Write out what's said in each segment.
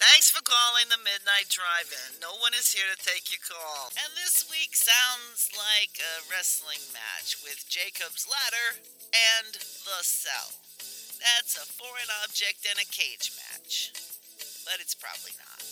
Thanks for calling the Midnight Drive-In. No one is here to take your call. And this week sounds like a wrestling match with Jacob's Ladder and The Cell. That's a foreign object and a cage match. But it's probably not.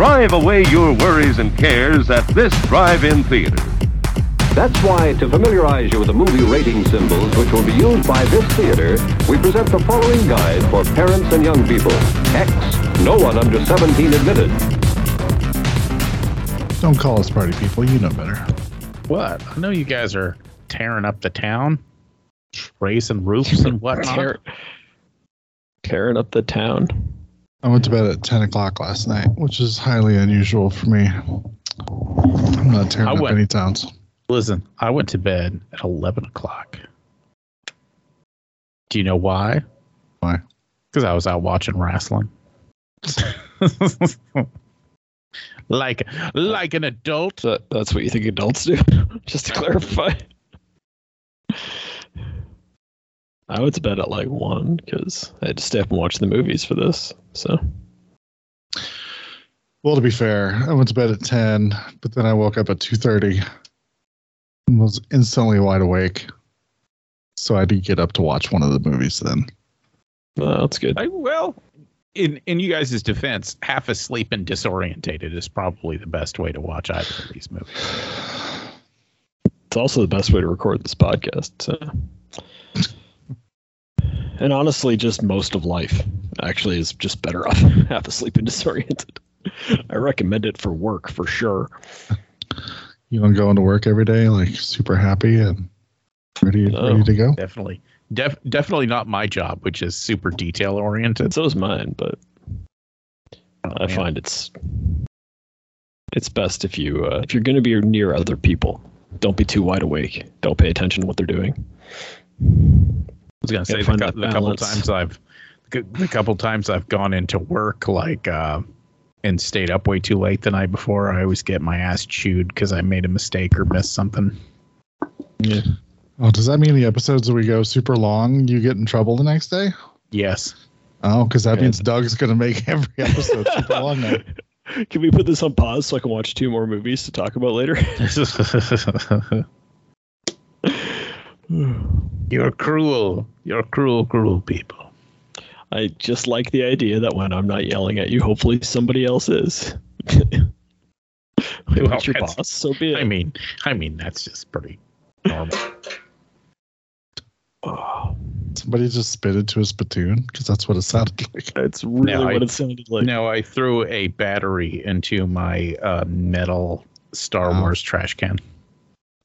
Drive away your worries and cares at this drive-in theater. That's why, to familiarize you with the movie rating symbols which will be used by this theater, we present the following guide for parents and young people. X, no one under 17 admitted. Don't call us party people. You know better. What? I know you guys are tearing up the town, raising roofs and whatnot. Tear, tearing up the town. I went to bed at 10 o'clock last night, which is highly unusual for me. I'm not tearing I up went- any towns. Listen, I went to bed at 11 o'clock. Do you know why? Why? Because I was out watching wrestling. like, like an adult. That, that's what you think adults do? Just to clarify. I went to bed at like 1 because I had to stay up and watch the movies for this. So, Well, to be fair, I went to bed at 10, but then I woke up at 2.30 and was instantly wide awake. So I did get up to watch one of the movies then. well, that's good. I, well, in in you guys' defense, half asleep and disorientated is probably the best way to watch either of these movies. It's also the best way to record this podcast. So. And honestly, just most of life actually is just better off half asleep and disoriented. I recommend it for work for sure. You want to go into work every day, like super happy and ready, No. ready to go? Definitely, def, definitely not my job, which is super detail oriented. So is mine, but I find it's it's best if you uh, if you're going to be near other people, don't be too wide awake. Don't pay attention to what they're doing. I was gonna say Gotta the, find cou- that the couple times I've the couple times I've gone into work like uh, and stayed up way too late the night before. I always get my ass chewed because I made a mistake or missed something. Yeah. Oh, does that mean the episodes that we go super long, you get in trouble the next day? Yes. Oh, because that Good. means Doug's going to make every episode super long now. Can we put this on pause so I can watch two more movies to talk about later? You're cruel. You're cruel, cruel people. I just like the idea that when I'm not yelling at you, hopefully somebody else is. Well, What's your boss? So be it. I mean, I mean that's just pretty normal. Oh, Somebody just spit into a spittoon because that's what it sounded like. that's really No, I- what it sounded like. no, I threw a battery into my uh, metal Star Oh. Wars trash can.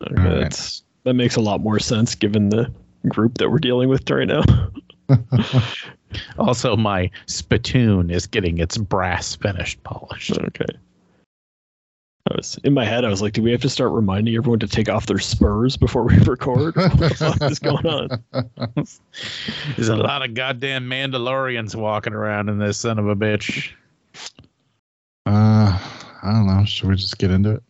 Okay, Alright. that's, that makes a lot more sense given the group that we're dealing with right now. Also, my spittoon is getting its brass finished polished. Okay. I was in my head. I was like, "Do we have to start reminding everyone to take off their spurs before we record? What the fuck is going on?" There's a lot of goddamn Mandalorians walking around in this son of a bitch. Uh, I don't know. Should we just get into it?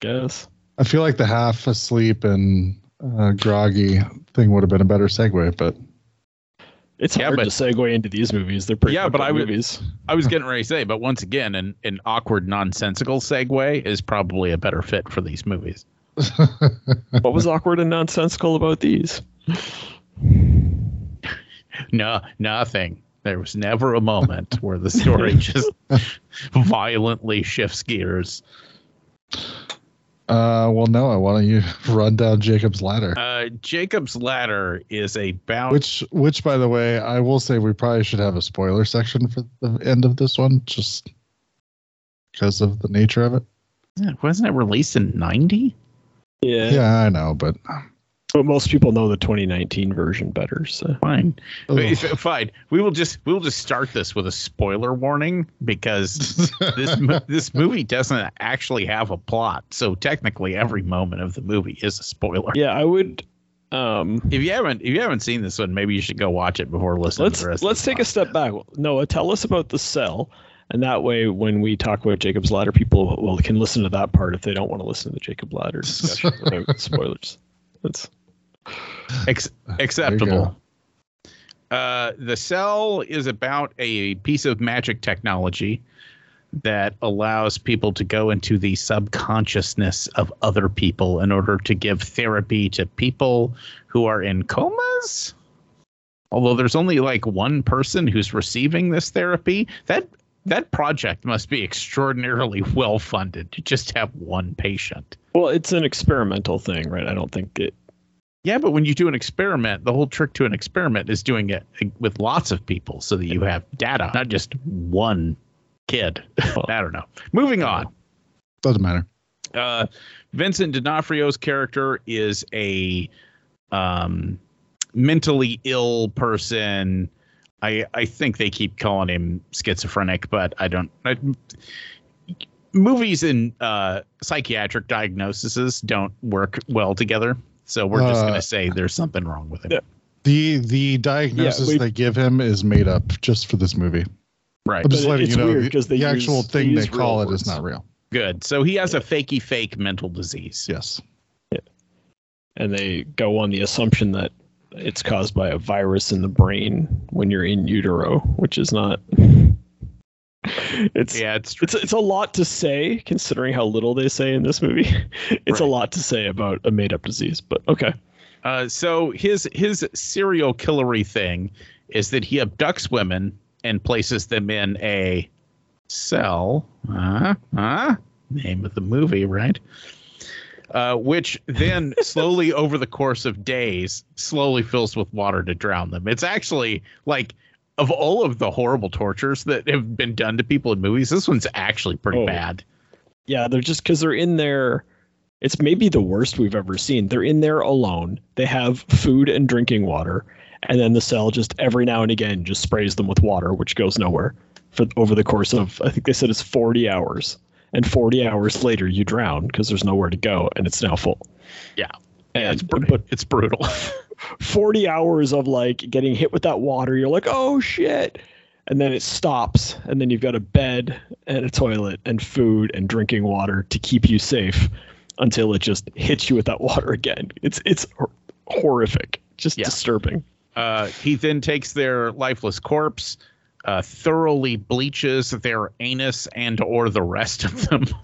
Guess. I feel like the half asleep and uh, groggy thing would have been a better segue, but It's Yeah, hard but- to segue into these movies. They're pretty. Yeah, but quick I would- movies. I was getting ready to say, but once again, an, an awkward, nonsensical segue is probably a better fit for these movies. What was awkward and nonsensical about these? No, nothing. There was never a moment where the story just violently shifts gears. Uh, well, Noah, why don't you run down Jacob's ladder? Uh, Jacob's Ladder is a bounty. Which, which, by the way, I will say we probably should have a spoiler section for the end of this one, just because of the nature of it. Yeah, Wasn't it released in 90? Yeah. Yeah, I know, but But most people know the 2019 version better. So Fine. Ugh. If- Fine. We will just we will just start this with a spoiler warning because this this movie doesn't actually have a plot. So technically, every moment of the movie is a spoiler. yeah, I would. Um, If you haven't if you haven't seen this one, maybe you should go watch it before listening let's to the rest. let's of the take a step back. Noah, tell us about the cell, and that way, when we talk about Jacob's Ladder, people will can listen to that part if they don't want to listen to the Jacob Ladder discussion spoilers. That's Ex- acceptable. Uh, the cell is about a piece of magic technology that allows people to go into the subconsciousness of other people in order to give therapy to people who are in comas. Although there's only like one person who's receiving this therapy, that that project must be extraordinarily well funded to just have one patient. well, it's an experimental thing, right? I don't think it. Yeah, but when you do an experiment, the whole trick to an experiment is doing it with lots of people so that you have data, not just one kid. I don't know. Moving on. doesn't matter. Uh, Vincent D'Onofrio's character is a um, mentally ill person. I I think they keep calling him schizophrenic, but I don't. I, movies and uh, psychiatric diagnoses don't work well together. So we're just Uh, gonna say there's something wrong with him. Yeah. The the diagnosis we- they give him is made up just for this movie. Right. I'm just But letting it's you know weird the, 'cause the actual use- they thing they, use call real it is words. not real. Good. So he has a fakey fake mental disease. Yes. Yeah. and they go on the assumption that it's caused by a virus in the brain when you're in utero, which is not. It's Yeah, it's it's it's a lot to say considering how little they say in this movie. It's a lot to say about a made up disease, but okay. Uh, so his his serial killery thing is that he abducts women and places them in a cell. Uh, uh, name of the movie, right? Uh, which then slowly over the course of days slowly fills with water to drown them. It's actually like of all of the horrible tortures that have been done to people in movies, this one's actually pretty Oh. bad. Yeah, they're just because they're in there. It's maybe the worst we've ever seen. They're in there alone. They have food and drinking water, and then the cell just every now and again just sprays them with water, which goes nowhere for over the course of I think they said it's 40 hours. And 40 hours later, you drown because there's nowhere to go, and it's now full. Yeah. Yeah, it's, br- but it's brutal. 40 hours of like getting hit with that water, you're like, oh shit. And then it stops, and then you've got a bed and a toilet and food and drinking water to keep you safe until it just hits you with that water again. It's it's hor- horrific, just Yeah. disturbing. Uh, he then takes their lifeless corpse, uh, thoroughly bleaches their anus and or the rest of them.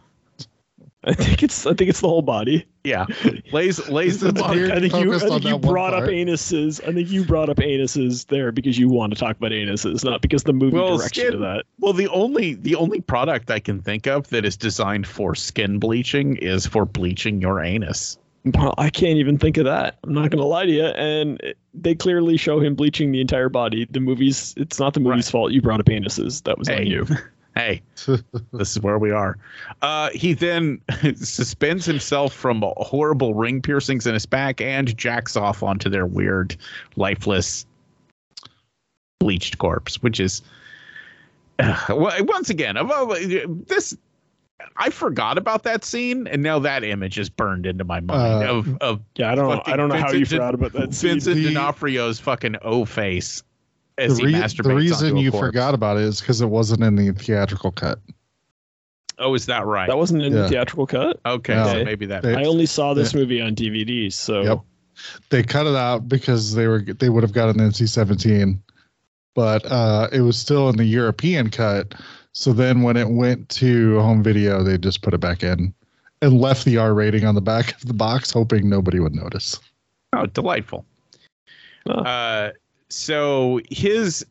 I think it's I think it's the whole body. yeah, lays lays on. weird. I think you I think you brought up anuses. I think you brought up anuses there because you want to talk about anuses, not because the movie Well, directs you skin- to that. Well, the only the only product I can think of that is designed for skin bleaching is for bleaching your anus. Well, I can't even think of that. I'm not gonna lie to you. And they clearly show him bleaching the entire body. The movie's it's not the movie's fault. You brought up anuses. That was on you. Hey, this is where we are. Uh, he then suspends himself from horrible ring piercings in his back and jacks off onto their weird, lifeless, bleached corpse, which is uh, well, once again, this, I forgot about that scene, and now that image is burned into my mind Uh, of of Yeah, I don't. I don't know how you Vincent forgot about that. scene. Vincent the- D'Onofrio's fucking O face as The, he masturbates. the reason onto a you corpse. forgot about it is because it wasn't in the theatrical cut. Oh, is that right? That wasn't in the theatrical cut. okay, No. so maybe that. They- I only saw this movie on DVD, so Yep. They cut it out because they were they would have gotten an NC-17, but uh, it was still in the European cut. So then when it went to home video, they just put it back in and left the R rating on the back of the box, hoping nobody would notice. Oh, delightful. Oh. Uh, so his,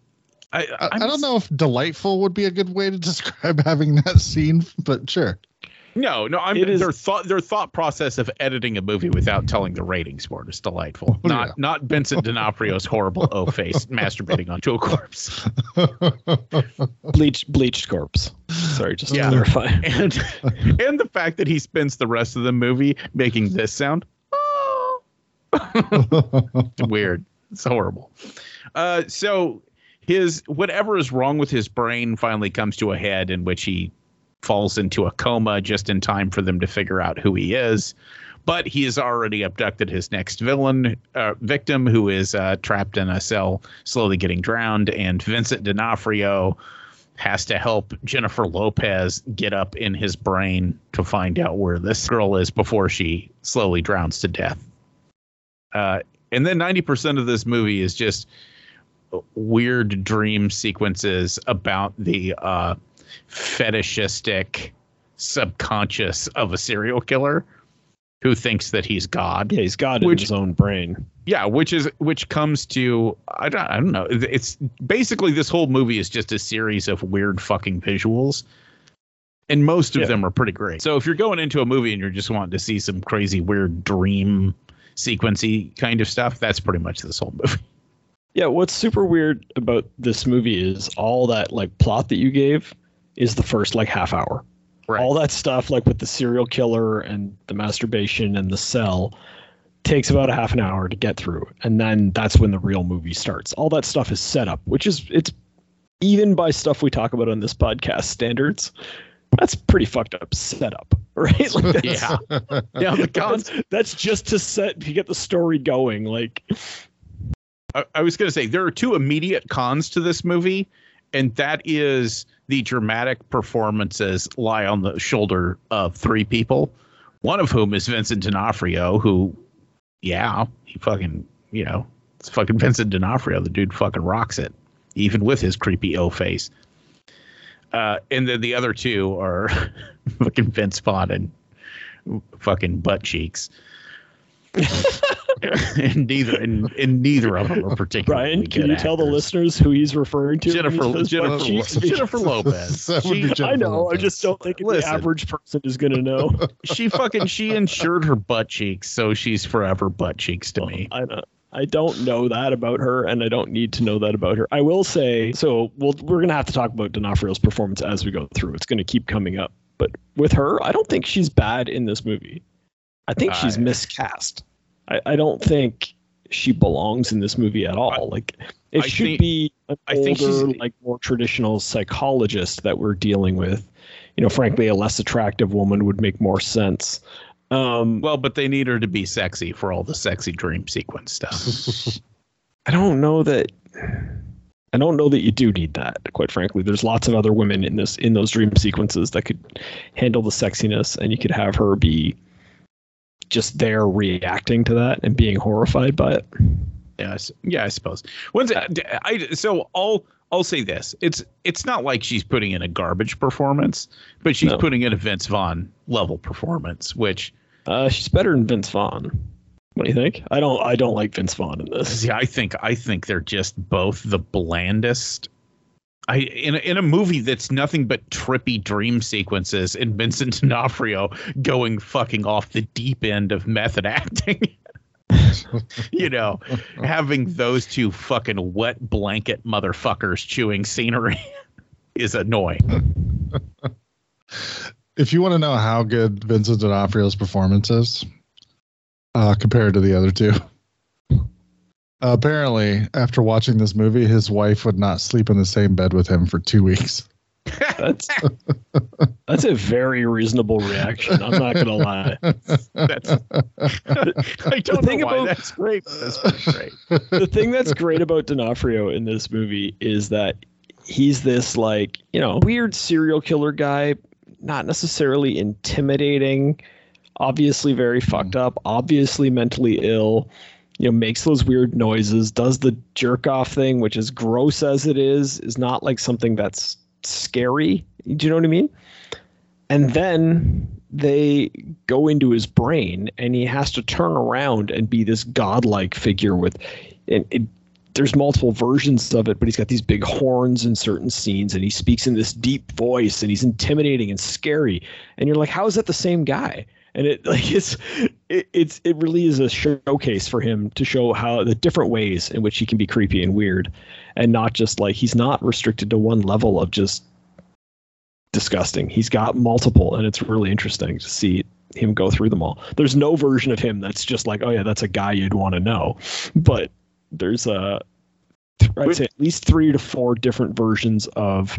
I, I, I'm don't know if delightful would be a good way to describe having that scene, but sure. No, no, I'm It is- their thought their thought process of editing a movie without telling the ratings for is delightful. Oh, not yeah. not Vincent D'Onofrio's horrible O face masturbating onto a corpse. Bleached bleached corpse. Sorry, just Yeah. to clarify. And and the fact that he spends the rest of the movie making this sound. weird. It's horrible. Uh, so his whatever is wrong with his brain finally comes to a head in which he falls into a coma just in time for them to figure out who he is. But he has already abducted his next villain uh, victim, who is uh, trapped in a cell, slowly getting drowned. And Vincent D'Onofrio has to help Jennifer Lopez get up in his brain to find out where this girl is before she slowly drowns to death. Uh, and then 90% of this movie is just weird dream sequences about the uh, fetishistic subconscious of a serial killer who thinks that he's God. Yeah, he's God Which- in his own brain. Yeah, which is which comes to I don't I don't know. It's basically this whole movie is just a series of weird fucking visuals. And most of Yeah. them are pretty great. So if you're going into a movie and you're just wanting to see some crazy weird dream sequency kind of stuff, that's pretty much this whole movie. Yeah, what's super weird about this movie is all that like plot that you gave is the first like half hour. Right. All that stuff like with the serial killer and the masturbation and the cell takes about a half an hour to get through and then that's when the real movie starts. All that stuff is set up, which is it's even by stuff we talk about on this podcast standards, that's pretty fucked up setup, right? Like that's, Yeah. Yeah, the cons that's, just to set to get the story going like I, I was going to say there are two immediate cons to this movie, and that is the dramatic performances lie on the shoulder of three people, one of whom is Vincent D'Onofrio, who, yeah, he fucking, you know, it's fucking Vincent D'Onofrio. The dude fucking rocks it, even with his creepy O face. Uh, and then the other two are fucking Vince Vaughn and fucking butt cheeks. and neither and, and neither of them are particularly Brian, can good you tell the listeners who he's referring to? Jennifer says Jennifer, butt? Jennifer Lopez. That would be She, Jennifer I know. I just don't think the average person is going to know. she fucking she insured her butt cheeks, so she's forever butt cheeks to me. I don't. I don't know that about her, and I don't need to know that about her. I will say, so we'll, we're going to have to talk about D'Onofrio's performance as we go through. It's going to keep coming up. But with her, I don't think she's bad in this movie. I think she's I- miscast. I, I don't think she belongs in this movie at all. like it I should think- be an I think she's- older, like more traditional psychologist that we're dealing with. You know, frankly, a less attractive woman would make more sense. Um, Well, but they need her to be sexy for all the sexy dream sequence stuff. I don't know that. I don't know that you do need that. Quite frankly, there's lots of other women in this in those dream sequences that could handle the sexiness, and you could have her be just there reacting to that and being horrified by it. Yes, yeah, I suppose. When's it, I so I'll I'll say this. It's it's not like she's putting in a garbage performance, but she's No. putting in a Vince Vaughn level performance, which Uh, she's better than Vince Vaughn. What do you think? I don't. I don't like Vince Vaughn in this. Yeah, I think I think they're just both the blandest. I in a, in a movie that's nothing but trippy dream sequences and Vincent D'Onofrio going fucking off the deep end of method acting. you know, having those two fucking wet blanket motherfuckers chewing scenery is annoying. If you want to know how good Vincent D'Onofrio's performance is uh, compared to the other two, uh, apparently after watching this movie, his wife would not sleep in the same bed with him for two weeks. That's that's a very reasonable reaction. I'm not gonna lie. That's I don't thing know why about- that's great. but That's great. the thing that's great about D'Onofrio in this movie is that he's this like you know weird serial killer guy, not necessarily intimidating, obviously very hmm. fucked up, obviously mentally ill. You know, makes those weird noises, does the jerk off thing, which is gross as it is, is not like something that's scary. Do you know what I mean? And then they go into his brain and he has to turn around and be this godlike figure with and it, there's multiple versions of it, but he's got these big horns in certain scenes, and he speaks in this deep voice, and he's intimidating and scary. And you're like, how is that the same guy? And it like it's it, it's it really is a showcase for him to show how the different ways in which he can be creepy and weird, and not just like he's not restricted to one level of just disgusting. He's got multiple, and it's really interesting to see him go through them all. There's no version of him that's just like, oh yeah, that's a guy you'd want to know, but there's a I'd say at least three to four different versions of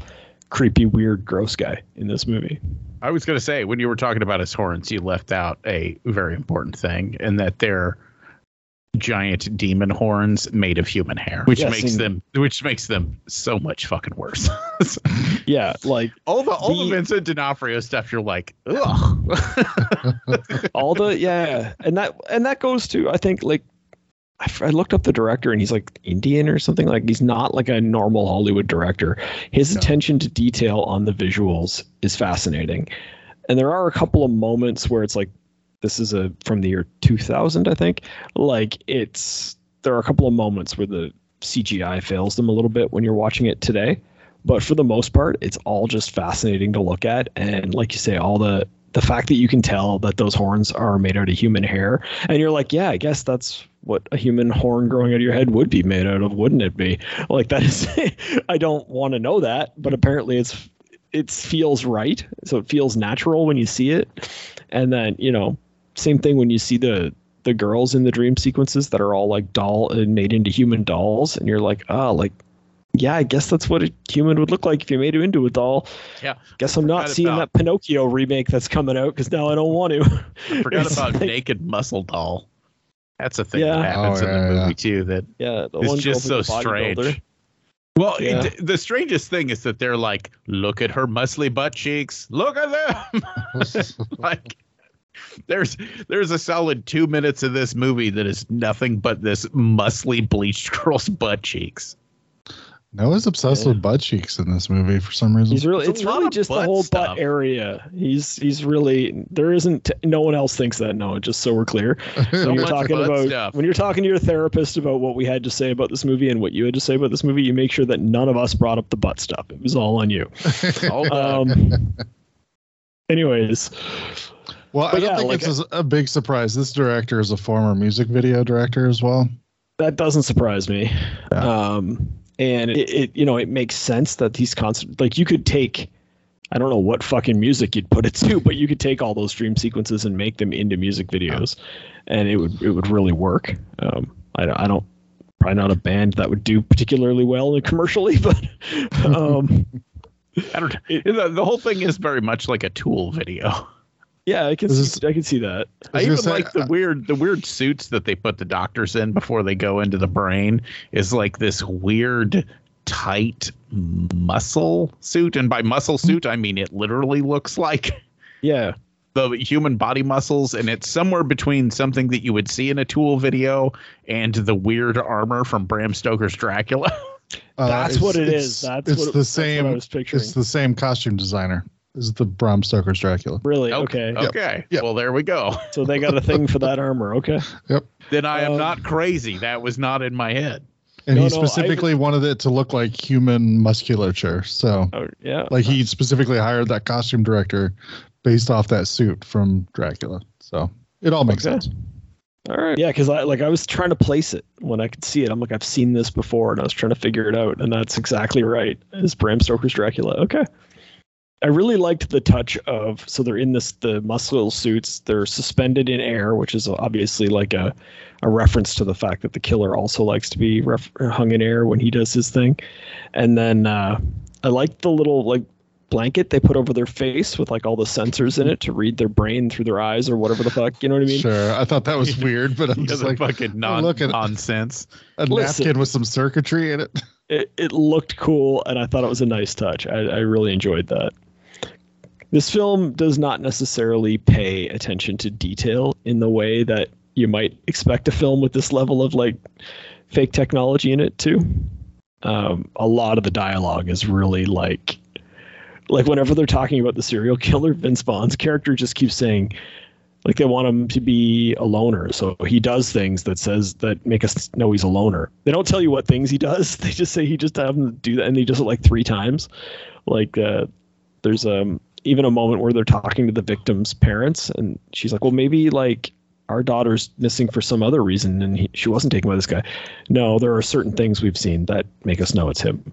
creepy, weird, gross guy in this movie. I was going to say when you were talking about his horns, you left out a very important thing, and that they're giant demon horns made of human hair, which Yes, makes them which makes them so much fucking worse. Yeah, like all the all the, The- Vincent D'Onofrio stuff, you're like, ugh. all the yeah, and that and that goes to I think like I, f- I looked up the director and he's like Indian or something like he's not like a normal Hollywood director. His No. attention to detail on the visuals is fascinating, and there are a couple of moments where it's like this is a from the year 2000 I think like it's there are a couple of moments where the CGI fails them a little bit when you're watching it today but for the most part it's all just fascinating to look at and like you say all the the fact that you can tell that those horns are made out of human hair and you're like yeah i guess that's what a human horn growing out of your head would be made out of wouldn't it be like that is i don't want to know that but apparently it's it feels right so it feels natural when you see it and then you know same thing when you see the the girls in the dream sequences that are all like doll and made into human dolls and you're like oh like yeah, I guess that's what a human would look like if you made him into a doll. Yeah. Guess I'm not seeing about- that Pinocchio remake that's coming out because now I don't want to. I forgot about like- naked muscle doll. That's a thing Yeah. that happens Oh, in the movie yeah. too. That Yeah, It's just so like a bodybuilder. strange. Well, Yeah. it, the strangest thing is that they're like, look at her muscly butt cheeks. Look at them. like, there's there's a solid two minutes of this movie that is nothing but this muscly bleached girl's butt cheeks. Noah's obsessed Yeah. with butt cheeks in this movie for some reason. He's really There's a it's really just the whole stuff. butt area. He's he's really there isn't no one else thinks that no, just so we're clear. So when you're talking about stuff. when you're talking to your therapist about what we had to say about this movie and what you had to say about this movie, you make sure that none of us brought up the butt stuff. It was all on you. All Um anyways, well, I don't yeah, think like it's a, a big surprise. This director is a former music video director as well. that doesn't surprise me. Yeah. Um, and it, it, you know, it makes sense that these constant, like you could take, I don't know what fucking music you'd put it to, but you could take all those dream sequences and make them into music videos, and it would it would really work. Um, I don't, I don't, probably not a band that would do particularly well commercially, but um, I don't. the, the whole thing is very much like a Tool video. Yeah, I can This see, I can see that. I I even say, like the uh, weird the weird suits that they put the doctors in before they go into the brain is like this weird tight muscle suit and by muscle suit I mean it literally looks like Yeah, the human body muscles and it's somewhere between something that you would see in a tool video and the weird armor from Bram Stoker's Dracula. Uh, that's what it's- That's it's what, the that's what same. I was picturing. It's the same costume designer. This is the Bram Stoker's Dracula. really okay. Okay. Yep. Well, there we go. So they got a thing for that armor. Okay. Yep. Then I am Um, not crazy. That was not in my head. And No, he no, I- specifically wanted it to look like human musculature. So, Oh yeah. like, he specifically hired that costume director based off that suit from Dracula. So, it all makes Okay. sense. All right. Yeah, because I like I was trying to place it when I could see it. I'm like, I've seen this before, and I was trying to figure it out, and that's exactly right. It's Bram Stoker's Dracula. Okay. I really liked the touch of so they're in this the muscle suits. They're suspended in air, which is obviously like a a reference to the fact that the killer also likes to be ref- hung in air when he does his thing. And then uh, I liked the little like blanket they put over their face with like all the sensors in it to read their brain through their eyes or whatever the fuck. You know what I mean? Sure. I thought that was weird, but I'm just like fucking non- look at- nonsense. a Listen. napkin with some circuitry in it. it, it looked cool and I thought it was a nice touch. I, I really enjoyed that. This film does not necessarily pay attention to detail in the way that you might expect a film with this level of like fake technology in it too. Um, a lot of the dialogue is really like like whenever they're talking about the serial killer, Vince Vaughn's character just keeps saying, Like they want him to be a loner, so he does things that says that make us know he's a loner. They don't tell you what things he does. They just say he just have him do that, and he does it like three times. Like uh, there's um even a moment where they're talking to the victim's parents, and she's like, "Well, maybe like our daughter's missing for some other reason, and he, she wasn't taken by this guy." No, there are certain things we've seen that make us know it's him.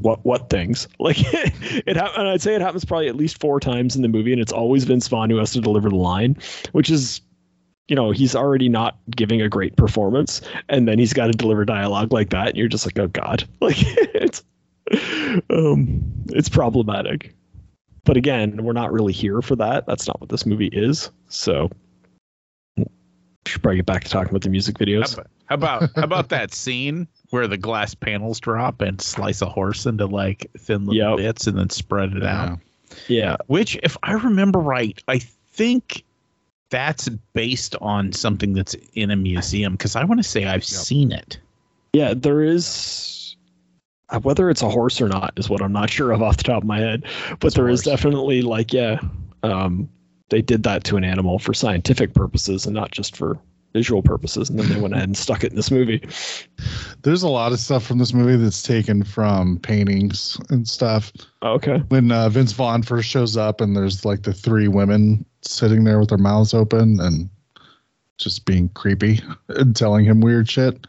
What what things? Like it ha- and i'd say it happens probably at least four times in the movie and it's always vince vaughn who has to deliver the line which is you know he's already not giving a great performance and then he's got to deliver dialogue like that and you're just like oh god. Like it's um it's problematic but again we're not really here for that that's not what this movie is so we should probably get back to talking about the music videos How about how about, how about that scene where the glass panels drop and slice a horse into like thin little Yep. bits and then spread it out? yeah Which, if I remember right, I think that's based on something that's in a museum because I want to say I've seen it. Yeah, there is. Uh, Whether it's a horse or not is what I'm not sure of off the top of my head, but It's there is definitely like yeah, um, they did that to an animal for scientific purposes and not just for visual purposes, and then they went ahead and stuck it in this movie. There's a lot of stuff from this movie that's taken from paintings and stuff. Okay, When uh, Vince Vaughn first shows up, and there's like the three women sitting there with their mouths open and just being creepy and telling him weird shit.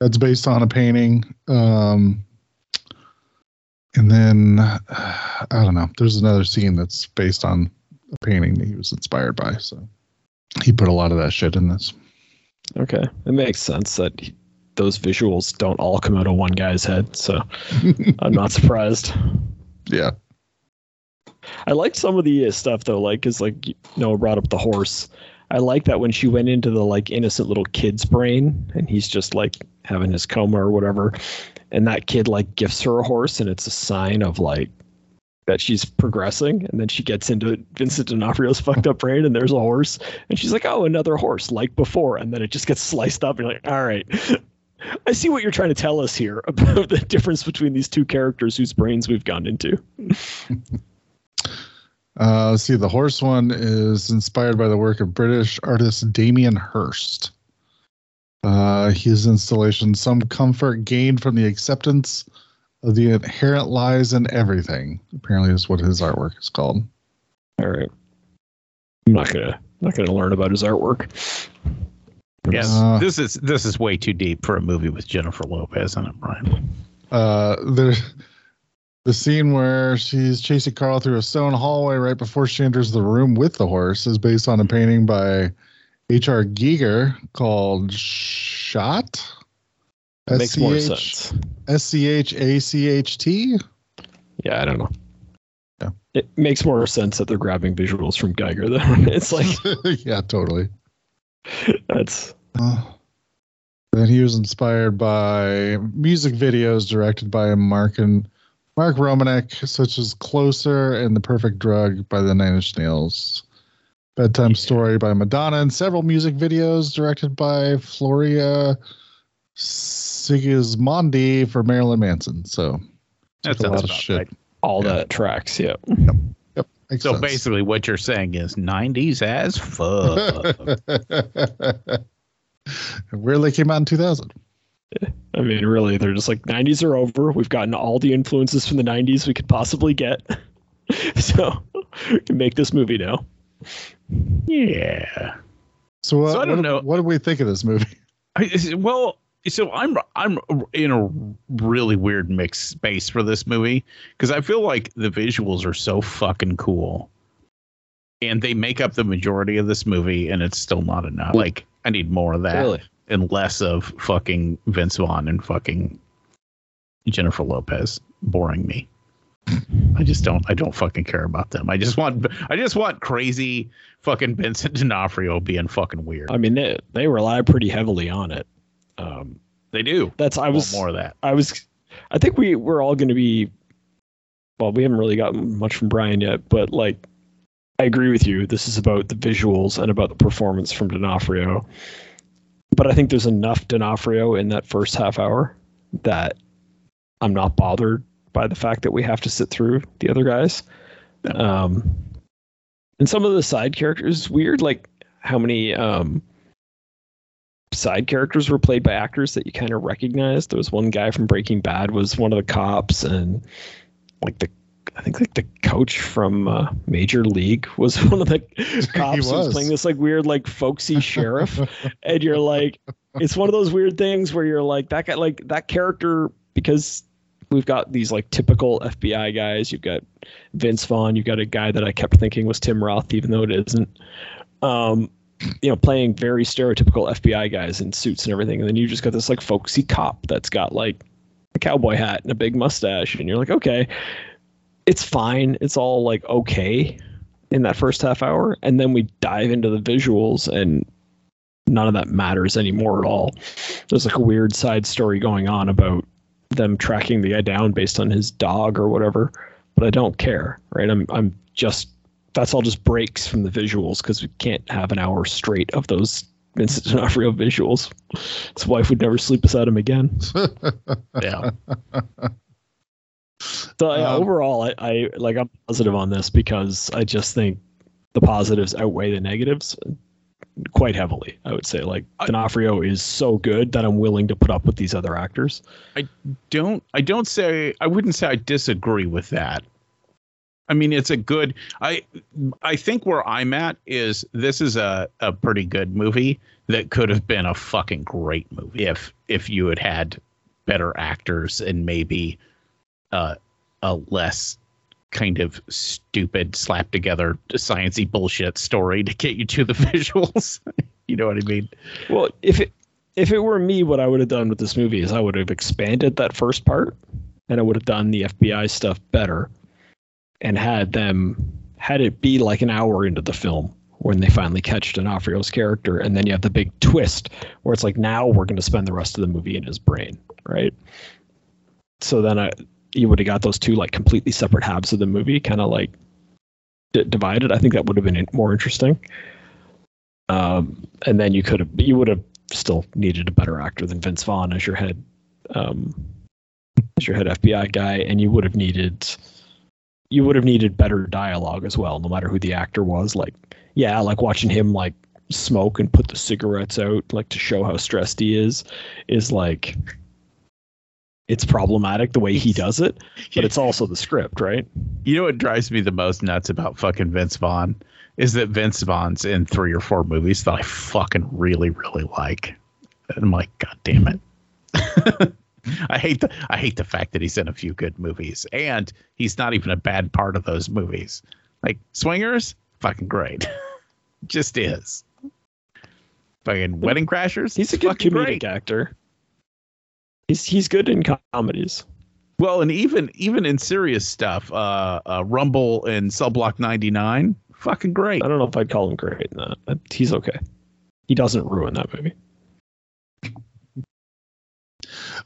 That's based on a painting. Um, and then uh, I don't know. There's another scene that's based on a painting that he was inspired by. So he put a lot of that shit in this. okay, it makes sense that he- those visuals don't all come out of one guy's head, so I'm not surprised. Yeah. I liked some of the uh, stuff though, like because like you- Noah brought up the horse. I like that when she went into the like innocent little kid's brain, and he's just like having his coma or whatever, and that kid like gifts her a horse, and it's a sign of like that she's progressing, and then she gets into Vincent D'Onofrio's fucked up brain, and there's a horse, and she's like, oh, another horse like before, and then it just gets sliced up, and you're like, all right. I see what you're trying to tell us here about the difference between these two characters whose brains we've gone into. Uh, let's see, the horse one is inspired by the work of British artist Damien Hirst. Uh, his installation, Some Comfort Gained from the Acceptance of the Inherent Lies in Everything, apparently is what his artwork is called. All right. I'm not gonna not gonna learn about his artwork. Yes, Uh, this is this is way too deep for a movie with Jennifer Lopez in it, Brian. Uh, the, the scene where she's chasing Carl through a stone hallway right before she enters the room with the horse is based on a painting by H.R. Giger called Schacht. That makes more sense. S C H A C H T. Yeah, I don't know. Yeah. It makes more sense that they're grabbing visuals from Giger then. It's like yeah, totally. that's Uh, then he was inspired by music videos directed by Mark and Mark Romanek, such as "Closer" and "The Perfect Drug" by the Nine Inch Nails. Bedtime Story by Madonna, and several music videos directed by Floria Sigismondi for Marilyn Manson. So That a lot sounds of about shit. right. all Yeah. that tracks. Yeah. Makes So sense. basically, what you're saying is '90s as fuck. Weirdly came out in 2000. I mean, really, they're just like 90s are over. We've gotten all the influences from the 90s we could possibly get. so we can make this movie now. yeah. So, uh, So I don't what, know. What do we think of this movie? I, is- well, so I'm I'm in a really weird mixed space for this movie because I feel like the visuals are so fucking cool, and they make up the majority of this movie, and it's still not enough. Like I need more of that Really? And less of fucking Vince Vaughn and fucking Jennifer Lopez boring me. I just don't. I don't fucking care about them. I just want. I just want crazy fucking Vincent D'Onofrio being fucking weird. I mean, they, they rely pretty heavily on it. Um, they do. that's I I was want more of that. I was, I think we we're all going to be. Well, we haven't really gotten much from Brian yet, but like, I agree with you. This is about the visuals and about the performance from D'Onofrio. But I think there's enough D'Onofrio in that first half hour that I'm not bothered by the fact that we have to sit through the other guys. Um, And some of the side characters weird, like how many um side characters were played by actors that you kind of recognized. There was one guy from Breaking Bad was one of the cops, and like the I think like the coach from uh, Major League was one of the cops who was. was playing this like weird like folksy sheriff, and you're like, it's one of those weird things where you're like that guy like that character because we've got these like typical FBI guys. You've got Vince Vaughn. You've got a guy that I kept thinking was Tim Roth, even though it isn't. Um, you know, playing very stereotypical FBI guys in suits and everything, and then you just got this like folksy cop that's got like a cowboy hat and a big mustache, and you're like, okay, it's fine. It's all like okay in that first half hour, and then we dive into the visuals, and none of that matters anymore at all. There's like a weird side story going on about them tracking the guy down based on his dog or whatever, but I don't care, right? I'm I'm just that's all just breaks from the visuals because we can't have an hour straight of those Vincent D'Onofrio visuals. His wife would never sleep beside him again. Yeah. So yeah, Um, overall, I, I like I'm positive on this because I just think the positives outweigh the negatives quite heavily. I would say like D'Onofrio is so good that I'm willing to put up with these other actors. I don't I don't say I wouldn't say I disagree with that. I mean it's a good I I think where I'm at is this is a, a pretty good movie that could have been a fucking great movie if if you had had better actors and maybe uh, a less kind of stupid slap together sciency bullshit story to get you to the visuals. you know what I mean? Well, if it if it were me, what I would have done with this movie is I would have expanded that first part, and I would have done the FBI stuff better, and had them had it be like an hour into the film when they finally catch D'Onofrio's character, and then you have the big twist where it's like now we're going to spend the rest of the movie in his brain, right? So then I you would have got those two like completely separate halves of the movie, kind of like d- divided. I think that would have been more interesting. Um, and then you could have you would have still needed a better actor than Vince Vaughn as your head um, as your head FBI guy, and you would have needed you would have needed better dialogue as well, no matter who the actor was. Like, yeah, like watching him like smoke and put the cigarettes out, like to show how stressed he is, is like it's problematic the way he does it, but it's also the script, right? You know what drives me the most nuts about fucking Vince Vaughn is that Vince Vaughn's in three or four movies that I fucking really, really like. And I'm like, God damn it. I hate the I hate the fact that he's in a few good movies. And he's not even a bad part of those movies. Like Swingers, fucking great. Just is. Fucking Wedding Crashers. He's a good fucking comedic great. actor. He's he's good in comedies. Well, and even even in serious stuff, uh, uh Rumble and Cell Block 99, fucking great. I don't know if I'd call him great in that. He's okay. He doesn't ruin that movie.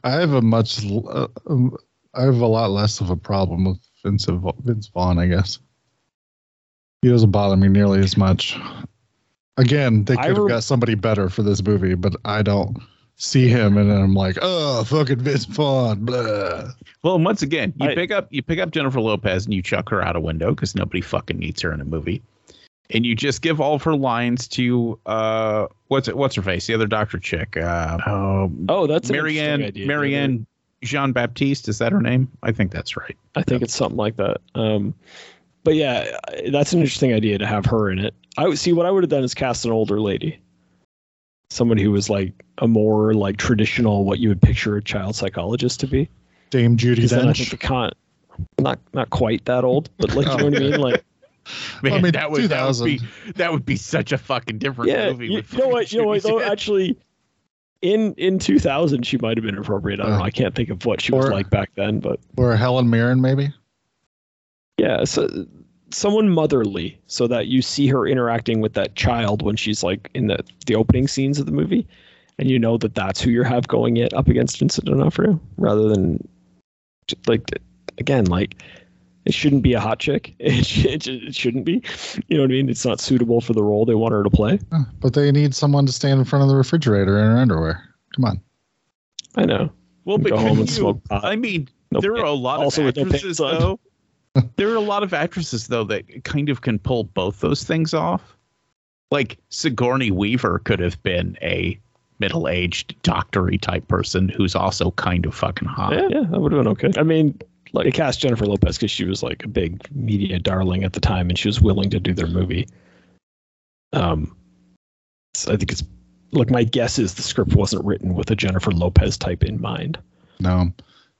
I have a much, uh, um, I have a lot less of a problem with Vince, Vince Vaughn, I guess. He doesn't bother me nearly as much. Again, they could have rem- got somebody better for this movie, but I don't see him and I'm like, oh, fucking Vince Vaughn, blah. Well, once again, you I- pick up you pick up Jennifer Lopez and you chuck her out a window because nobody fucking needs her in a movie, and you just give all of her lines to uh what's it what's her face the other doctor chick uh oh Oh, that's Marianne idea. Marianne Jean Baptiste is that her name? I think that's right. I think it's something like that. Um, but yeah, that's an interesting idea to have her in it. I would see what I would have done is cast an older lady, someone who was like a more like traditional what you would picture a child psychologist to be. Dame Judi Because then I think Dench. the con, not not quite that old, but like you know what I mean, like. Man, mean, that would that would be that would be such a fucking different yeah, movie. you, you know what? You know what? Though actually, in in 2000, she might have been appropriate. I don't Uh, know. I can't think of what she was like back then, but Or Helen Mirren, maybe? yeah, so someone motherly, so that you see her interacting with that child when she's like in the the opening scenes of the movie, and you know that that's who you have going it up against Vincent D'Onofrio, rather than like again like. It shouldn't be a hot chick. It, sh- it, it shouldn't be. You know what I mean? It's not suitable for the role they want her to play. But they need someone to stand in front of the refrigerator in her underwear. Come on. I know. Well, but go home couldn't and you- smoke pot. I mean, No there are a lot Also of with no actresses though. There are a lot of actresses though that kind of can pull both those things off. Like Sigourney Weaver could have been a middle-aged doctory type person who's also kind of fucking hot. Yeah, yeah, that would have been okay. I mean, like they cast Jennifer Lopez because she was like a big media darling at the time, and she was willing to do their movie. Um, so I think it's look. My guess is the script wasn't written with a Jennifer Lopez type in mind. No,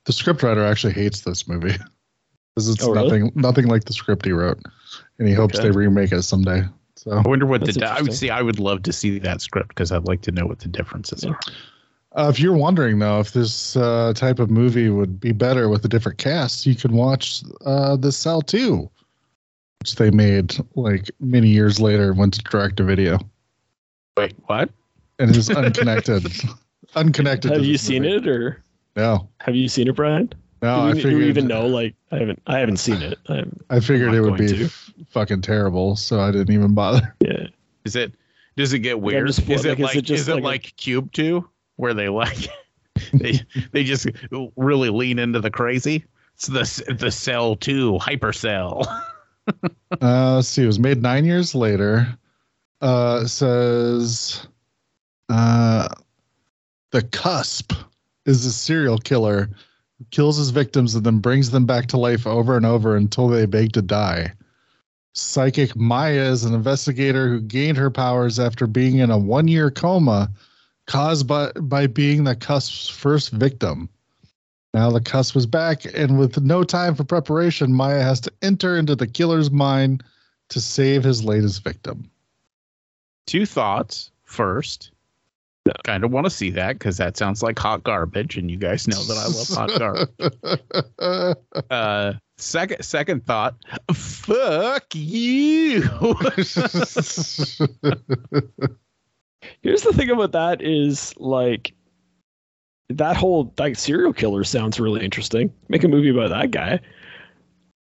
the scriptwriter actually hates this movie because it's Oh, really? nothing nothing like the script he wrote, and he hopes Okay. they remake it someday. So I wonder what That's the. I would interesting. see. I would love to see that script because I'd like to know what the differences Yeah. are. Uh, if you're wondering though, if this uh, type of movie would be better with a different cast, you can watch uh, The Cell 2, which they made like many years later, and went to direct to video, Wait, what? and it is unconnected. unconnected. Have to you this seen movie. it, or No, have you seen it, Brian? No. do, I we, do we even know? Like, I haven't. I haven't seen it. I'm, I figured it would be f- fucking terrible, so I didn't even bother. yeah. Is it? Does it get weird? just- is like, it is like? it just is it like like, a- Cube Two, where they like they they just really lean into the crazy? It's the the Cell Two hypercell. Uh, let's see. It was made nine years later. Uh, says, uh, the cusp is a serial killer who kills his victims and then brings them back to life over and over until they beg to die. Psychic Maya is an investigator who gained her powers after being in a one-year coma caused by, by being the cusp's first victim. Now the cusp was back, and with no time for preparation, Maya has to enter into the killer's mind to save his latest victim. Two thoughts. First, kind of want to see that because that sounds like hot garbage, and you guys know that I love hot garbage. Uh, second second thought. Fuck you. Here's the thing about that is like that whole like serial killer sounds really interesting. Make a movie about that guy.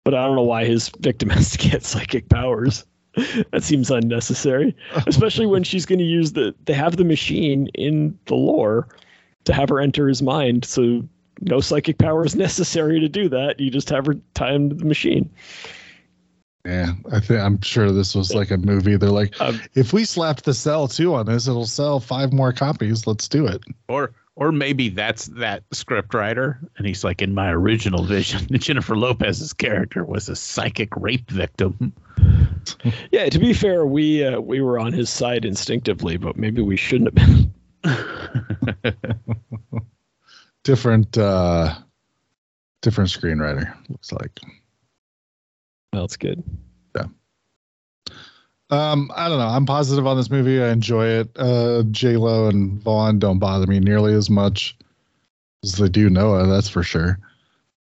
But I don't know why his victim has to get psychic powers. that seems unnecessary. Especially when she's gonna use the they have the machine in the lore to have her enter his mind, so no psychic power is necessary to do that. You just have her time the machine. yeah, I think I'm sure this was like a movie. They're like, Um, if we slapped the Cell Two on this, it'll sell five more copies. Let's do it. or or maybe that's that script writer, and he's like, in my original vision, Jennifer Lopez's character was a psychic rape victim. Yeah, to be fair, we uh, we were on his side instinctively, but maybe we shouldn't have been. Different, uh, different screenwriter looks like. That's good. Um, I don't know. I'm positive on this movie. I enjoy it. Uh, J Lo and Vaughn don't bother me nearly as much as they do Noah. That's for sure.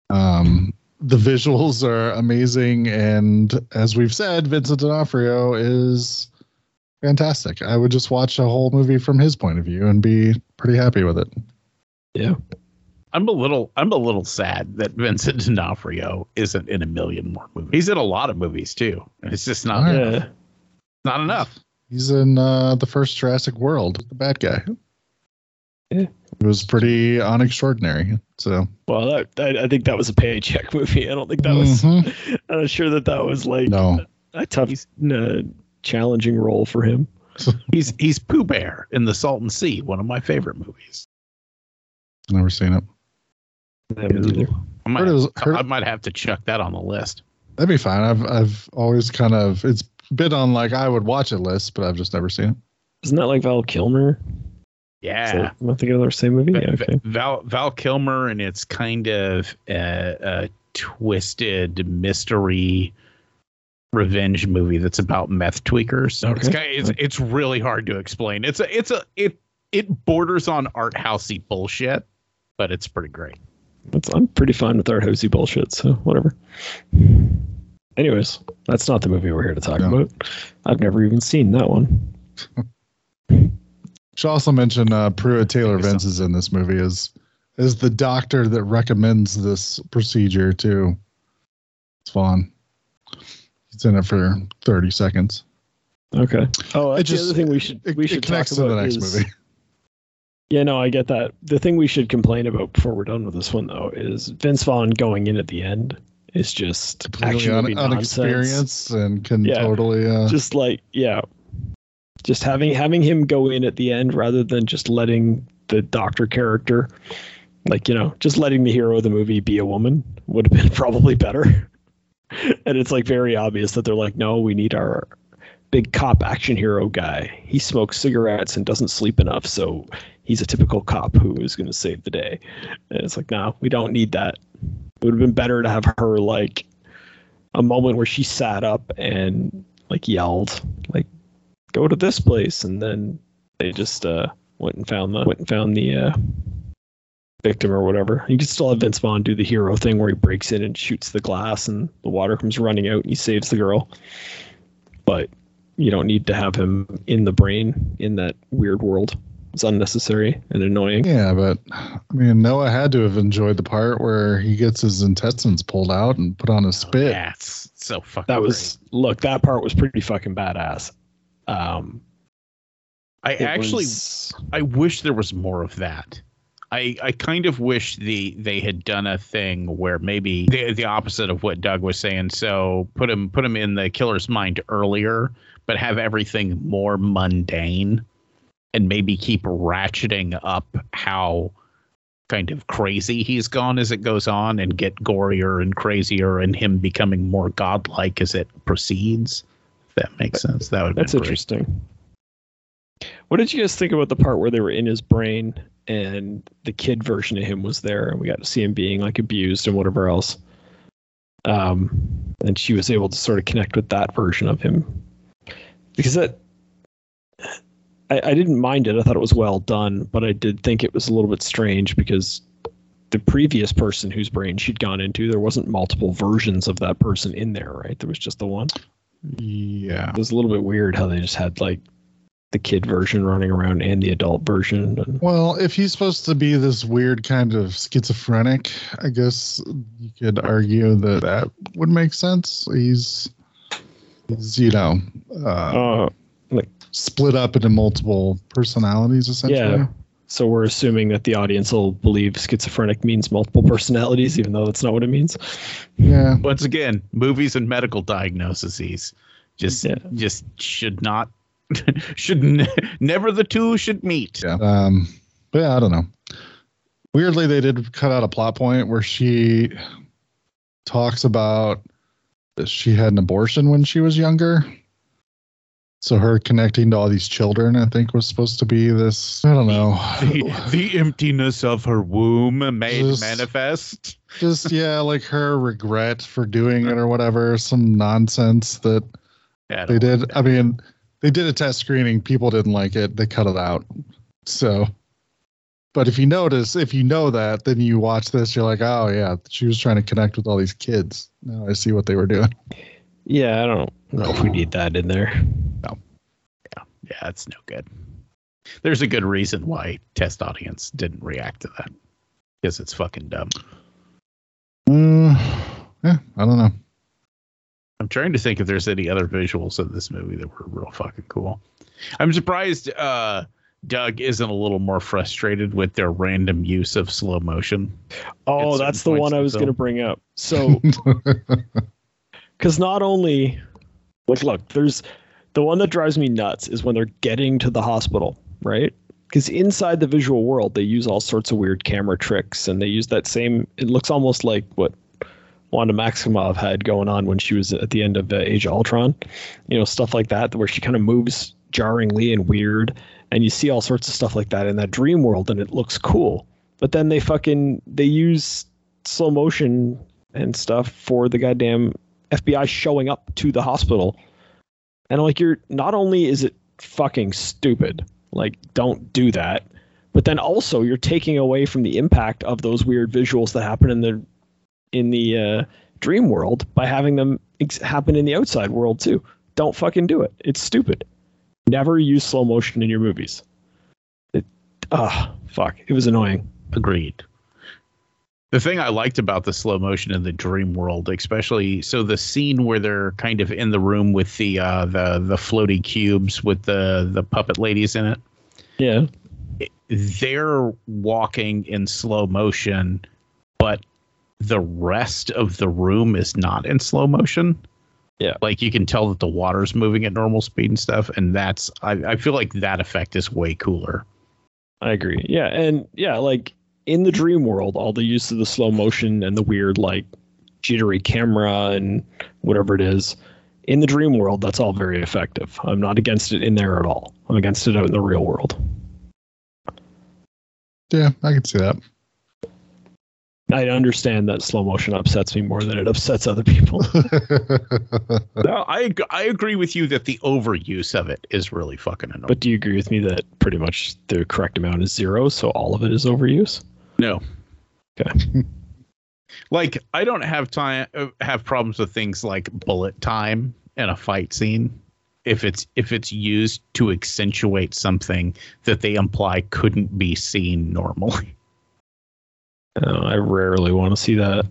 Um, the visuals are amazing, and as we've said, Vincent D'Onofrio is fantastic. I would just watch a whole movie from his point of view and be pretty happy with it. Yeah. I'm a little I'm a little sad that Vincent D'Onofrio isn't in a million more movies. He's in a lot of movies too. and It's just not right. Yeah. not enough. He's in uh, the first Jurassic World, the bad guy. Yeah. It was pretty unextraordinary. So Well, that, that I think that was a paycheck movie. I don't think that was. Mhm. I'm not sure that that was like no, a tough, uh, challenging role for him. He's he's Pooh Bear in The Salton Sea, one of my favorite movies. never seen it. I. I might, Heard it was- heard- I might have to chuck that on the list. That'd be fine. I've I've always kind of it's been on like I would watch it list, but I've just never seen it. Isn't that like Val Kilmer? Yeah. that- Am I thinking of the same movie? Yeah, okay. Val Val Kilmer and it's kind of a, a twisted mystery revenge movie that's about meth tweakers. It's, Okay. ki- it's it's really hard to explain. It's a it's a it it borders on art housey bullshit, but it's pretty great. That's, I'm pretty fine with art housey bullshit, so whatever. Anyways, that's not the movie we're here to talk No. about. I've never even seen that one. Should also mention uh, Pruitt Taylor Maybe so. Vince is in this movie as is the doctor that recommends this procedure to Swan. He's in it for thirty seconds. Okay. Oh, that's just- the other thing we should It, we should talk connects to about the next is- movie. Yeah, no, I get that. The thing we should complain about before we're done with this one, though, is Vince Vaughn going in at the end is just completely un- nonsense. unexperienced and can Yeah. totally uh, Just like yeah, just having having him go in at the end rather than just letting the doctor character, like you know, just letting the hero of the movie be a woman would have been probably better. and it's like very obvious that they're like, no, we need our big cop action hero guy. He smokes cigarettes and doesn't sleep enough, so he's a typical cop who is going to save the day. And it's like, no, we don't need that. It would have been better to have her like a moment where she sat up and like yelled, like, "Go to this place," and then they just uh, went and found the went and found the uh, victim or whatever. You could still have Vince Vaughn do the hero thing where he breaks in and shoots the glass, and the water comes running out, and he saves the girl. But you don't need to have him in the brain in that weird world. It's unnecessary and annoying. yeah, but I mean Noah had to have enjoyed the part where he gets his intestines pulled out and put on a spit. Yeah, it's so fucking. That was look. That part was pretty fucking badass. Um, I actually, was- I wish there was more of that. I, I kind of wish the they had done a thing where maybe the the opposite of what Doug was saying. So put him put him in the killer's mind earlier, but have everything more mundane, and maybe keep ratcheting up how kind of crazy he's gone as it goes on, and get gorier and crazier, and him becoming more godlike as it proceeds. If that makes sense. That would That's interesting. What did you guys think about the part where they were in his brain and the kid version of him was there and we got to see him being like abused and whatever else? Um, and she was able to sort of connect with that version of him because that I, I didn't mind it. I thought it was well done, but I did think it was a little bit strange because the previous person whose brain she'd gone into, there wasn't multiple versions of that person in there, right? There was just the one. Yeah. It was a little bit weird how they just had like the kid version running around and the adult version. Well, if he's supposed to be this weird kind of schizophrenic, I guess you could argue that that would make sense. He's, he's you know, uh, uh, split up into multiple personalities, essentially. yeah. So we're assuming that the audience will believe schizophrenic means multiple personalities, even though that's not what it means. Yeah. once again, movies and medical diagnoses just Yeah. just should not should ne- never the two should meet. Yeah. Um, but yeah, I don't know. Weirdly, they did cut out a plot point where she talks about that she had an abortion when she was younger. So her connecting to all these children, I think, was supposed to be this. I don't know. The, the emptiness of her womb made Just- manifest. Just yeah, like her regret for doing it or whatever. Some nonsense that Yeah, they did. like I mean, they did a test screening. People didn't like it. They cut it out. So, but if you notice, if you know that, then you watch this, you're like, oh yeah, she was trying to connect with all these kids. Now I see what they were doing. Yeah, I don't know if we need that in there. Yeah, it's no good. There's a good reason why test audience didn't react to that because it's fucking dumb. Mm, yeah, I don't know. I'm trying to think if there's any other visuals in this movie that were real fucking cool. I'm surprised uh, Doug isn't a little more frustrated with their random use of slow motion. Oh, that's the one I was going to bring up. So, because not only, like, look, there's the one that drives me nuts is when they're getting to the hospital, right? Because inside the visual world, they use all sorts of weird camera tricks, and they use that same. It looks almost like what Wanda Maximoff had going on when she was at the end of uh, Age of Ultron, you know, stuff like that, where she kind of moves jarringly and weird, and you see all sorts of stuff like that in that dream world, and it looks cool. But then they fucking they use slow motion and stuff for the goddamn FBI showing up to the hospital. And like you're not only is it fucking stupid, like don't do that, but then also you're taking away from the impact of those weird visuals that happen in the in the uh, dream world by having them ex- happen in the outside world too. Don't fucking do it. It's stupid. Never use slow motion in your movies. It ah fuck. It was annoying. Agreed. The thing I liked about the slow motion in the dream world, especially so the scene where they're kind of in the room with the uh, the the floaty cubes with the the puppet ladies in it, Yeah, it, they're walking in slow motion, but the rest of the room is not in slow motion. Yeah. Like you can tell that the water's moving at normal speed and stuff. And that's, I, I feel like that effect is way cooler. I agree. Yeah, and yeah, like in the dream world, all the use of the slow motion and the weird like jittery camera and whatever it is, in the dream world, that's all very effective. I'm not against it in there at all. I'm against it out in the real world. Yeah, I can see that. I understand that slow motion upsets me more than it upsets other people. No, I I agree with you that the overuse of it is really fucking annoying. but do you agree with me that pretty much the correct amount is zero, so all of it is overuse? No. Okay. Like I don't have time uh, have problems with things like bullet time in a fight scene if it's if it's used to accentuate something that they imply couldn't be seen normally. Uh, I rarely want to see that.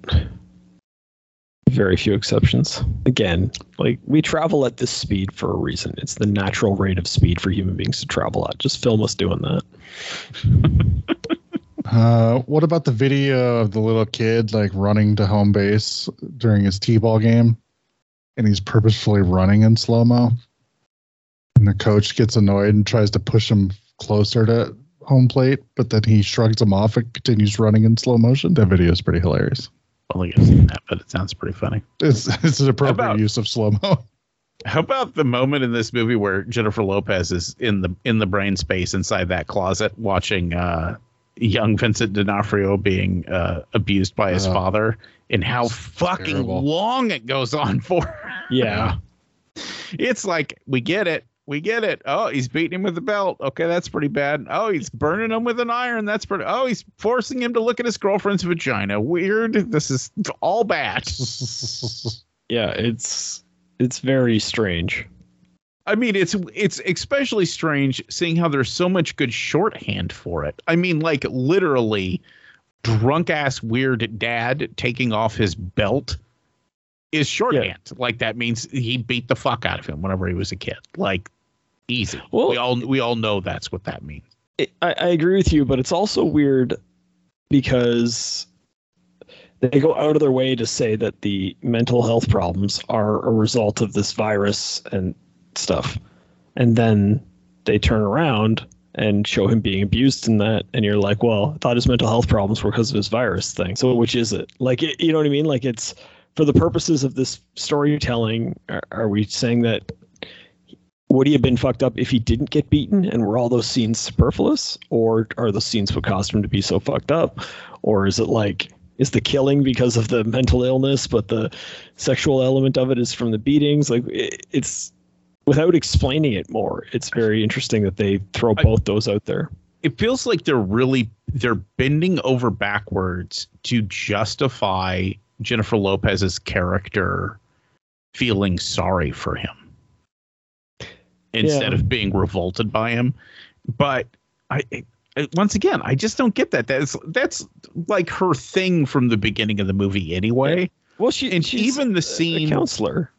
Very few exceptions. Again, like we travel at this speed for a reason. It's the natural rate of speed for human beings to travel at. Just film us doing that. uh, what about the video of the little kid like running to home base during his t-ball game, and he's purposefully running in slow mo, and the coach gets annoyed and tries to push him closer to home plate, but then he shrugs him off and continues running in slow motion. That video is pretty hilarious. I don't think I've seen that, but it sounds pretty funny. It's it's an appropriate about- use of slow mo. How about the moment in this movie where Jennifer Lopez is in the in the brain space inside that closet watching uh, young Vincent D'Onofrio being uh, abused by his Uh, father, and how fucking terrible. long it goes on for? Yeah. it's like we get it, we get it. Oh, he's beating him with the belt. Okay, that's pretty bad. Oh, he's burning him with an iron. That's pretty. Oh, he's forcing him to look at his girlfriend's vagina. Weird. This is all bad. Yeah, it's it's very strange. I mean, it's it's especially strange seeing how there's so much good shorthand for it. I mean, like literally, drunk ass weird dad taking off his belt is shorthand. Like that means he beat the fuck out of him whenever he was a kid. Like easy. Well- we all we all know that's what that means. it, I, I agree with you, but it's also weird because they go out of their way to say that the mental health problems are a result of this virus and stuff. And then they turn around and show him being abused in that. And you're like, well, I thought his mental health problems were because of his virus thing. So which is it? Like, it, you know what I mean? Like, it's for the purposes of this storytelling, are, are we saying that would he have been fucked up if he didn't get beaten and were all those scenes superfluous or are the scenes what caused him to be so fucked up or is it like is the killing because of the mental illness but the sexual element of it is from the beatings like it, it's without explaining it more it's very interesting that they throw both those out there It feels like they're really they're bending over backwards to justify Jennifer Lopez's character feeling sorry for him instead Yeah. of being revolted by him. But I, I once again, I just don't get that. That's that's like her thing from the beginning of the movie anyway. well she And she's even the a scene counselor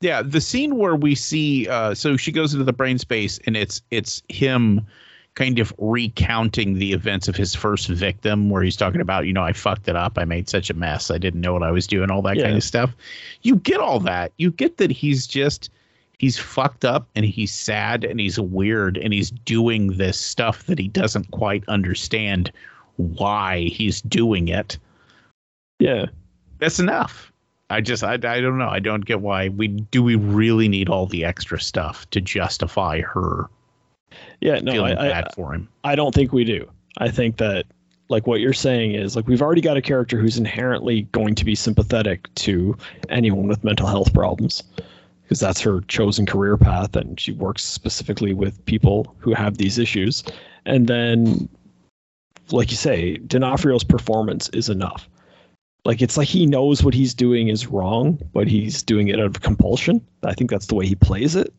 yeah the scene where we see uh so she goes into the brain space and it's it's him kind of recounting the events of his first victim where he's talking about you know i fucked it up. I made such a mess. I didn't know what i was doing all that kind of stuff. You get all that. You get that he's just he's fucked up and he's sad and he's weird and he's doing this stuff that he doesn't quite understand why he's doing it. Yeah. That's enough. I just I, I don't know. I don't get why we do we really need all the extra stuff to justify her yeah no feeling I, I, for him. I don't think we do. I think that like what you're saying is like we've already got a character who's inherently going to be sympathetic to anyone with mental health problems because that's her chosen career path and she works specifically with people who have these issues. And then like you say, D'Onofrio's performance is enough. Like it's like he knows what he's doing is wrong, but he's doing it out of compulsion. I think that's the way he plays it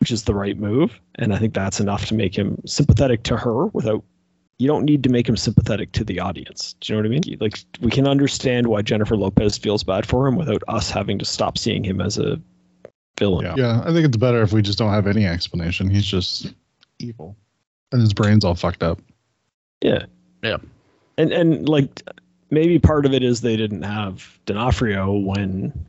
which is the right move. And I think that's enough to make him sympathetic to her without you don't need to make him sympathetic to the audience. Do you know what I mean? Like we can understand why Jennifer Lopez feels bad for him without us having to stop seeing him as a villain. Yeah. Yeah, I think it's better if we just don't have any explanation. He's just evil, and his brain's all fucked up. Yeah. Yeah. And and like maybe part of it is they didn't have D'Onofrio when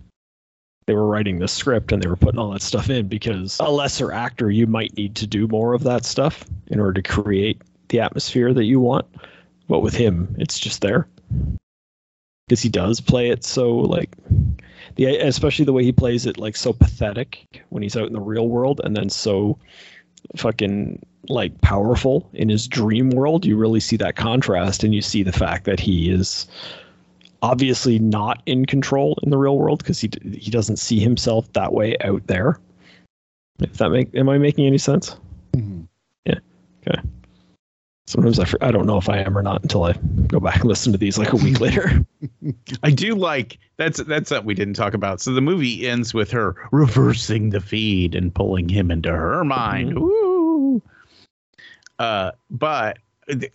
they were writing the script and they were putting all that stuff in because a lesser actor you might need to do more of that stuff in order to create the atmosphere that you want. But with him, it's just there because he does play it so like the especially the way he plays it like so pathetic when he's out in the real world and then so fucking like powerful in his dream world you really see that contrast and you see the fact that he is obviously not in control in the real world because he he doesn't see himself that way out there. If that make am i making any sense? Mhm. yeah. Okay sometimes I, I don't know if i am or not until i go back and listen to these like a week later I do like that's that's something we didn't talk about. So the movie ends with her reversing the feed and pulling him into her mind. Ooh. Uh, but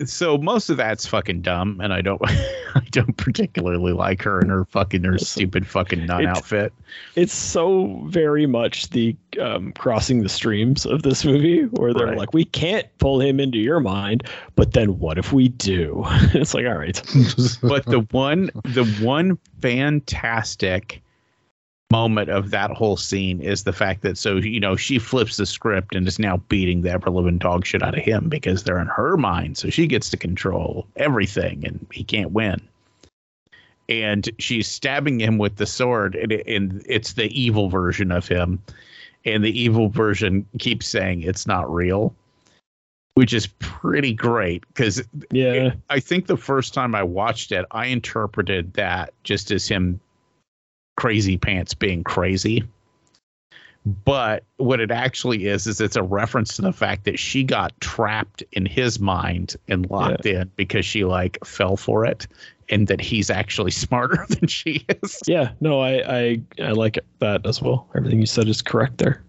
so most of that's fucking dumb, and I don't I don't particularly like her and her fucking her stupid fucking nun It- outfit. it's so very much the um, crossing the streams of this movie where they're Right. like we can't pull him into your mind but then what if we do it's like all right But the one the one fantastic moment of that whole scene is the fact that so you know she flips the script and is now beating the ever living dog shit out of him because they're in her mind. So she gets to control everything and he can't win. And she's stabbing him with the sword and, it, and it's the evil version of him. And the evil version keeps saying it's not real which is pretty great because yeah. I think the first time I watched it, I interpreted that just as him crazy pants being crazy. But what it actually is, is it's a reference to the fact that she got trapped in his mind and locked in because she like fell for it and that he's actually smarter than she is. yeah no I, I i like that as well everything you said is correct there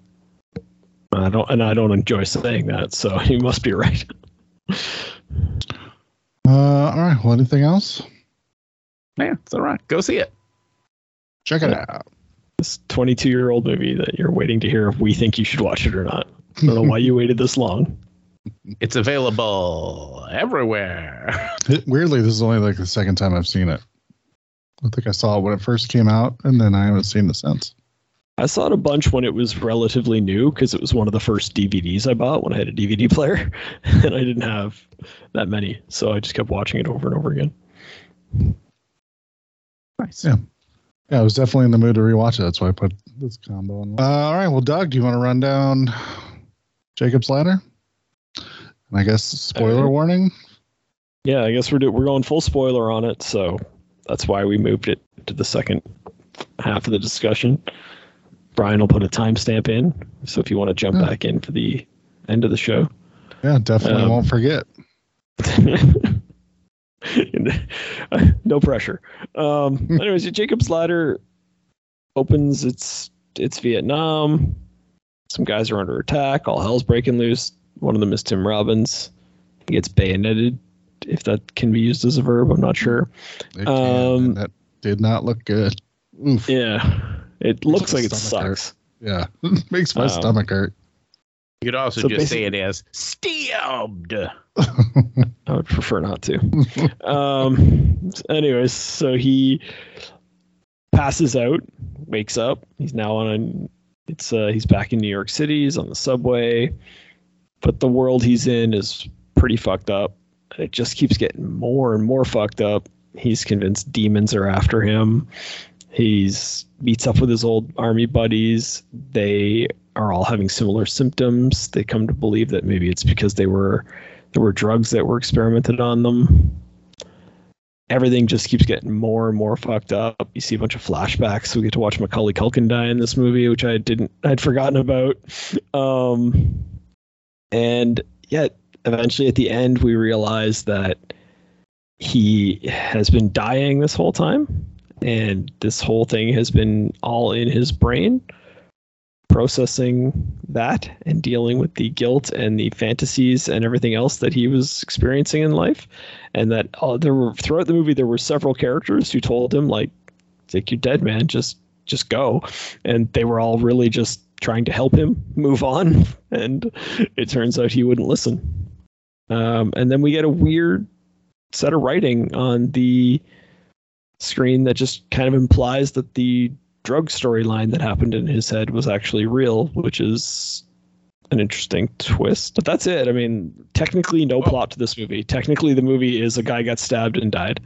i don't and i don't enjoy saying that so you must be right Uh, all right. Well, anything else? Yeah, it's all right. Go see it. Check it Yeah. out. this 22 year old movie that you're waiting to hear if we think you should watch it or not i don't know why you waited this long It's available everywhere. Weirdly, this is only like the second time I've seen it. I think I saw it when it first came out, and then I haven't seen it since. I saw it a bunch when it was relatively new because it was one of the first DVDs I bought when I had a DVD player, and I didn't have that many, so I just kept watching it over and over again. Nice. Yeah. Yeah, I was definitely in the mood to rewatch it. That's why I put this combo on. Uh, all right. Well, Doug, do you want to run down Jacob's Ladder? And I guess spoiler Uh, warning. Yeah, I guess we're do- we're going full spoiler on it, so that's why we moved it to the second half of the discussion. Brian will put a timestamp in, so if you want to jump Yeah. back in for the end of the show. Yeah, definitely Um, won't forget. no pressure. Um, anyways, Jacob's Ladder opens. It's it's Vietnam. Some guys are under attack. All hell's breaking loose. One of them is Tim Robbins. He gets bayoneted, if that can be used as a verb. I'm not sure. Can, um, that did not look good. Oof. Yeah, it looks like it stomach hurt. sucks. Yeah, makes my Um, stomach hurt. You could also So just say it as stabbed. I would prefer not to. um. Anyways, so he passes out, wakes up. He's now on. A, it's uh, he's back in New York City. He's on the subway, but the world he's in is pretty fucked up. It just keeps getting more and more fucked up. He's convinced demons are after him. He's meets up with his old army buddies. They are all having similar symptoms. They come to believe that maybe it's because they were there were drugs that were experimented on them. Everything just keeps getting more and more fucked up. You see a bunch of flashbacks. We get to watch Macaulay Culkin die in this movie, which I didn't, I'd forgotten about. Um, and yet, eventually, at the end, we realize that he has been dying this whole time, and this whole thing has been all in his brain processing that and dealing with the guilt and the fantasies and everything else that he was experiencing in life. And that uh, there were throughout the movie there were several characters who told him like like you're dead man. Just just go. And they were all really just trying to help him move on. And it turns out he wouldn't listen. Um, and then we get a weird set of writing on the screen that just kind of implies that the drug storyline that happened in his head was actually real, which is an interesting twist. But that's it. I mean, technically, no plot to this movie. Technically, the movie is a guy got stabbed and died.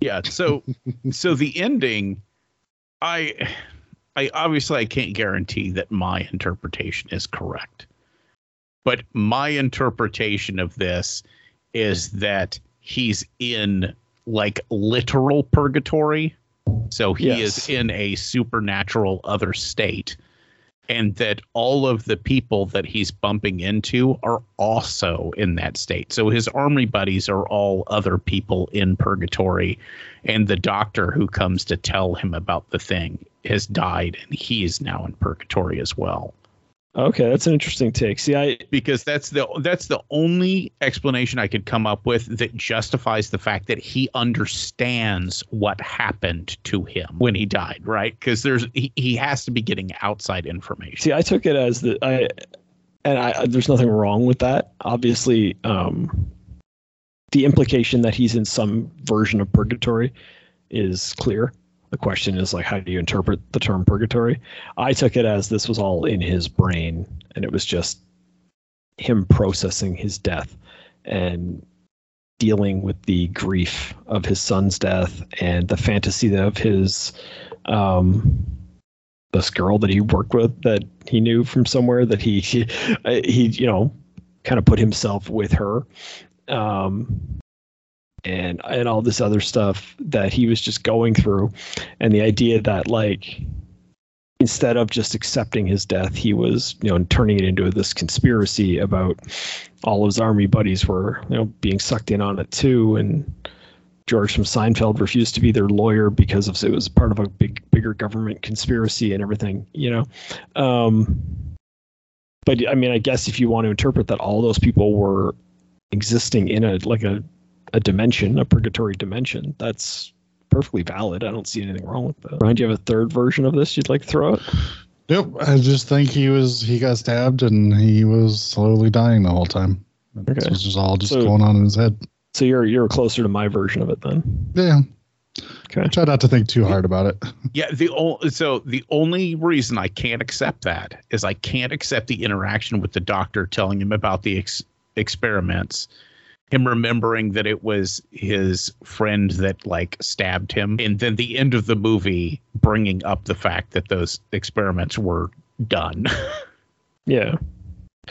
Yeah. So, so the ending, I, I obviously I can't guarantee that my interpretation is correct, but my interpretation of this is that he's in like literal purgatory. So he Yes. is in a supernatural other state. And that all of the people that he's bumping into are also in that state. So his army buddies are all other people in purgatory. And the doctor who comes to tell him about the thing has died and he is now in purgatory as well Okay, that's an interesting take. See, I because that's the that's the only explanation I could come up with that justifies the fact that he understands what happened to him when he died, right? Because there's he, he has to be getting outside information. see, I took it as the I, and I, there's nothing wrong with that. Obviously, um, the implication that he's in some version of purgatory is clear. The question is like, how do you interpret the term purgatory? I took it as this was all in his brain, and it was just him processing his death and dealing with the grief of his son's death and the fantasy of his um this girl that he worked with that he knew from somewhere that he he, he you know kind of put himself with her um and and all this other stuff that he was just going through. And the idea that like instead of just accepting his death he was you know turning it into this conspiracy about all of his army buddies were you know being sucked in on it too. And George from Seinfeld refused to be their lawyer because of it was part of a big bigger government conspiracy and everything you know? Um but I mean I guess if you want to interpret that all those people were existing in a like a a dimension, a purgatory dimension. That's perfectly valid. I don't see anything wrong with that. Ryan, do you have a third version of this you'd like to throw out? Nope. I just think he was he got stabbed and he was slowly dying the whole time. This Okay. was just all just So- going on in his head. So you're you're closer to my version of it then. Yeah. Okay. I try not to think too hard about it. Yeah, the o- so the only reason I can't accept that is I can't accept the interaction with the doctor telling him about the ex- experiments, him remembering that it was his friend that like stabbed him, and then the end of the movie bringing up the fact that those experiments were done. Yeah.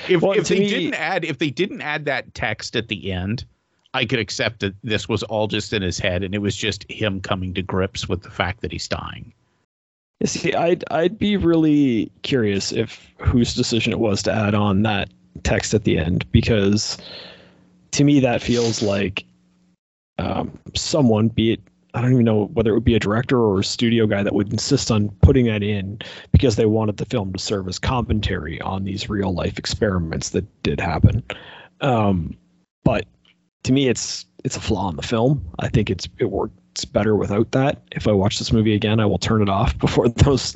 if Well, if they me- didn't add if they didn't add that text at the end, I could accept that this was all just in his head and it was just him coming to grips with the fact that he's dying. See, I'd I'd be really curious if whose decision it was to add on that text at the end because to me that feels like um, someone, be it I don't even know whether it would be a director or a studio guy that would insist on putting that in because they wanted the film to serve as commentary on these real life experiments that did happen. Um, but to me, it's it's a flaw in the film. I think it's it works better without that. If I watch this movie again, I will turn it off before those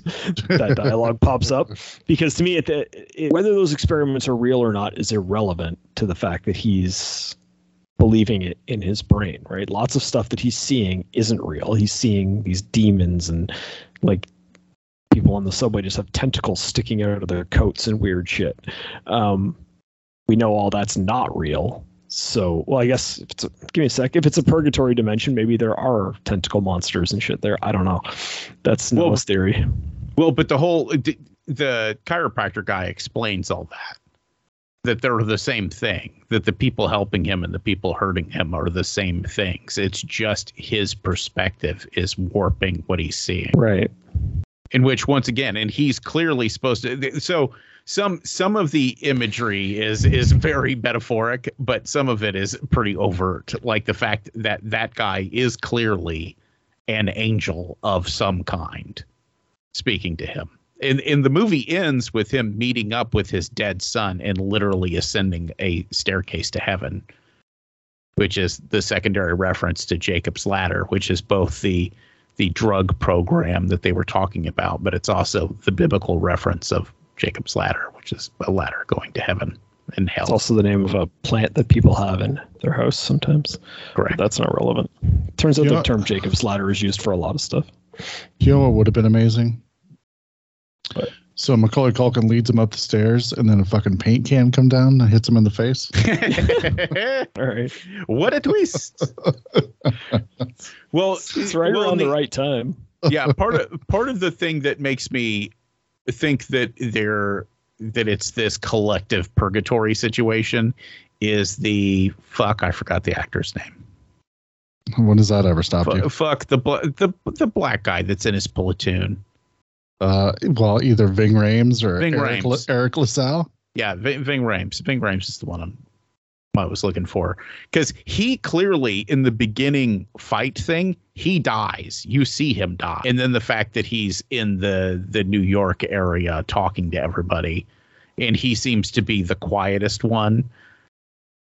that dialogue pops up because to me, it, it, whether those experiments are real or not is irrelevant to the fact that he's believing it in his brain. Right? Lots of stuff that he's seeing isn't real. He's seeing these demons and like people on the subway just have tentacles sticking out of their coats and weird shit. Um, we know all that's not real. So, well, I guess if it's a, give me a sec. If it's a purgatory dimension, maybe there are tentacle monsters and shit there. I don't know. That's Well, Noah's theory. Well, but the whole the, the chiropractor guy explains all that. That they're the same thing. That the people helping him and the people hurting him are the same things. It's just his perspective is warping what he's seeing. Right. In which, once again, and he's clearly supposed to. So some some of the imagery is is very metaphoric, but some of it is pretty overt. Like the fact that that guy is clearly an angel of some kind speaking to him. And, the movie ends with him meeting up with his dead son and literally ascending a staircase to heaven, which is the secondary reference to Jacob's Ladder, which is both the the drug program that they were talking about, but it's also the biblical reference of Jacob's Ladder, which is a ladder going to heaven and hell. It's also the name of a plant that people have in their house sometimes. correct. That's not relevant. Turns out You the know- term Jacob's ladder is used for a lot of stuff. You know what would have been amazing? What? So Macaulay Culkin leads him up the stairs, and then a fucking paint can come down and hits him in the face. All right, what a twist! well, it's right well, around the the- right time. yeah part of part of the thing that makes me think that they're that it's this collective purgatory situation is the fuck I forgot the actor's name. when does that ever stop Fu- you? fuck the the the black guy that's in his platoon. Uh, well, either Ving Rhames or Ving Eric, Rhames. Eric LaSalle. Yeah, Ving, Ving Rhames. Ving Rhames is the one I'm I was looking for because he clearly in the beginning fight thing he dies. You see him die, and then the fact that he's in the the New York area talking to everybody, and he seems to be the quietest one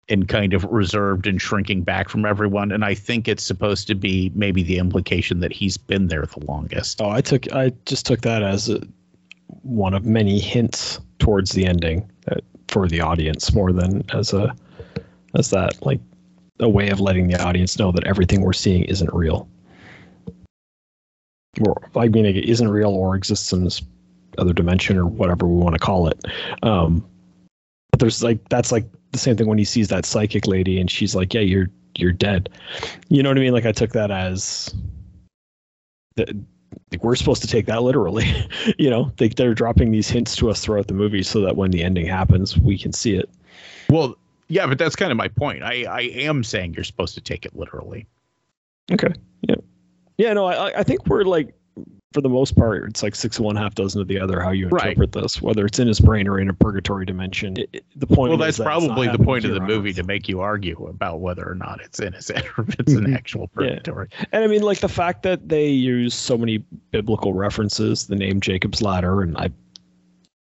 and kind of reserved and shrinking back from everyone. And I think it's supposed to be maybe the implication that he's been there the longest. Oh, I took I just took that as a, one of many hints towards the ending that, for the audience, more than as a as that like a way of letting the audience know that everything we're seeing isn't real. Or I mean, it isn't real or exists in this other dimension or whatever we want to call it. Um, but there's like that's like the same thing when he sees that psychic lady and she's like, "Yeah, you're you're dead." You know what I mean? Like I took that as the, we're supposed to take that literally you know they, they're dropping these hints to us throughout the movie so that when the ending happens we can see it Well, yeah, but that's kind of my point. I I am saying you're supposed to take it literally. okay yeah yeah no i i think we're like for the most part it's like six of one half dozen of the other how you Right. interpret this whether it's in his brain or in a purgatory dimension It- it- the point Well, that's that probably the point of the movie to make you argue about whether or not it's innocent or if it's an mm-hmm. actual purgatory. and i mean like the fact that they use so many biblical references the name jacob's ladder and i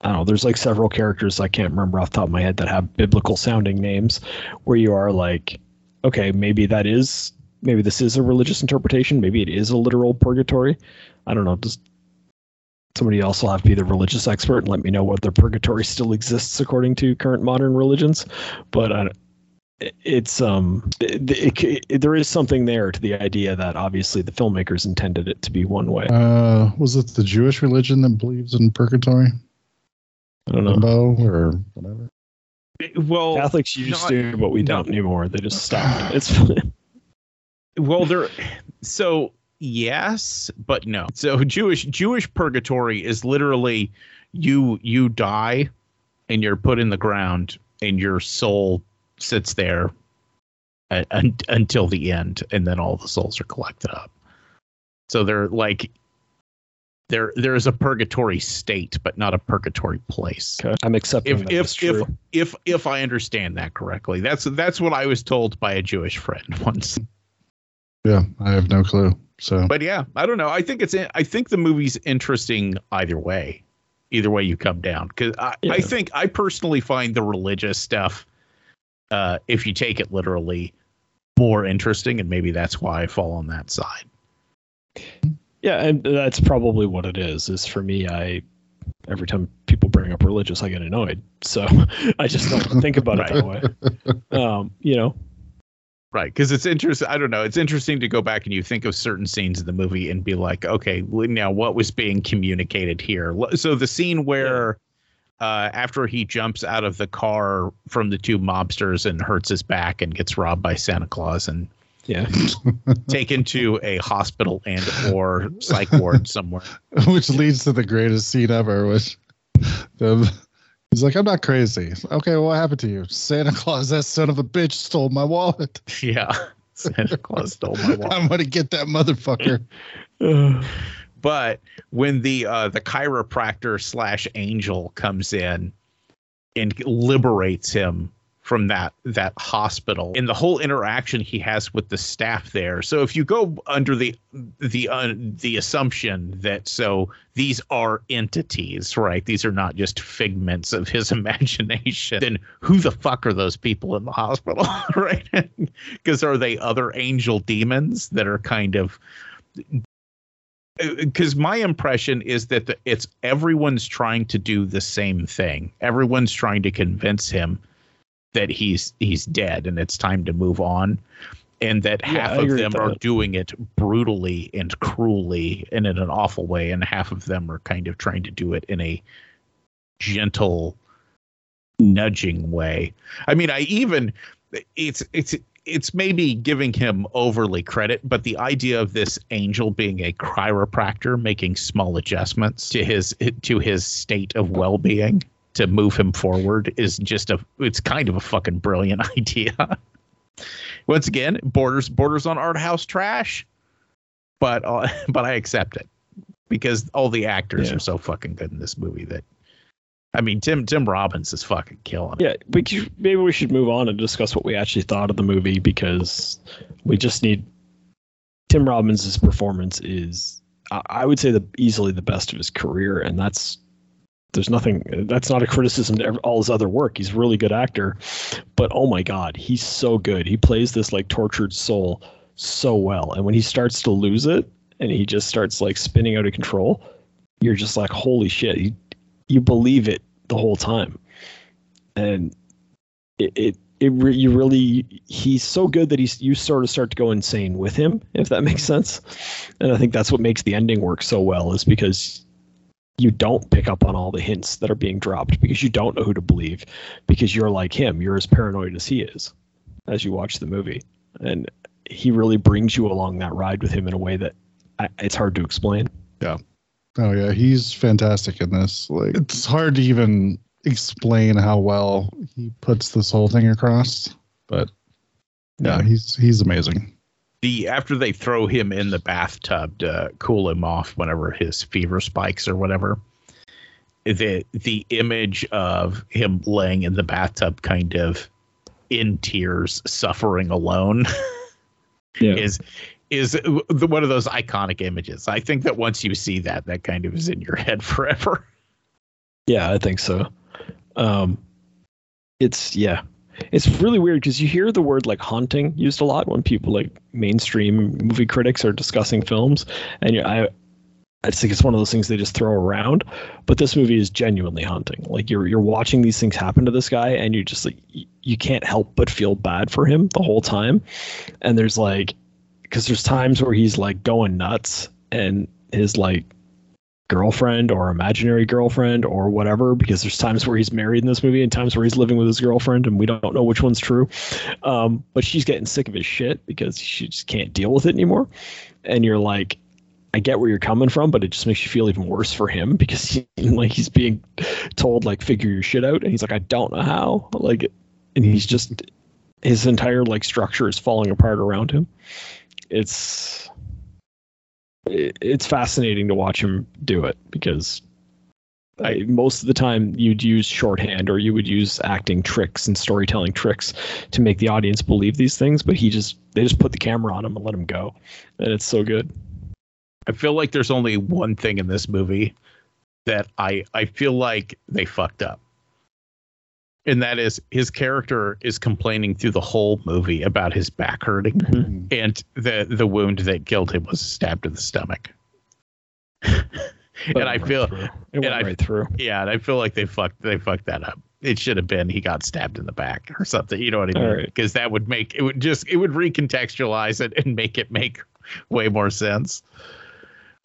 I don't know. There's like several characters I can't remember off the top of my head that have biblical sounding names, where you are like, okay, maybe that is, maybe this is a religious interpretation. Maybe it is a literal purgatory. I don't know. Does somebody else will have to be the religious expert and let me know whether purgatory still exists according to current modern religions? But I, it's um, it, it, it- there is something there to the idea that obviously the filmmakers intended it to be one way. Uh, was it the Jewish religion that believes in purgatory, I don't know. limbo, or whatever? Well, Catholics used not- to, but we no. don't anymore. They just stopped. It's well, there. So yes, but no. So Jewish Jewish purgatory is literally you you die, and you're put in the ground, and your soul sits there uh, un, until the end, and then all the souls are collected up. So they're like. There, there is a purgatory state, but not a purgatory place. okay. I'm accepting if that if true. if if if I understand that correctly, that's that's what I was told by a Jewish friend once. Yeah, I have no clue. So But yeah, I don't know. I think it's I think the movie's interesting either way. Either way you come down, because I, I think I personally find the religious stuff, uh, if you take it literally, more interesting, and maybe that's why I fall on that side. Yeah, and that's probably what it is. Is for me, I every time people bring up religious, I get annoyed. So I just don't think about it that way. Um, you know, Right, because it's interesting. I don't know. It's interesting to go back and you think of certain scenes in the movie and be like, okay, now what was being communicated here? So the scene where, uh, after he jumps out of the car from the two mobsters and hurts his back and gets robbed by Santa Claus and yeah, taken to a hospital and or psych ward somewhere. which leads to the greatest scene ever, which the, he's like, I'm not crazy. Okay, well, what happened to you? Santa Claus, that son of a bitch, stole my wallet. yeah, Santa Claus stole my wallet. I'm gonna get that motherfucker. but when the uh the chiropractor slash angel comes in and liberates him from that that hospital and the whole interaction he has with the staff there. So if you go under the the uh, the assumption that so these are entities right? These are not just figments of his imagination then who the fuck are those people in the hospital right? Because are they other angel demons that are kind of because my impression is that the, it's everyone's trying to do the same thing. Everyone's trying to convince him that he's he's dead and it's time to move on. and that Yeah, half I of them are doing it brutally and cruelly and in an awful way, and half of them are kind of trying to do it in a gentle, nudging way. I mean, I even it's it's it's maybe giving him overly credit, but the idea of this angel being a chiropractor making small adjustments to his to his state of well-being to move him forward is just a it's kind of a fucking brilliant idea. Once again, borders borders on art house trash, but uh, but I accept it because all the actors Yeah. are so fucking good in this movie that I mean Tim Tim Robbins is fucking killing it. Yeah, we could, maybe we should move on and discuss what we actually thought of the movie because we just need Tim Robbins' performance is I- I would say the easily the best of his career, and that's there's nothing that's not a criticism to all his other work. He's a really good actor, but oh my god, he's so good. He plays this like tortured soul so well, and when he starts to lose it and he just starts like spinning out of control, you're just like holy shit. He, you believe it the whole time, and it it, it re- you really he's so good that he's you sort of start to go insane with him if that makes sense, and I think that's what makes the ending work so well is because you don't pick up on all the hints that are being dropped because you don't know who to believe because you're like him you're as paranoid as he is as you watch the movie and he really brings you along that ride with him in a way that I, it's hard to explain yeah Oh yeah, he's fantastic in this. Like it's hard to even explain how well he puts this whole thing across. But yeah, he's he's amazing. The after they throw him in the bathtub to cool him off whenever his fever spikes or whatever the the image of him laying in the bathtub kind of in tears suffering alone yeah. is is the, one of those iconic images. I think that once you see that that kind of is in your head forever. Yeah, I think so. Um, it's yeah, it's really weird because you hear the word like haunting used a lot when people like mainstream movie critics are discussing films, and you I, I think it's one of those things they just throw around. But this movie is genuinely haunting. Like you're you're watching these things happen to this guy, and you just like you can't help but feel bad for him the whole time. And there's like, because there's times where he's like going nuts, and his like girlfriend or imaginary girlfriend or whatever because there's times where he's married in this movie and times where he's living with his girlfriend and we don't know which one's true. Um, but she's getting sick of his shit because she just can't deal with it anymore. And you're like i get where you're coming from but it just makes you feel even worse for him because he, like he's being told like figure your shit out. And he's like i don't know how. Like and he's just his entire like structure is falling apart around him. It's it- it's fascinating to watch him do it because I, most of the time you'd use shorthand or you would use acting tricks and storytelling tricks to make the audience believe these things but he just they just put the camera on him and let him go. And it's so good. I feel like there's only one thing in this movie that i i feel like they fucked up and that is his character is complaining through the whole movie about his back hurting Mm-hmm. and the the wound that killed him was stabbed in the stomach and i it feel through. it and went I- right through yeah and i feel like they fucked they fucked that up it should have been he got stabbed in the back or something you know what i mean All right. because that would make it would just it would recontextualize it and make it make way more sense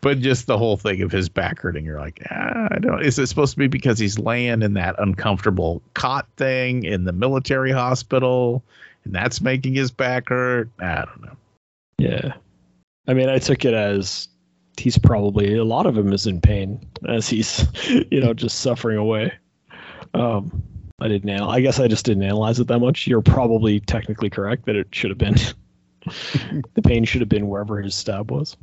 but just the whole thing of his back hurting you're like ah, i don't is it supposed to be because he's laying in that uncomfortable cot thing in the military hospital and that's making his back hurt? I don't know. Yeah. I mean i took it as he's probably a lot of him is in pain as he's you know just suffering away. Um i didn't anal- i guess i just didn't analyze it that much. You're probably technically correct that it should have been. The pain should have been wherever his stab was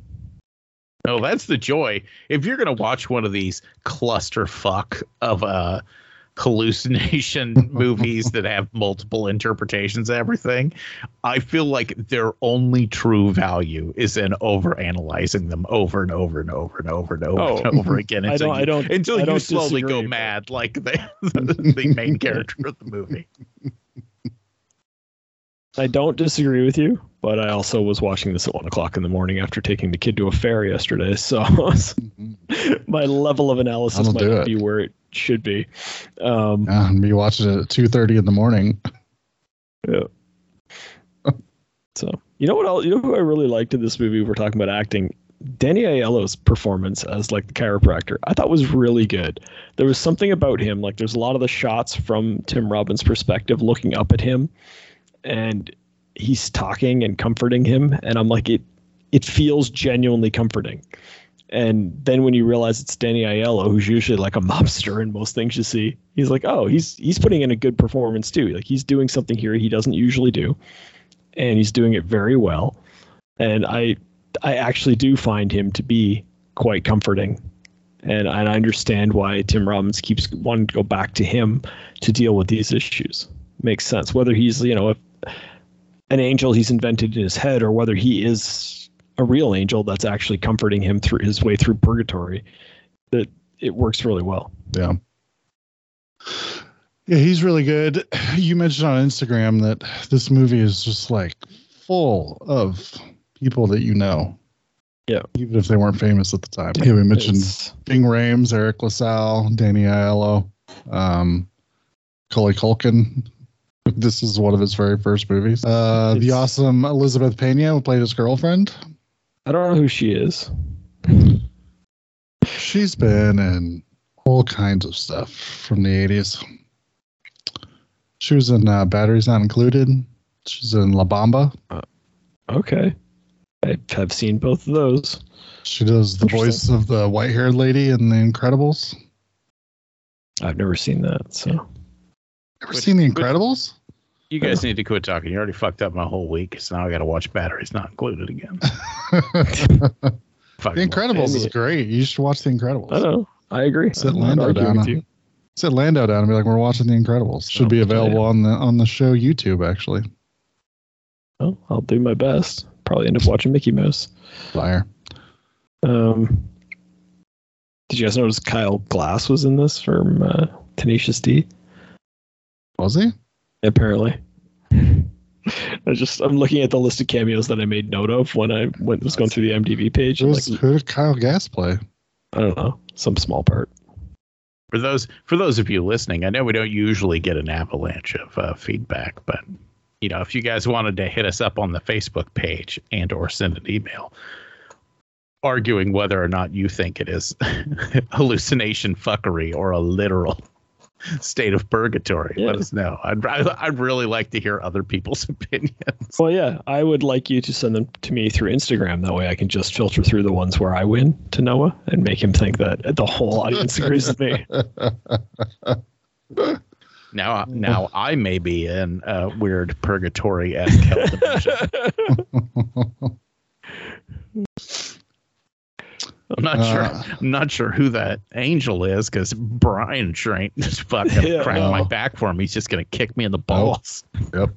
Oh, that's the joy. If you're gonna watch one of these clusterfuck of uh hallucination movies that have multiple interpretations of everything, I feel like their only true value is in over analyzing them over and over and over and over and over Oh, and over again I until don't- you, I don't- until I don't slowly go disagree, mad like the the main character of the movie. I don't disagree with you but i also was watching this at one o'clock in the morning after taking the kid to a fair yesterday so my level of analysis might be where it should be um Yeah, and me watching it at two thirty in the morning. Yeah. So You know what? Else, you know who I really liked in this movie? We're talking about acting. Danny Aiello's performance as like the chiropractor, I thought was really good. There was something about him. Like there's a lot of the shots from Tim Robbins' perspective, looking up at him, and he's talking and comforting him, and I'm like, it it feels genuinely comforting. And then when you realize it's Danny Aiello, who's usually like a mobster in most things you see, he's like, oh, he's he's putting in a good performance too. Like he's doing something here he doesn't usually do, and he's doing it very well. And I I actually do find him to be quite comforting. And, and I understand why Tim Robbins keeps wanting to go back to him to deal with these issues. Makes sense. Whether he's, you know, a, an angel he's invented in his head or whether he is a real angel that's actually comforting him through his way through purgatory, that it works really well. Yeah. Yeah, he's really good. You mentioned on Instagram that this movie is just like full of people that you know. Yeah. Even if they weren't famous at the time. Yeah, we mentioned It's- Ving Rhames, Eric LaSalle, Danny Aiello, um, Cully Culkin. This is one of his very first movies. Uh, the awesome Elizabeth Pena, played his girlfriend. I don't know who she is. She's been in all kinds of stuff from the 80s. She was in uh, Batteries Not Included. She's in La Bamba. Okay. I have seen both of those. She does the voice of the white haired lady in The Incredibles. I've never seen that. So Ever seen The but- Incredibles? You guys need to quit talking. You already fucked up my whole week, so now I got to watch Batteries Not Included again. the Incredibles is great. You should watch The Incredibles. I know. I agree. Sit Lando down. with on- Sit Lando down and be like, "We're watching The Incredibles." Should Oh, be available yeah. on the on the show YouTube. Actually, Well, I'll do my best. Probably end up watching Mickey Mouse. liar. Um, did you guys notice Kyle Gass was in this from uh, Tenacious D? Was he? Apparently. I just I'm looking at the list of cameos that I made note of when I went was going through the MDB page. Who, and was, like, who did Kyle Gass play? I don't know, some small part. For those for those of you listening, I know we don't usually get an avalanche of uh, feedback, but you know, if you guys wanted to hit us up on the Facebook page and or send an email arguing whether or not you think it is hallucination fuckery or a literal state of purgatory, let us know. I'd I'd really like to hear other people's opinions. Well, yeah, I would like you to send them to me through Instagram. That way, I can just filter through the ones where I win to Noah and make him think that the whole audience agrees with me. Now, now I may be in a weird purgatory esque hell dimension. I'm not Uh, sure. I'm not sure who that angel is because Brian sure ain't just fucking Yeah, crack my back for him. He's just gonna kick me in the balls. Yep.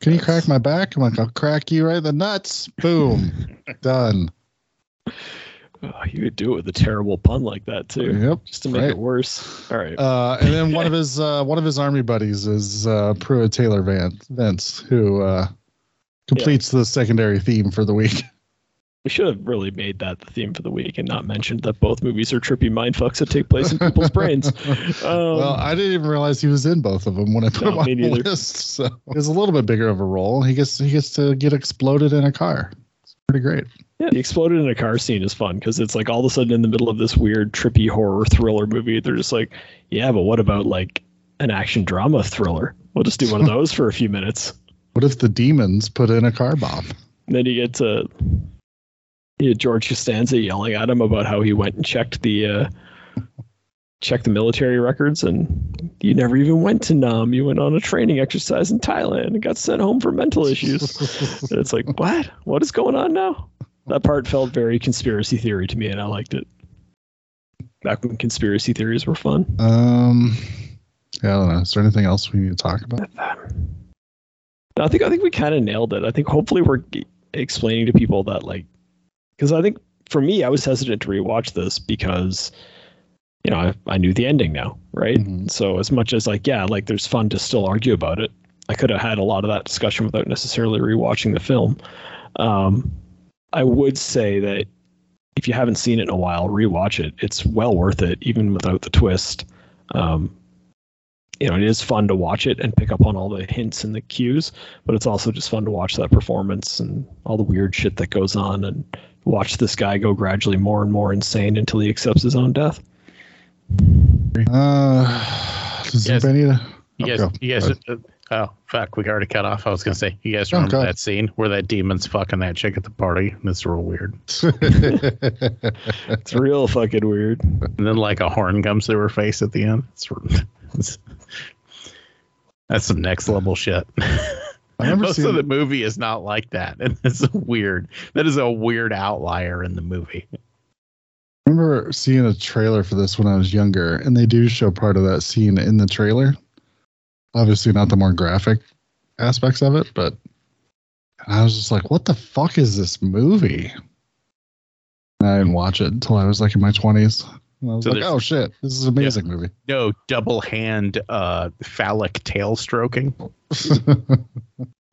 Can you crack my back? I'm like, I'll crack you right in the nuts. Boom. Done. Oh, you would do it with a terrible pun like that too, Yep. just to make right. it worse. All right. Uh, and then one of his uh, one of his army buddies is uh, Pruitt Taylor Van Vance, who uh, completes the secondary theme for the week. We should have really made that the theme for the week and not mentioned that both movies are trippy mind fucks that take place in people's brains. Um, well, I didn't even realize he was in both of them when I put No, him on the neither. list. So he has a little bit bigger of a role. He gets he gets to get exploded in a car. It's pretty great. Yeah, the exploded in a car scene is fun because it's like all of a sudden in the middle of this weird, trippy horror thriller movie, they're just like, yeah, but what about like an action drama thriller? We'll just do one of those for a few minutes. What if the demons put in a car bomb? And then you get to you get George Costanza yelling at him about how he went and checked the uh, checked the military records and you never even went to Nam. You went on a training exercise in Thailand and got sent home for mental issues. And it's like, what? What is going on now? That part felt very conspiracy theory to me, and I liked it. Back when conspiracy theories were fun. um, yeah, I don't know. Is there anything else we need to talk about? I think I think we kind of nailed it. I think hopefully we're explaining to people that like, because I think for me, I was hesitant to rewatch this because, you know, I, I knew the ending now, right? Mhm. So as much as like, yeah, like there's fun to still argue about it. I could have had a lot of that discussion without necessarily rewatching the film. Um, I would say that if you haven't seen it in a while, rewatch it. It's well worth it, even without the twist. Um, you know, it is fun to watch it and pick up on all the hints and the cues, but it's also just fun to watch that performance and all the weird shit that goes on and watch this guy go gradually more and more insane until he accepts his own death. Uh, does Yes. anybody need a- You Oh, guys, go. you guys, uh, oh fuck, we already cut off. I was gonna say, you guys remember go. that scene where that demon's fucking that chick at the party? That's real weird. It's real fucking weird. And then like a horn comes through her face at the end. It's, it's that's some next level shit. I Most seeing of the movie is not like that, and it's a weird. That is a weird outlier in the movie. I remember seeing a trailer for this when I was younger, and they do show part of that scene in the trailer. Obviously, not the more graphic aspects of it, but I was just like, "What the fuck is this movie?" And I didn't watch it until I was like in my twenties. I was So like, "Oh shit, this is an amazing movie." No double hand uh, phallic tail stroking.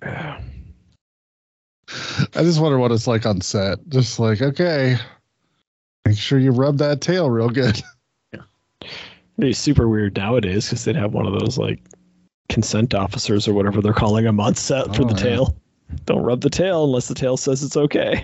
I just wonder what it's like on set. Just like, okay, make sure you rub that tail real good. It'd be super weird nowadays because they'd have one of those like consent officers or whatever they're calling them on set for Oh, the yeah. tail. Don't rub the tail unless the tail says it's okay.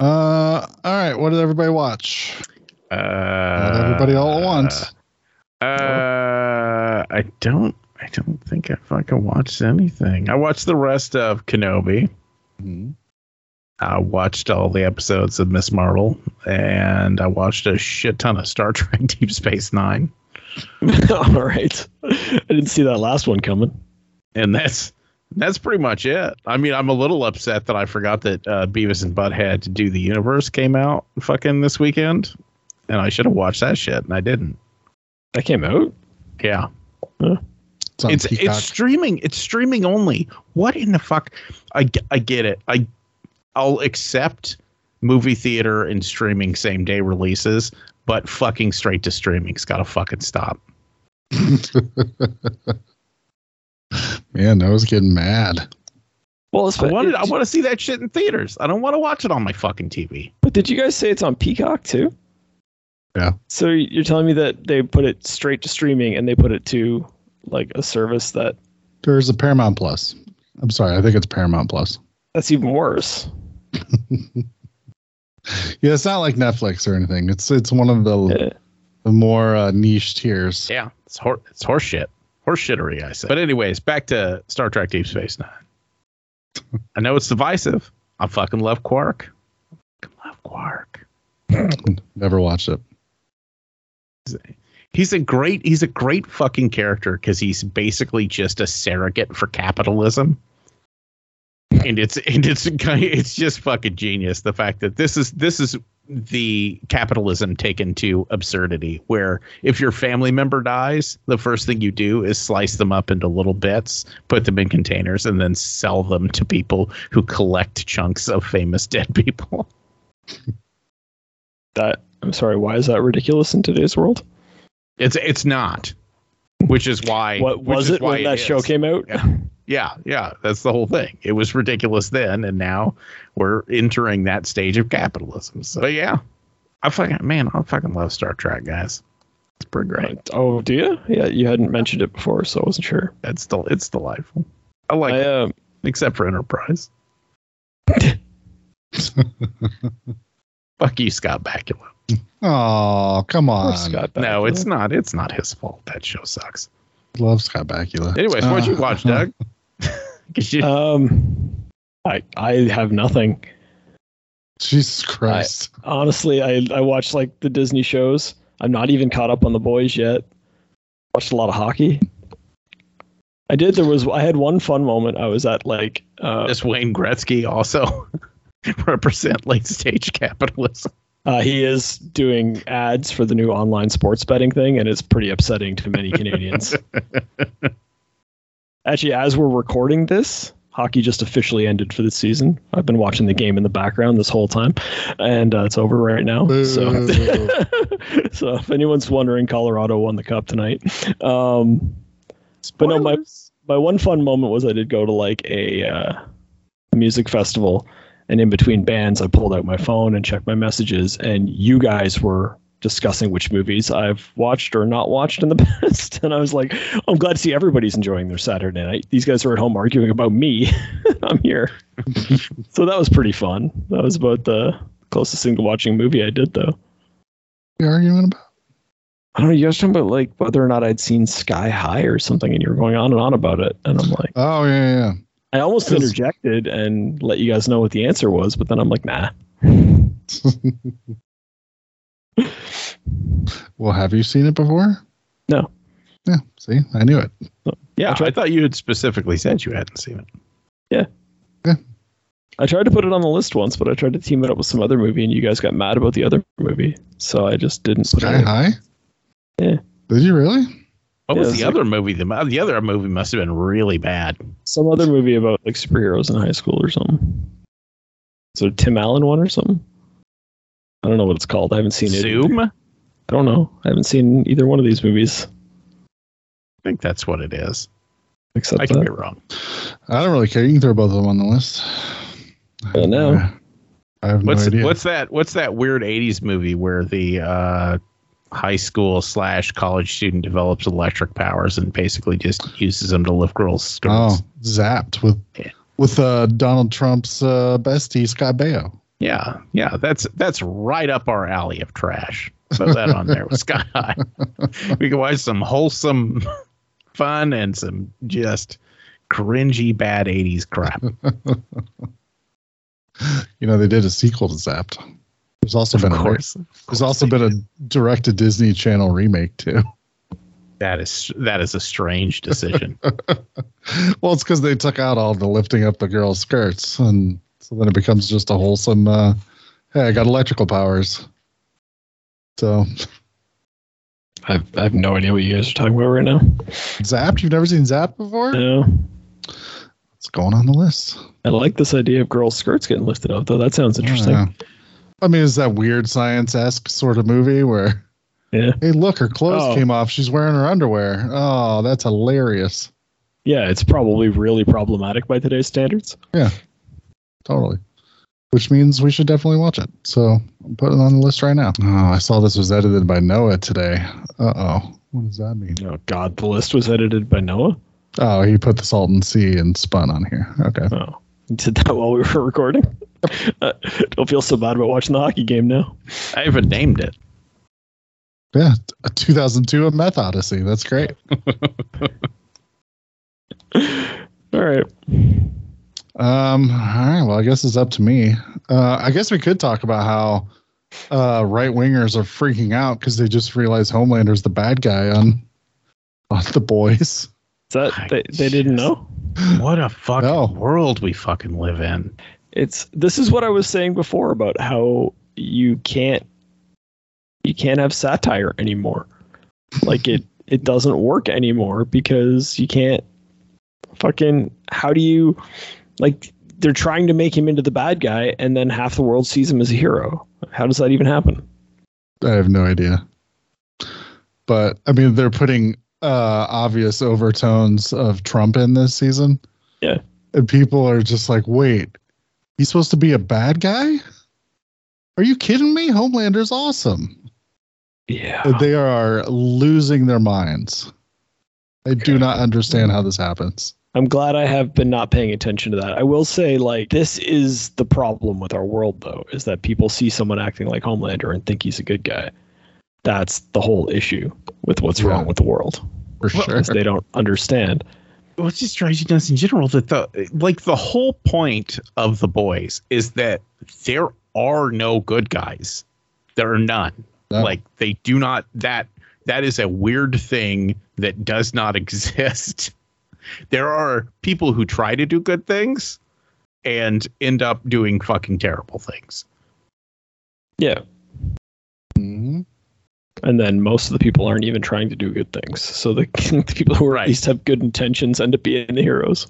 Uh, all right. What did everybody watch? Uh, Not everybody all at once. Uh, I don't. I don't think I fucking watched anything. I watched the rest of Kenobi. Mhm. I watched all the episodes of Miss Marvel, and I watched a shit ton of Star Trek Deep Space Nine, All right. I didn't see that last one coming. and that's that's pretty much it. I mean, I'm a little upset that I forgot that uh, Beavis and Butthead to do the universe came out fucking this weekend, and I should have watched that shit, and I didn't. That came out. Yeah. It's it's it's streaming. It's streaming only. What in the fuck? I, I get it. I I'll accept movie theater and streaming same day releases, but fucking straight to streaming's got to fucking stop. Man, I was getting mad. Well, it's I wanted I want to see that shit in theaters. I don't want to watch it on my fucking TV. But did you guys say it's on Peacock too? Yeah. So you're telling me that they put it straight to streaming and they put it to like a service that There's a Paramount Plus. I'm sorry, I think it's Paramount Plus. that's even worse. Yeah, it's not like Netflix or anything. It's it's one of the, Yeah. the more uh, niche tiers. Yeah, it's hor- it's horse shit. Horse shittery, I say. But anyways, back to Star Trek Deep Space Nine. I know it's divisive. I fucking love Quark. I fucking love Quark. Never watched it. he's a great he's a great fucking character because he's basically just a surrogate for capitalism and it's and it's it's just fucking genius the fact that this is this is the capitalism taken to absurdity where if your family member dies the first thing you do is slice them up into little bits put them in containers and then sell them to people who collect chunks of famous dead people That I'm sorry, why is that ridiculous in today's world? it's it's not which is why What was it why when that is. show came out? Yeah. Yeah, yeah, that's the whole thing. It was ridiculous then, and now we're entering that stage of capitalism. So, but yeah, I fucking man, I fucking love Star Trek, guys. It's pretty great. Oh, do you? Yeah, you hadn't mentioned it before, so I wasn't sure. It's still it's delightful. I like I, it, um, except for Enterprise. Fuck you, Scott Bakula. Oh, come on. Scott No, it's not. It's not his fault. That show sucks. Love Scott Bakula. Anyways, what'd you Uh, watch, Doug? 'Cause you- Um, I I have nothing. Jesus Christ. Honestly, I I watched like the Disney shows. I'm not even caught up on the boys yet. Watched a lot of hockey. I did. There was I had one fun moment. I was at like uh, Does Wayne Gretzky also represent late stage capitalism? Uh, he is doing ads for the new online sports betting thing, and it's pretty upsetting to many Canadians. Actually, as we're recording this, hockey just officially ended for the season. I've been watching the game in the background this whole time, and uh, it's over right now. So, so if anyone's wondering, Colorado won the cup tonight. Um, but no, my my one fun moment was I did go to like a uh, music festival, and in between bands, I pulled out my phone and checked my messages, and you guys were discussing which movies I've watched or not watched in the past. And I was like, I'm glad to see everybody's enjoying their Saturday night. These guys are at home arguing about me. I'm here. so that was pretty fun. That was about the closest thing to watching a movie I did, though. you arguing about? I don't know. You guys talking about like whether or not I'd seen Sky High or something, and you were going on and on about it. And I'm like, Oh yeah, yeah. I almost 'Cause- interjected and let you guys know what the answer was, but then I'm like, nah. Well, have you seen it before? No. Yeah. See, I knew it. Yeah, I I, thought you had specifically said you hadn't seen it. Yeah. Yeah. I tried to put it on the list once, but I tried to team it up with some other movie, and you guys got mad about the other movie, so I just didn't put it. Sky in. High. Yeah. Did you really? What Yeah, was it's the like- other movie? The, the other movie must have been really bad. Some other movie about like superheroes in high school or something. So Tim Allen one or something? I don't know what it's called. I haven't seen it. Zoom? I I don't know. I haven't seen either one of these movies I think that's what it is. except I could be wrong. I don't really care. You can throw both of them on the list. I don't know. I have no What's idea. what's that? What's that weird '80s movie where the uh, high school slash college student develops electric powers and basically just uses them to lift girls' oh, zapped with Yeah. with uh, Donald Trump's uh, bestie Scott Baio. Yeah, yeah, that's that's right up our alley of trash. Put that on there with Sky High. we can watch some wholesome fun and some just cringy bad '80s crap. You know, they did a sequel to Zapped. There's also Of been a course, there's also been a direct to Disney Channel remake too. that is that is a strange decision. well, it's because they took out all the lifting up the girls' skirts, and so then it becomes just a wholesome. Uh, hey, I got electrical powers. So I've, I have no idea what you guys are talking about right now. Zapped, you've never seen Zapped before? No. It's going on the list. I like this idea of girls' skirts getting lifted up, though. That sounds oh, interesting. Yeah. I mean, is that weird science esque sort of movie where, Yeah. hey, look, her clothes Oh. came off. She's wearing her underwear. Oh, that's hilarious. Yeah, it's probably really problematic by today's standards. Yeah, totally. Which means we should definitely watch it. So I'm putting it on the list right now. Oh, I saw this was edited by Noah today. Uh oh. What does that mean? Oh, God, the list was edited by Noah. Oh, he put the Salton Sea and spun on here. Okay. Oh, he did that while we were recording. uh, don't feel so bad about watching the hockey game now. I even named it. Yeah. A 2002 A Meth Odyssey. That's great. All right. Um, all right. Well, I guess it's up to me. Uh, I guess we could talk about how uh, right wingers are freaking out because they just realized Homelander's the bad guy on on the boys. Is that they, they didn't know? What a fucking No. world we fucking live in. It's this is what I was saying before about how you can't you can't have satire anymore. Like it it doesn't work anymore because you can't fucking how do you like they're trying to make him into the bad guy and then half the world sees him as a hero. How does that even happen? I have no idea. But I mean, they're putting uh, obvious overtones of Trump in this season. Yeah. And people are just like, wait, he's supposed to be a bad guy? Are you kidding me? Homelander's awesome. Yeah. They are losing their minds. I do not understand how this happens. I'm glad I have been not paying attention to that. I will say, like, this is the problem with our world, though, is that people see someone acting like Homelander and think he's a good guy. That's the whole issue with what's Yeah. wrong with the world. For sure. Is they don't understand. What just drives you nuts in general that the like the whole point of the boys is that there are no good guys. There are none. No. Like they do not that that is a weird thing that does not exist. There are people who try to do good things and end up doing fucking terrible things. Yeah. Mhm. and then most of the people aren't even trying to do good things. So the, the people who Right. at least have good intentions end up being the heroes.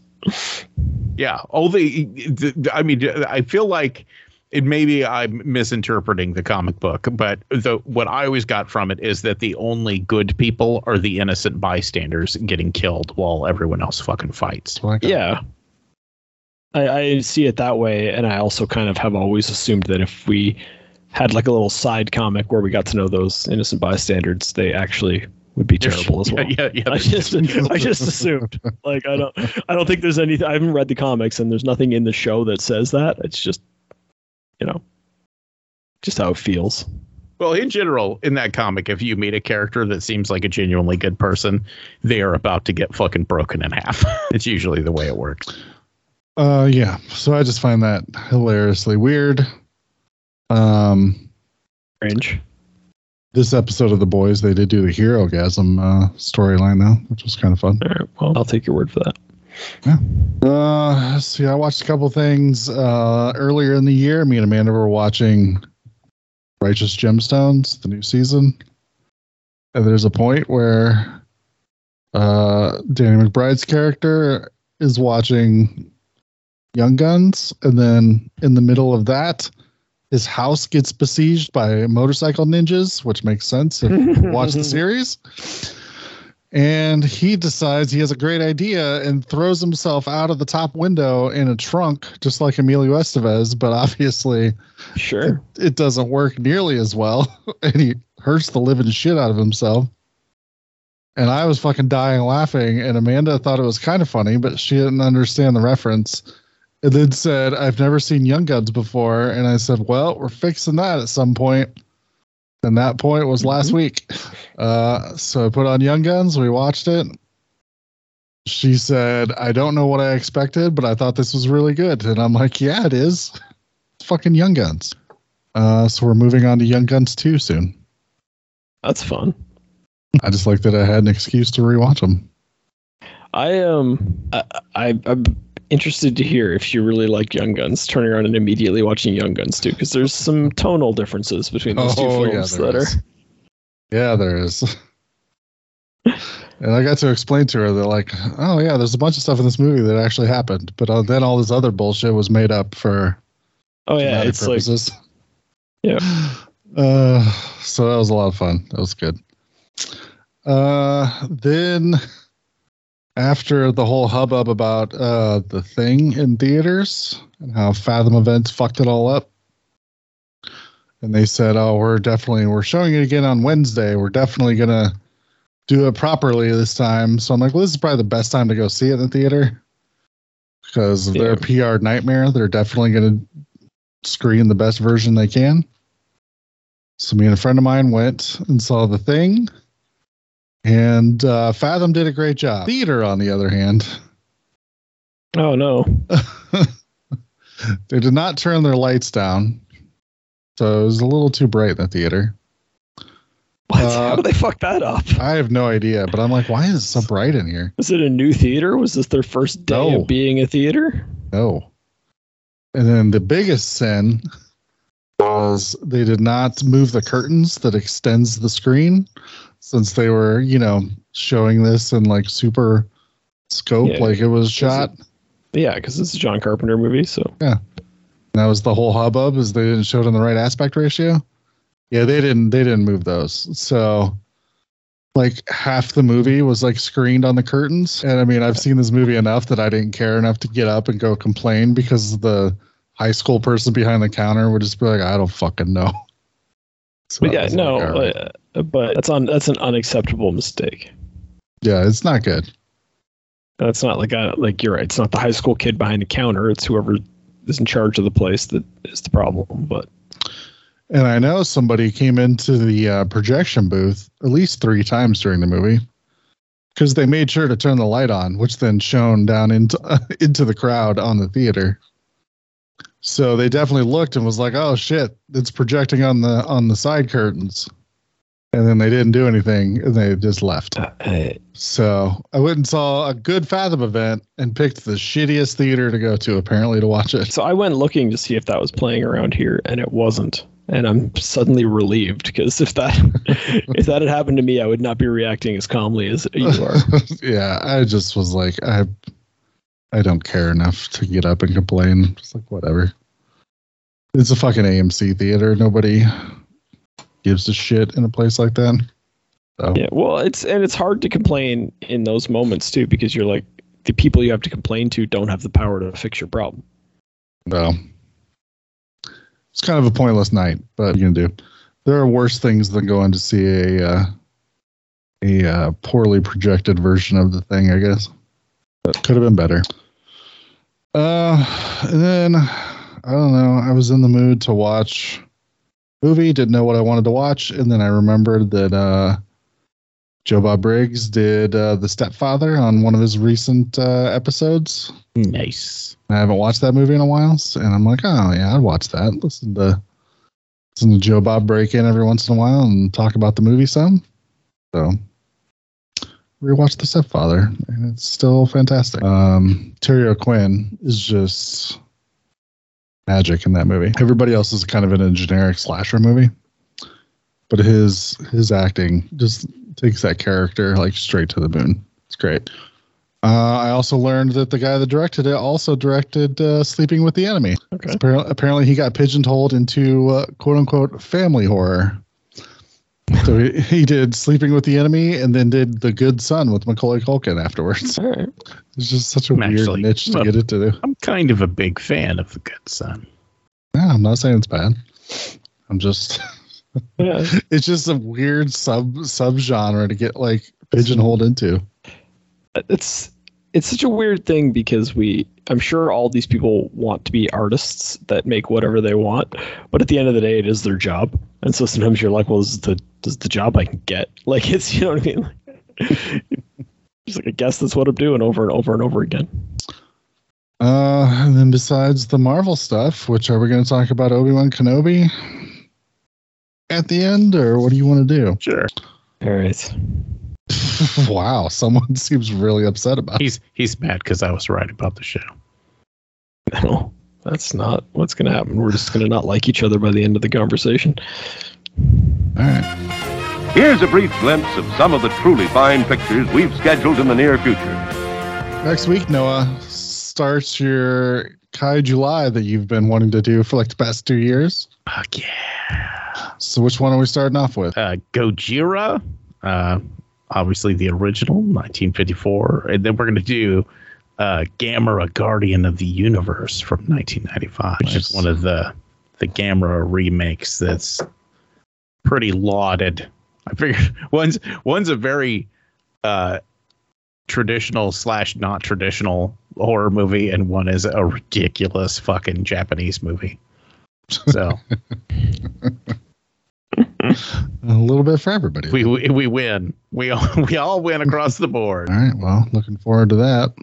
Yeah. Oh, the, the I mean, I feel like it maybe I'm misinterpreting the comic book, but the what I always got from it is that the only good people are the innocent bystanders getting killed while everyone else fucking fights. That's what I got. Yeah. I, I see it that way, and I also kind of have always assumed that if we had like a little side comic where we got to know those innocent bystanders, they actually would be terrible as well. Yeah, yeah. yeah I just I just assumed. Like I don't I don't think there's anything I haven't read the comics and there's nothing in the show that says that. It's just you know just how it feels. Well, in general, in that comic, if you meet a character that seems like a genuinely good person, they are about to get fucking broken in half. it's usually the way it works. Uh, yeah. So I just find that hilariously weird. Um, Strange. this episode of The Boys, they did do the Herogasm uh, storyline though, which was kind of fun. All right. Well, I'll take your word for that. Uh, see, I watched a couple things uh, earlier in the year. Me and Amanda were watching Righteous Gemstones, the new season, and there's a point where uh, Danny McBride's character is watching Young Guns, and then in the middle of that, his house gets besieged by motorcycle ninjas, which makes sense if you watch the series. And he decides he has a great idea and throws himself out of the top window in a trunk, just like Emilio Estevez. But obviously, Sure. it doesn't work nearly as well. And he hurts the living shit out of himself. And I was fucking dying laughing. And Amanda thought it was kind of funny, but she didn't understand the reference. And then said, I've never seen Young Guns before. And I said, Well, we're fixing that at some point. And that point was last week. Uh, so I put on Young Guns. We watched it. She said, I don't know what I expected, but I thought this was really good. And I'm like, Yeah, it is. It's fucking Young Guns. Uh, so we're moving on to Young Guns 2 soon. That's fun. I just like that I had an excuse to rewatch them. I um I, I I'm interested to hear if you really like Young Guns, turning around and immediately watching Young Guns too, because there's some tonal differences between those two films there that is. are Yeah, there is. and I got to explain to her that, like, oh, yeah, there's a bunch of stuff in this movie that actually happened, but uh, then all this other bullshit was made up for oh yeah, it's like. Yeah. Uh, so that was a lot of fun. That was good. Uh, then after the whole hubbub about uh the thing in theaters and how Fathom Events fucked it all up, and they said, "Oh, we're definitely we're showing it again on Wednesday. We're definitely gonna do it properly this time." So I'm like, "Well, this is probably the best time to go see it in the theater." Because of their PR nightmare, they're definitely going to screen the best version they can. So me and a friend of mine went and saw the thing, and uh, Fathom did a great job. Theater, on the other hand, oh no, they did not turn their lights down, so it was a little too bright in the theater. what? Uh, How did they fuck that up? I have no idea, but I'm like, why is it so bright in here? Is it a new theater? Was this their first day No. of being a theater? No. And then the biggest sin was they did not move the curtains that extends the screen since they were, you know, showing this in like super scope Yeah. like it was shot. Yeah, because it's a John Carpenter movie, so yeah. And that was the whole hubbub is they didn't show it in the right aspect ratio. Yeah, they didn't they didn't move those. So like half the movie was like screened on the curtains. And I mean, I've seen this movie enough that I didn't care enough to get up and go complain because the high school person behind the counter would just be like, I don't fucking know. So but yeah, no, like, all right. uh, but that's on that's an unacceptable mistake. yeah, it's not good. That's not like a like you're right. It's not the high school kid behind the counter. It's whoever is in charge of the place that is the problem. But And I know somebody came into the uh, projection booth at least three times during the movie because they made sure to turn the light on, which then shone down into into the crowd on the theater. So they definitely looked and was like, "Oh shit, it's projecting on the on the side curtains." And then they didn't do anything, and they just left. uh, So I went and saw a good Fathom event and picked the shittiest theater to go to, apparently, to watch it. so I went looking to see if that was playing around here, and it wasn't. and I'm suddenly relieved because if that if that had happened to me, I would not be reacting as calmly as you are. yeah, I just was like, I, I don't care enough to get up and complain. Just like whatever. It's a fucking AMC theater. Nobody gives a shit in a place like that. So. Yeah, well, it's and it's hard to complain in those moments too because you're like the people you have to complain to don't have the power to fix your problem. Well, it's kind of a pointless night, but you can do. There are worse things than going to see a uh, a uh, poorly projected version of the thing. I guess that could have been better. Uh, and then I don't know. I was in the mood to watch movie. Didn't know what I wanted to watch, and then I remembered that uh, Joe Bob Briggs did uh, the Stepfather on one of his recent uh, episodes. Nice. I haven't watched that movie in a while, and I'm like, oh yeah, I'd watch that. Listen to listen to Joe Bob break in every once in a while and talk about the movie some. So rewatch The Stepfather, and it's still fantastic. Um, Terry O'Quinn is just magic in that movie. Everybody else is kind of in a generic slasher movie, but his his acting just takes that character like straight to the moon. It's great. Uh, I also learned that the guy that directed it also directed uh, Sleeping with the Enemy. Okay. Apparently, apparently, he got pigeonholed into uh, quote unquote family horror. So he, he did Sleeping with the Enemy and then did The Good Son with Macaulay Culkin afterwards. All right. It's just such a I'm weird actually- niche to well- get it to do. I'm kind of a big fan of The Good Son. Yeah, I'm not saying it's bad. I'm just Yeah. it's just a weird sub sub genre to get like pigeonholed into. it's it's such a weird thing because we I'm sure all these people want to be artists that make whatever they want, but at the end of the day it is their job. And so sometimes you're like, well, this is the this is the job I can get. Like it's you know what I mean? Just like I guess that's what I'm doing over and over and over again. Uh, and then besides the Marvel stuff, which are we going to talk about Obi Wan Kenobi at the end, or what do you want to do? Sure. All right. wow, someone seems really upset about. it. He's he's mad because I was right about the show. No, that's not what's gonna happen. We're just gonna not like each other by the end of the conversation. All right. Here's a brief glimpse of some of the truly fine pictures we've scheduled in the near future. Next week, Noah starts your Kaijuly that you've been wanting to do for like the past two years. Fuck yeah. So, which one are we starting off with? Uh, Gojira, uh, obviously the original, 1954, and then we're gonna do uh, Gamera, Guardian of the Universe from 1995, which Nice. is one of the the Gamera remakes that's pretty lauded. I figured one's one's a very uh, traditional slash not traditional horror movie, and one is a ridiculous fucking Japanese movie. So A little bit for everybody. we, we we win. We all we all win across the board. All right. Well, looking forward to that.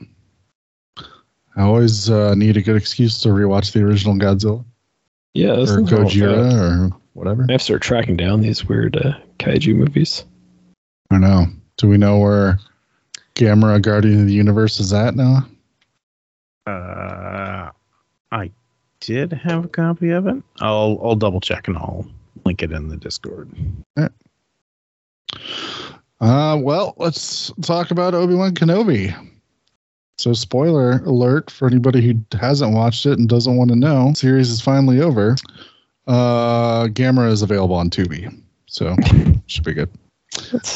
I always uh, need a good excuse to rewatch the original Godzilla Yeah, or nothing wrong with that. Gojira or whatever. I have to start tracking down these weird uh, kaiju movies. I know. Do we know where Gamera Guardian of the Universe is at now? Uh, I did have a copy of it. I'll I'll double check and I'll link it in the Discord. Uh, well, let's talk about Obi Wan Kenobi. So, spoiler alert for anybody who hasn't watched it and doesn't want to know, series is finally over. Uh, Gamera is available on Tubi, so should be good.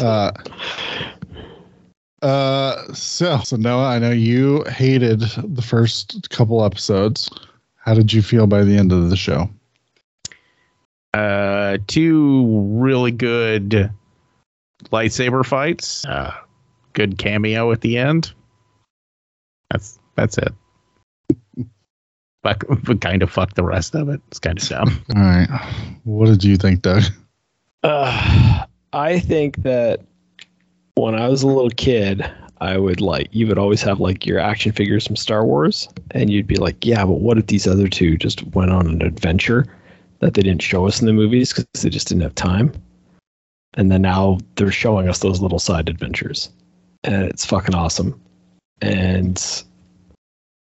Uh, uh, so, so Noah, I know you hated the first couple episodes. How did you feel by the end of the show? Uh, two really good lightsaber fights. Uh, good cameo at the end. That's that's it. But, but kind of fuck the rest of it. It's kind of dumb. All right, what did you think, Doug? Uh, I think that when I was a little kid, I would like you would always have like your action figures from Star Wars, and you'd be like, yeah, but what if these other two just went on an adventure that they didn't show us in the movies because they just didn't have time? And then now they're showing us those little side adventures, and it's fucking awesome. And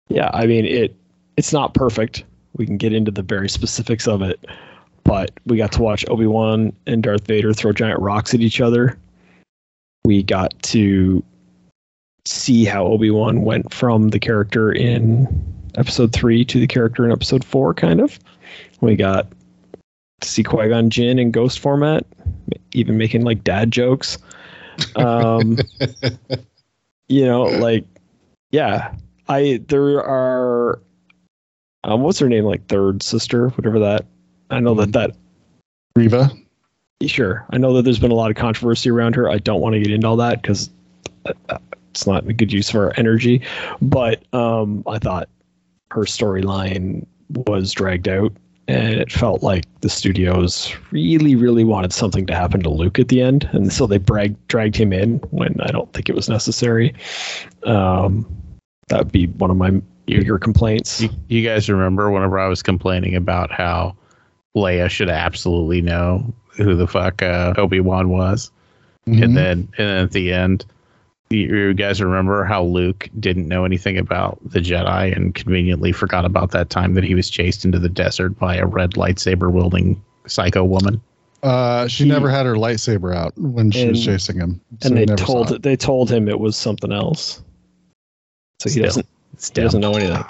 yeah, I mean it. It's not perfect. We can get into the very specifics of it, but we got to watch Obi Wan and Darth Vader throw giant rocks at each other. We got to see how Obi Wan went from the character in Episode three to the character in Episode four, kind of. We got to see Qui Gon Jinn in ghost format, even making like dad jokes. Um, you know, like, yeah, I there are. Um, what's her name? Like third sister, whatever that. I know that that Reva. Sure. I know that there's been a lot of controversy around her. I don't want to get into all that because it's not a good use of our energy. But um, I thought her storyline was dragged out, and it felt like the studios really, really wanted something to happen to Luke at the end, and so they brag- dragged him in when I don't think it was necessary. Um, that would be one of my bigger complaints. You, you guys remember whenever I was complaining about how Leia should absolutely know who the fuck uh, Obi Wan was, Mhm. and then and then at the end, you, you guys remember how Luke didn't know anything about the Jedi and conveniently forgot about that time that he was chased into the desert by a red lightsaber wielding psycho woman. Uh, she He- never had her lightsaber out when she was chasing him, so and they told it. they told him it was something else. So he Still. doesn't he doesn't know anything.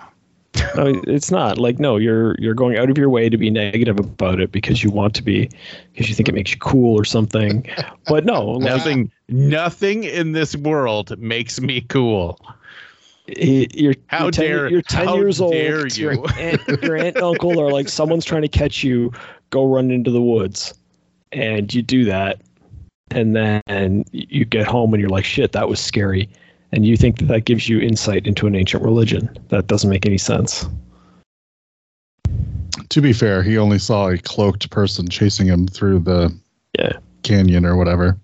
No, it's not like no. You're you're going out of your way to be negative about it because you want to be because you think it makes you cool or something. But no, Nothing, nothing in this world makes me cool. you're How you're 10, dare- you're ten how years old. dare Your you. aunt, your aunt and uncle are like someone's trying to catch you. Go run into the woods, and you do that, and then you get home and you're like, shit, that was scary. And you think that that gives you insight into an ancient religion. That doesn't make any sense. To be fair, he only saw a cloaked person chasing him through the Yeah. canyon or whatever,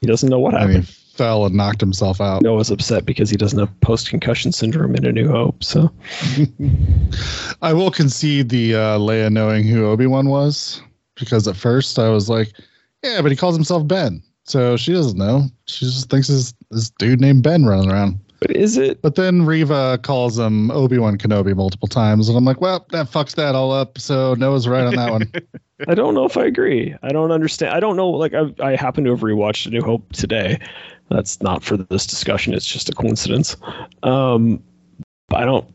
He doesn't know what and happened. he fell and knocked himself out. Noah's upset because he doesn't have post concussion syndrome in A New Hope. So I will concede the uh, Leia knowing who Obi Wan was because at first I was like, yeah, but he calls himself Ben, so she doesn't know. She just thinks this this dude named Ben running around. but is it But then Reva calls him Obi Wan Kenobi multiple times, and I'm like, well, that fucks that all up. So Noah's right on that one. I don't know if I agree. I don't understand. I don't know. Like I, I happen to have rewatched A New Hope today. That's not for this discussion. It's just a coincidence. Um, I don't.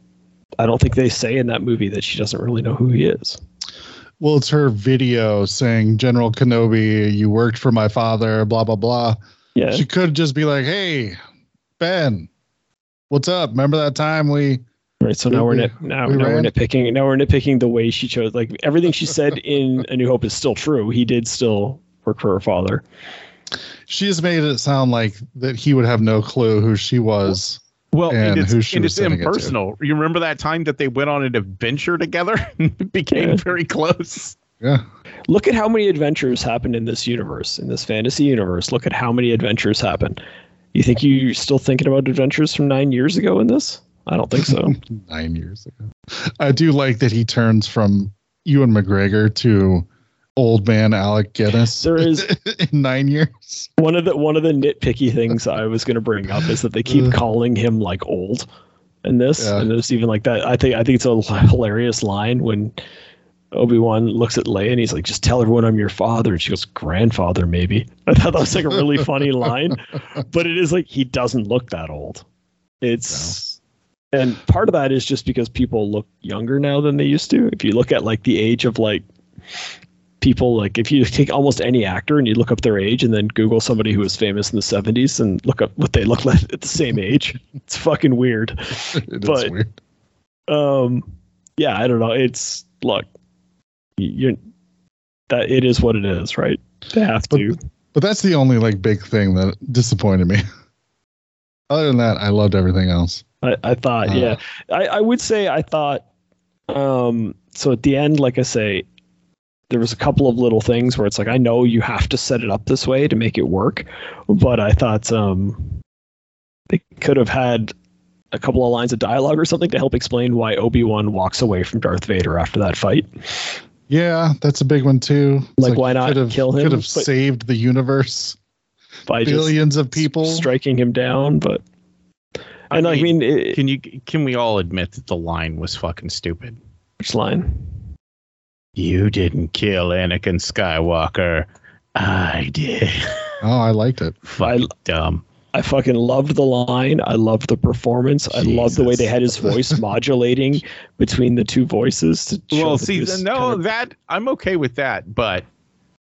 I don't think they say in that movie that she doesn't really know who he is. Well, it's her video saying General Kenobi, you worked for my father, blah blah blah. Yeah, She could just be like, hey, Ben, what's up? Remember that time we right. So now we- we're nit, now, we now we're nitpicking. Now we're nitpicking the way she chose. Like everything she said in A New Hope is still true. He did still work for her father. she just made it sound like that he would have no clue who she was. Well, And and it's, who she and was it's sending it impersonal. You remember that time that they went on an adventure together and became Yeah. very close? Yeah. Look at how many adventures happened in this universe, in this fantasy universe. Look at how many adventures happened. You think you're still thinking about adventures from nine years ago in this? I don't think so. Nine years ago. I do like that he turns from Ewan McGregor to old man Alec Guinness. There is- in nine years. one of the one of the nitpicky things I was going to bring up is that they keep uh. calling him like old in this, Yeah. and there's even like that. I think I think it's a hilarious line when Obi Wan looks at Leia and he's like, "Just tell everyone I'm your father," and she goes, "Grandfather, maybe." I thought that was like a really funny line, but it is like he doesn't look that old. It's and part of that is just because people look younger now than they used to. If you look at like the age of like people like if you take almost any actor and you look up their age and then google somebody who was famous in the 70s and look up what they look like at the same age it's fucking weird It is But- weird. um yeah i don't know it's look you're that it is what it is right they have But- to But that's the only like big thing that disappointed me. Other than that, I loved everything else. I, I thought, Uh, yeah. I, I would say I thought um so at the end, like I say, there was a couple of little things where it's like I know you have to set it up this way to make it work, but I thought um they could have had a couple of lines of dialogue or something to help explain why Obi-Wan walks away from Darth Vader after that fight. Yeah, that's a big one too. It's Like, why not could have, kill him? Could have saved the universe, By just billions of people. striking him down, but I and I mean, mean, it, Can you can we all admit that the line was fucking stupid? which line? You didn't kill Anakin Skywalker. I did. Oh, I liked it. Fucking dumb. I fucking loved the line. I loved the performance. I loved the way they had his voice modulating between the two voices. To show Well, that see, he no, kind of- that I'm okay with that, but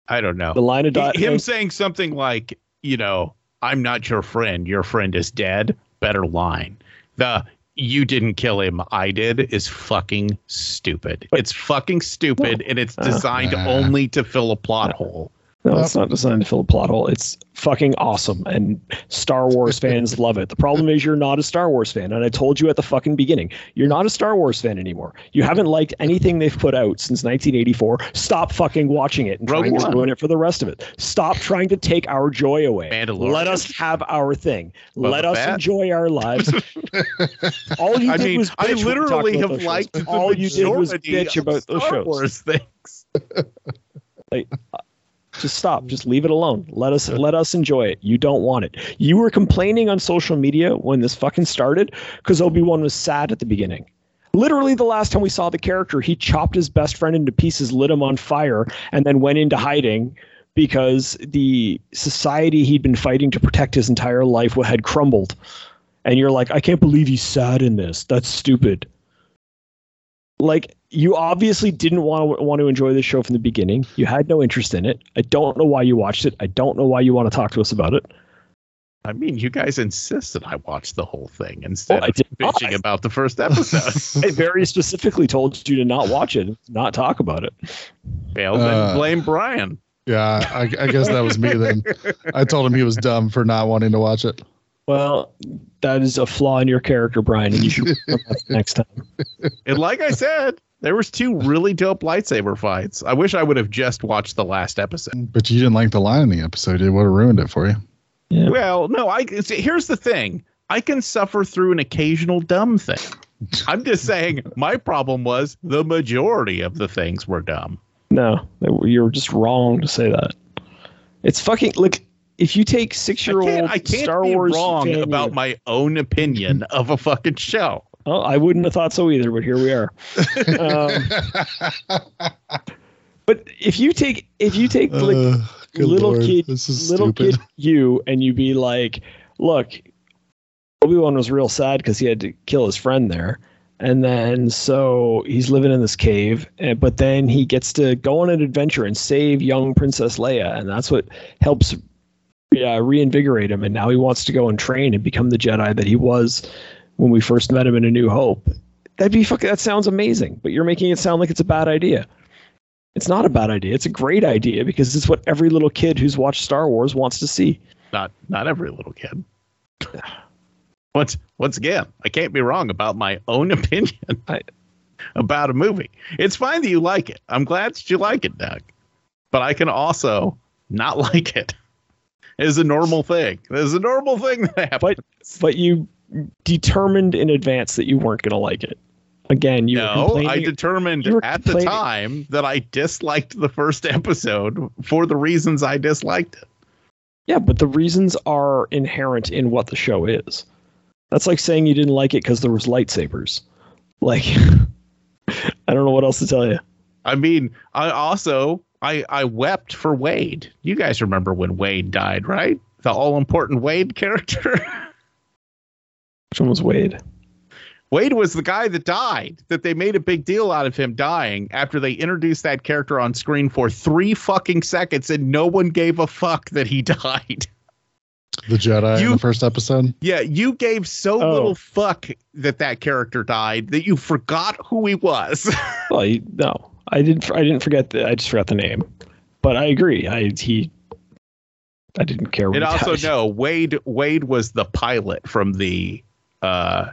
I don't know. the line of He- dialogue. him saying something like, you know, I'm not your friend. Your friend is dead. Better line. The you didn't kill him, I did is fucking stupid. it's fucking stupid and it's Uh, designed Nah. only to fill a plot hole. No, it's not designed to fill a plot hole. It's fucking awesome, and Star Wars fans love it. The problem is you're not a Star Wars fan, and I told you at the fucking beginning, you're not a Star Wars fan anymore. You haven't liked anything they've put out since 1984. Stop fucking watching it and Rogue trying to ruin it for the rest of it. Stop trying to take our joy away. Mandalorian. Let us have our thing. Boba Let us Fett. enjoy our lives. All you I did mean, was I bitch when literally about have those shows. liked the All you did was bitch of about those Star shows. Wars things. Just stop. Mm. Just leave it alone. Let us let us enjoy it. You don't want it. You were complaining on social media when this fucking started because obi-wan was sad at the beginning. Literally the last time we saw the character he chopped his best friend into pieces lit him on fire and then went into hiding because the society he'd been fighting to protect his entire life had crumbled. And you're like i can't believe he's sad in this. That's stupid like you obviously didn't want to want to enjoy the show from the beginning. You had no interest in it. I don't know why you watched it. I don't know why you want to talk to us about it. I mean, you guys insisted I watch the whole thing instead Well, I of did not. bitching about the first episode. I very specifically told you to not watch it, not talk about it. well, then Uh, blame Brian. Yeah, I, I guess that was me then. I told him he was dumb for not wanting to watch it. Well, that is a flaw in your character, Brian, and you should that next time. And like I said, there was two really dope lightsaber fights. I wish I would have just watched the last episode. But you didn't like the line in the episode. It would have ruined it for you. Yeah. Well, no, I see, here's the thing. I can suffer through an occasional dumb thing. I'm just saying my problem was the majority of the things were dumb. No, you're just wrong to say that. It's fucking like if you take I sure-year-old can't, I can't Star be Wars wrong fan about my own opinion of a fucking show. Oh, I wouldn't have thought so either, but here we are. Um, but if you take if you take like Uh, little Lord, kid This is little stupid. kid you and you be like, look, Obi Wan was real sad because he had to kill his friend there. And then so he's living in this cave, and, but then he gets to go on an adventure and save young Princess Leia, and that's what helps yeah, reinvigorate him. And now he wants to go and train and become the Jedi that he was when we first met him in A New Hope. That'd be fucking. That sounds amazing, but you're making it sound like it's a bad idea. It's not a bad idea. It's a great idea because it's what every little kid who's watched Star Wars wants to see. Not not every little kid. once once again, I can't be wrong about my own opinion I- about a movie. It's fine that you like it. I'm glad that you like it, Doug. But I can also not like it. It's a normal thing. It's a normal thing that happens. But but you determined in advance that you weren't going to like it. Again, you were no, I determined at the time that I disliked the first episode for the reasons I disliked it. yeah, but the reasons are inherent in what the show is. That's like saying you didn't like it because there was lightsabers. Like, I don't know what else to tell you. I mean, I also I I wept for Wade. You guys remember when Wade died, right? The all important Wade character. Which one was Wade? Wade was the guy that died. That they made a big deal out of him dying after they introduced that character on screen for three fucking seconds, and no one gave a fuck that he died. The Jedi in You- the first episode. Yeah, you gave so Oh. little fuck that that character died that you forgot who he was. Well, he, no, I didn't. I didn't forget the. I just forgot the name. But I agree. I he. I didn't care. And also, died. no, Wade Wade was the pilot from the uh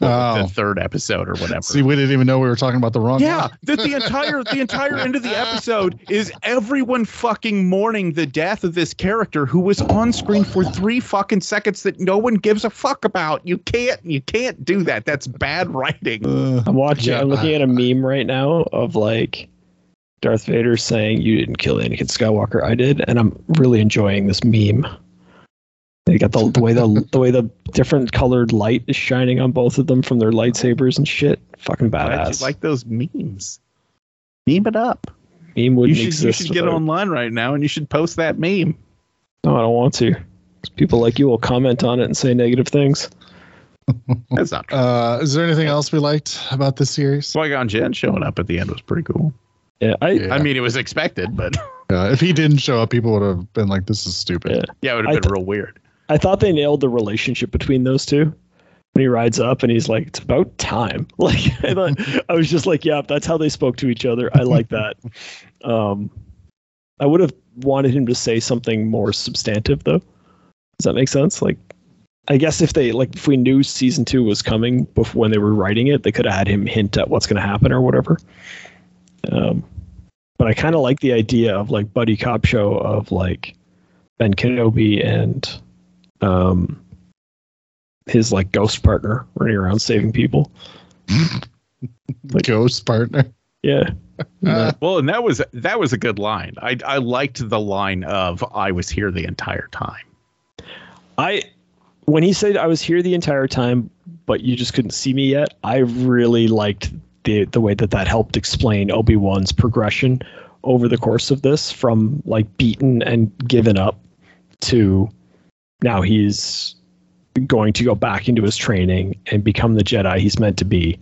Oh. the third episode or whatever. See, we didn't even know we were talking about the wrong. yeah, that the entire the entire end of the episode is everyone fucking mourning the death of this character who was on screen for three fucking seconds that no one gives a fuck about. You can't you can't do that. That's bad writing. Uh, I'm watching. Yeah. I'm looking at a meme right now of like Darth Vader saying, "You didn't kill Anakin Skywalker. I did," and I'm really enjoying this meme. They got the, the way the the way the different colored light is shining on both of them from their lightsabers and shit. Fucking Glad you badass. like those memes. Meme it up. Meme wouldn't You should, exist. you should get online right now and you should post that meme. No, I don't want to. 'Cause People like you will comment on it and say negative things. That's not true. Uh, is there anything else we liked about this series? Qui-Gon Jinn showing up at the end was pretty cool. Yeah, I Yeah. I mean, it was expected, but Uh, if he didn't show up, people would have been like, "This is stupid." Yeah. yeah, it would have been th- real weird. I thought they nailed the relationship between those two. When he rides up and he's like, "It's about time." Like I thought, I was just like, "Yeah, that's how they spoke to each other." I like that. Um, I would have wanted him to say something more substantive, though. Does that make sense? Like, I guess if they like, if we knew season two was coming before when they were writing it, they could have had him hint at what's going to happen or whatever. Um, but I kind of like the idea of like buddy cop show of like Ben Kenobi and um his like ghost partner running around saving people. Like- Ghost partner. Yeah. Uh, Well, and that was that was a good line. I I liked the line of "I was here the entire time." I when he said I was here the entire time, but you just couldn't see me yet. I really liked the the way that that helped explain Obi Wan's progression over the course of this, from like beaten and given up to now he's going to go back into his training and become the Jedi he's meant to be.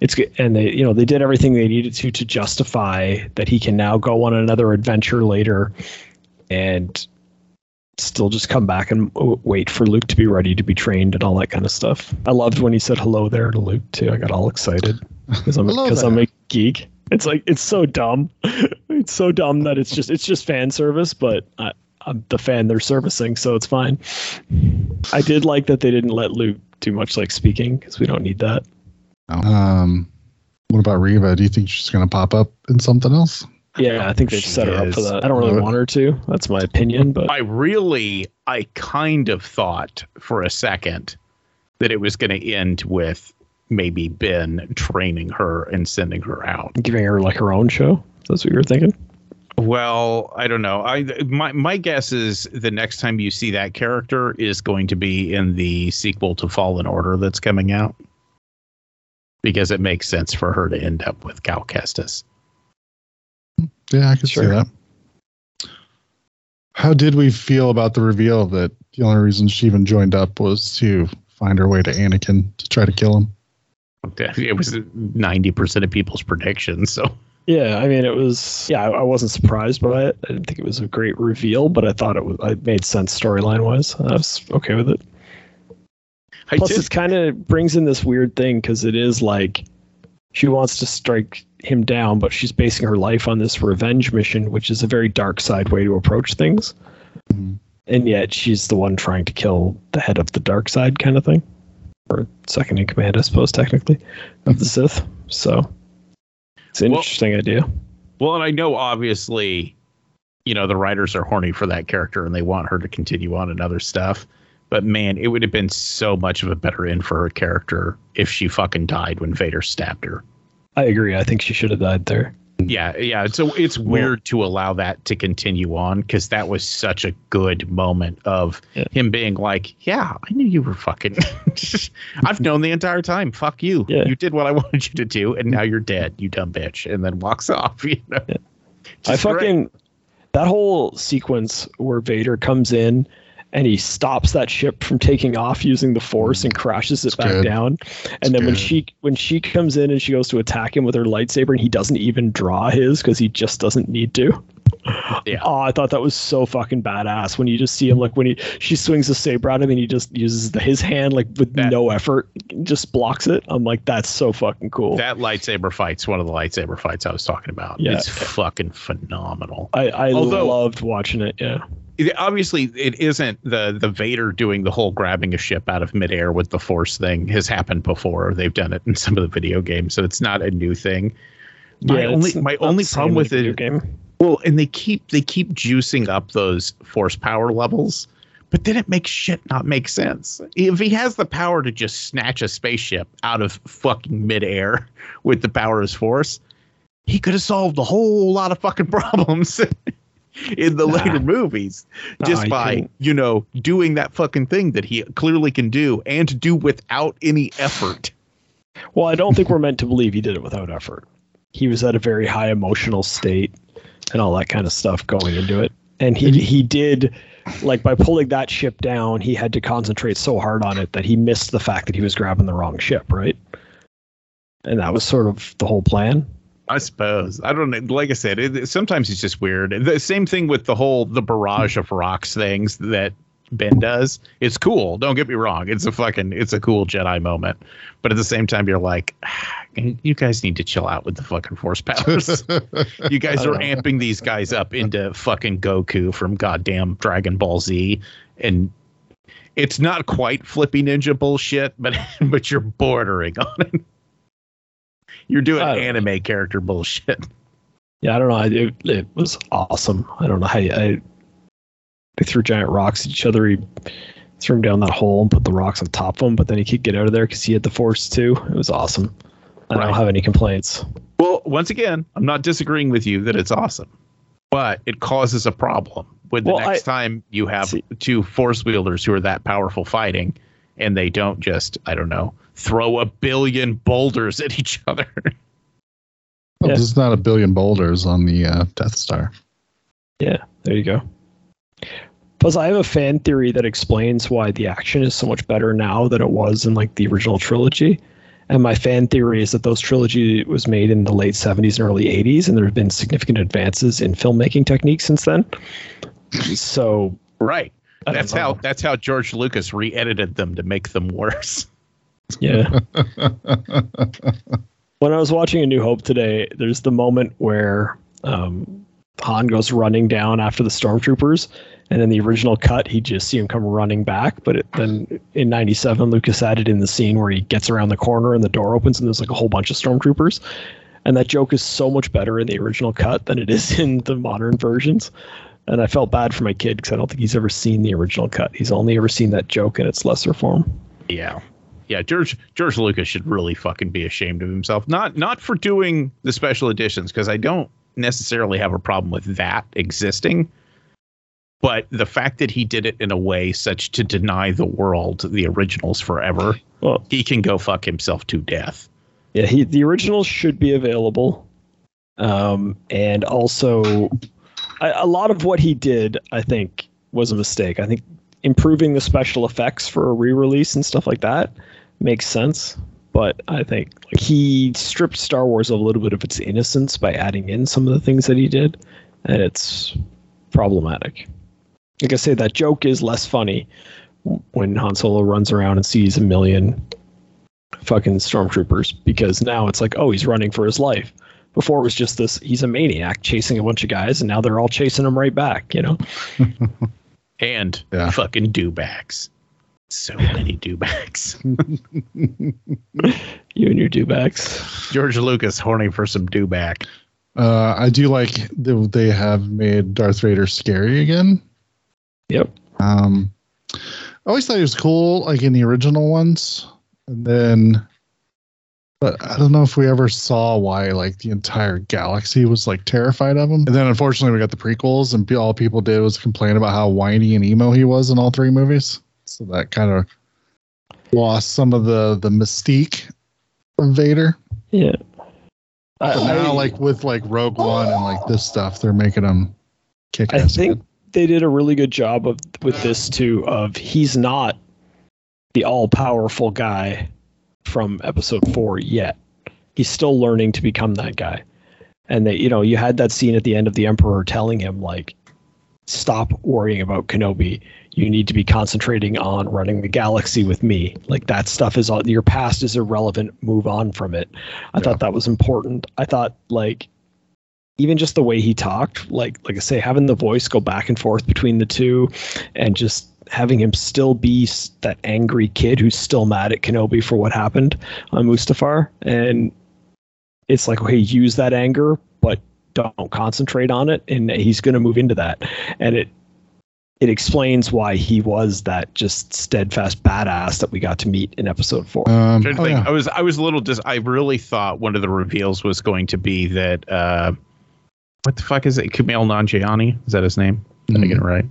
It's and they you know they did everything they needed to to justify that he can now go on another adventure later, and still just come back and wait for Luke to be ready to be trained and all that kind of stuff. I loved when he said hello there to Luke too. I got all excited because I'm because I'm a geek. It's like it's so dumb. it's so dumb that it's just it's just fan service, but I, I'm the fan they're servicing, so it's fine. I did like that they didn't let Luke do much like speaking because we don't need that. Um, what about Reva? Do you think she's gonna pop up in something else? Yeah, I think they've She set her up for that. I don't really Uh, want her to. That's my opinion, but I really, I kind of thought for a second that it was going to end with maybe Ben training her and sending her out. giving her like her own show. That's what you were thinking. Well, I don't know. I my my guess is the next time you see that character is going to be in the sequel to Fallen Order that's coming out. Because it makes sense for her to end up with Cal Kestis. Yeah, I can see that. How did we feel about the reveal that the only reason she even joined up was to find her way to Anakin to try to kill him? It was ninety percent of people's predictions. So Yeah, I mean, it was. Yeah, I, I wasn't surprised by it. I didn't think it was a great reveal, but I thought it was. It made sense storyline wise. I was okay with it. I Plus, did- it kind of brings in this weird thing because it is like she wants to strike him down, but she's basing her life on this revenge mission, which is a very dark side way to approach things. Mhm. And yet, she's the one trying to kill the head of the dark side, kind of thing, or second in command, I suppose, technically, of the Sith. So it's an Well- interesting idea. Well, and I know obviously, you know, the writers are horny for that character and they want her to continue on and other stuff. But man, it would have been so much of a better end for her character if she fucking died when Vader stabbed her. I agree. I think she should have died there. Yeah, yeah. So it's weird to allow that to continue on because that was such a good moment of Yeah. him being like, "Yeah, I knew you were fucking. I've known the entire time. Fuck you. Yeah. You did what I wanted you to do, and now you're dead. You dumb bitch." And then walks off. You know. I Just great. fucking that whole sequence where Vader comes in and he stops that ship from taking off using the force and crashes it It's back good. down. And then when good. she when she comes in and she goes to attack him with her lightsaber and he doesn't even draw his because he just doesn't need to. Yeah. Oh, I thought that was so fucking badass when you just see him like when he she swings the saber at him and he just uses the, his hand like with That- no effort, just blocks it. I'm like, that's so fucking cool. That lightsaber fight's one of the lightsaber fights I was talking about. Yeah. It's fucking phenomenal. I, I Although- loved watching it. Yeah. It- obviously, it isn't the the Vader doing the whole grabbing a ship out of midair with the Force thing has happened before. They've done it in some of the video games, so it's not a new thing. My Yeah, only my only problem with it, game. well, and they keep they keep juicing up those Force power levels, but then it makes shit not make sense. If he has the power to just snatch a spaceship out of fucking midair with the power of his Force, he could have solved a whole lot of fucking problems in the Nah. later movies just he by couldn't. you know doing that fucking thing that he clearly can do and do without any effort. Well, I don't think we're meant to believe he did it without effort. he was at a very high emotional state and all that kind of stuff going into it. And he he did like by pulling that ship down, he had to concentrate so hard on it that he missed the fact that he was grabbing the wrong ship, right? And that was sort of the whole plan. I suppose. I don't know. Like I said, it, sometimes it's just weird. The same thing with the whole the barrage of rocks things that Ben does. It's cool. Don't get me wrong. It's a fucking it's a cool Jedi moment. But at the same time, you're like, ah, you guys need to chill out with the fucking force powers. you guys are amping these guys up into fucking Goku from goddamn Dragon Ball Z, and it's not quite flippy ninja bullshit, but but you're bordering on it. You're doing anime know. character bullshit. Yeah, I don't know. It, it was awesome. I don't know how you, I, they threw giant rocks at each other. He threw him down that hole and put the rocks on top of him, but then he could get out of there because he had the force too. It was awesome. I right. don't have any complaints. Well, once again, I'm not disagreeing with you that it's awesome, but it causes a problem with the well, next I, time you have see, two force wielders who are that powerful fighting and they don't just, I don't know, throw a billion boulders at each other. Well, yeah. There's not a billion boulders on the uh, Death Star. Yeah, there you go. Plus, I have a fan theory that explains why the action is so much better now than it was in like the original trilogy. And my fan theory is that those trilogy was made in the late 70s and early 80s, and there have been significant advances in filmmaking techniques since then. So, right. That's how that's how George Lucas re-edited them to make them worse. Yeah. when I was watching A New Hope today, there's the moment where um, Han goes running down after the stormtroopers, and in the original cut, he just see him come running back. But it, then in '97, Lucas added in the scene where he gets around the corner and the door opens, and there's like a whole bunch of stormtroopers. And that joke is so much better in the original cut than it is in the modern versions. And I felt bad for my kid because I don't think he's ever seen the original cut. He's only ever seen that joke in its lesser form. Yeah yeah, George George Lucas should really fucking be ashamed of himself. Not not for doing the special editions because I don't necessarily have a problem with that existing, but the fact that he did it in a way such to deny the world the originals forever, well, he can go fuck himself to death. Yeah, he the originals should be available, um, and also a, a lot of what he did, I think, was a mistake. I think improving the special effects for a re-release and stuff like that makes sense. But I think like, he stripped Star Wars of a little bit of its innocence by adding in some of the things that he did, and it's problematic. Like I say, that joke is less funny when Han Solo runs around and sees a million fucking stormtroopers because now it's like, oh, he's running for his life. Before it was just this, he's a maniac chasing a bunch of guys, and now they're all chasing him right back, you know? and yeah. fucking dewbacks so many dewbacks. you and your dewbacks. George Lucas horny for some dewback. Uh, I do like that they have made Darth Vader scary again. Yep. Um, I always thought he was cool, like in the original ones, and then, but I don't know if we ever saw why like the entire galaxy was like terrified of him. And then unfortunately, we got the prequels, and all people did was complain about how whiny and emo he was in all three movies. So that kind of lost some of the the mystique of Vader. Yeah. I, now, I, like with like Rogue One and like this stuff, they're making him kick. Ass. I think again. they did a really good job of with this too. Of he's not the all powerful guy from Episode Four yet. He's still learning to become that guy. And that you know, you had that scene at the end of the Emperor telling him like, "Stop worrying about Kenobi you need to be concentrating on running the galaxy with me. Like that stuff is all your past is irrelevant. Move on from it. I yeah. thought that was important. I thought like even just the way he talked, like like I say, having the voice go back and forth between the two, and just having him still be that angry kid who's still mad at Kenobi for what happened on Mustafar, and it's like, okay, use that anger, but don't concentrate on it, and he's going to move into that, and it it explains why he was that just steadfast badass that we got to meet in episode four. Um, oh, yeah. I was I was a little dis. I really thought one of the reveals was going to be that. Uh, what the fuck is it? Kumail Nanjiani is that his name? Did mm-hmm. I get it right?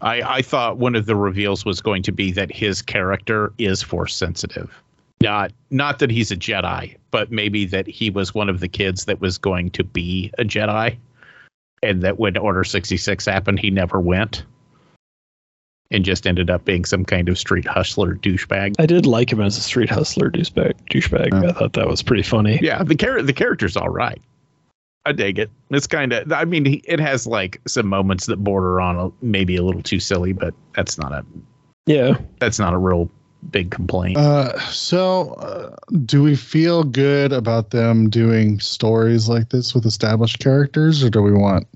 I I thought one of the reveals was going to be that his character is force sensitive, Not not that he's a Jedi, but maybe that he was one of the kids that was going to be a Jedi, and that when Order sixty six happened, he never went, and just ended up being some kind of street hustler douchebag. I did like him as a street hustler douchebag. Douchebag. Yeah. I thought that was pretty funny. Yeah, the char- the character's all right. I dig it. It's kind of. I mean, he, it has like some moments that border on a, maybe a little too silly, but that's not a Yeah. that's not a real big complaint. Uh, so, uh, do we feel good about them doing stories like this with established characters, or do we want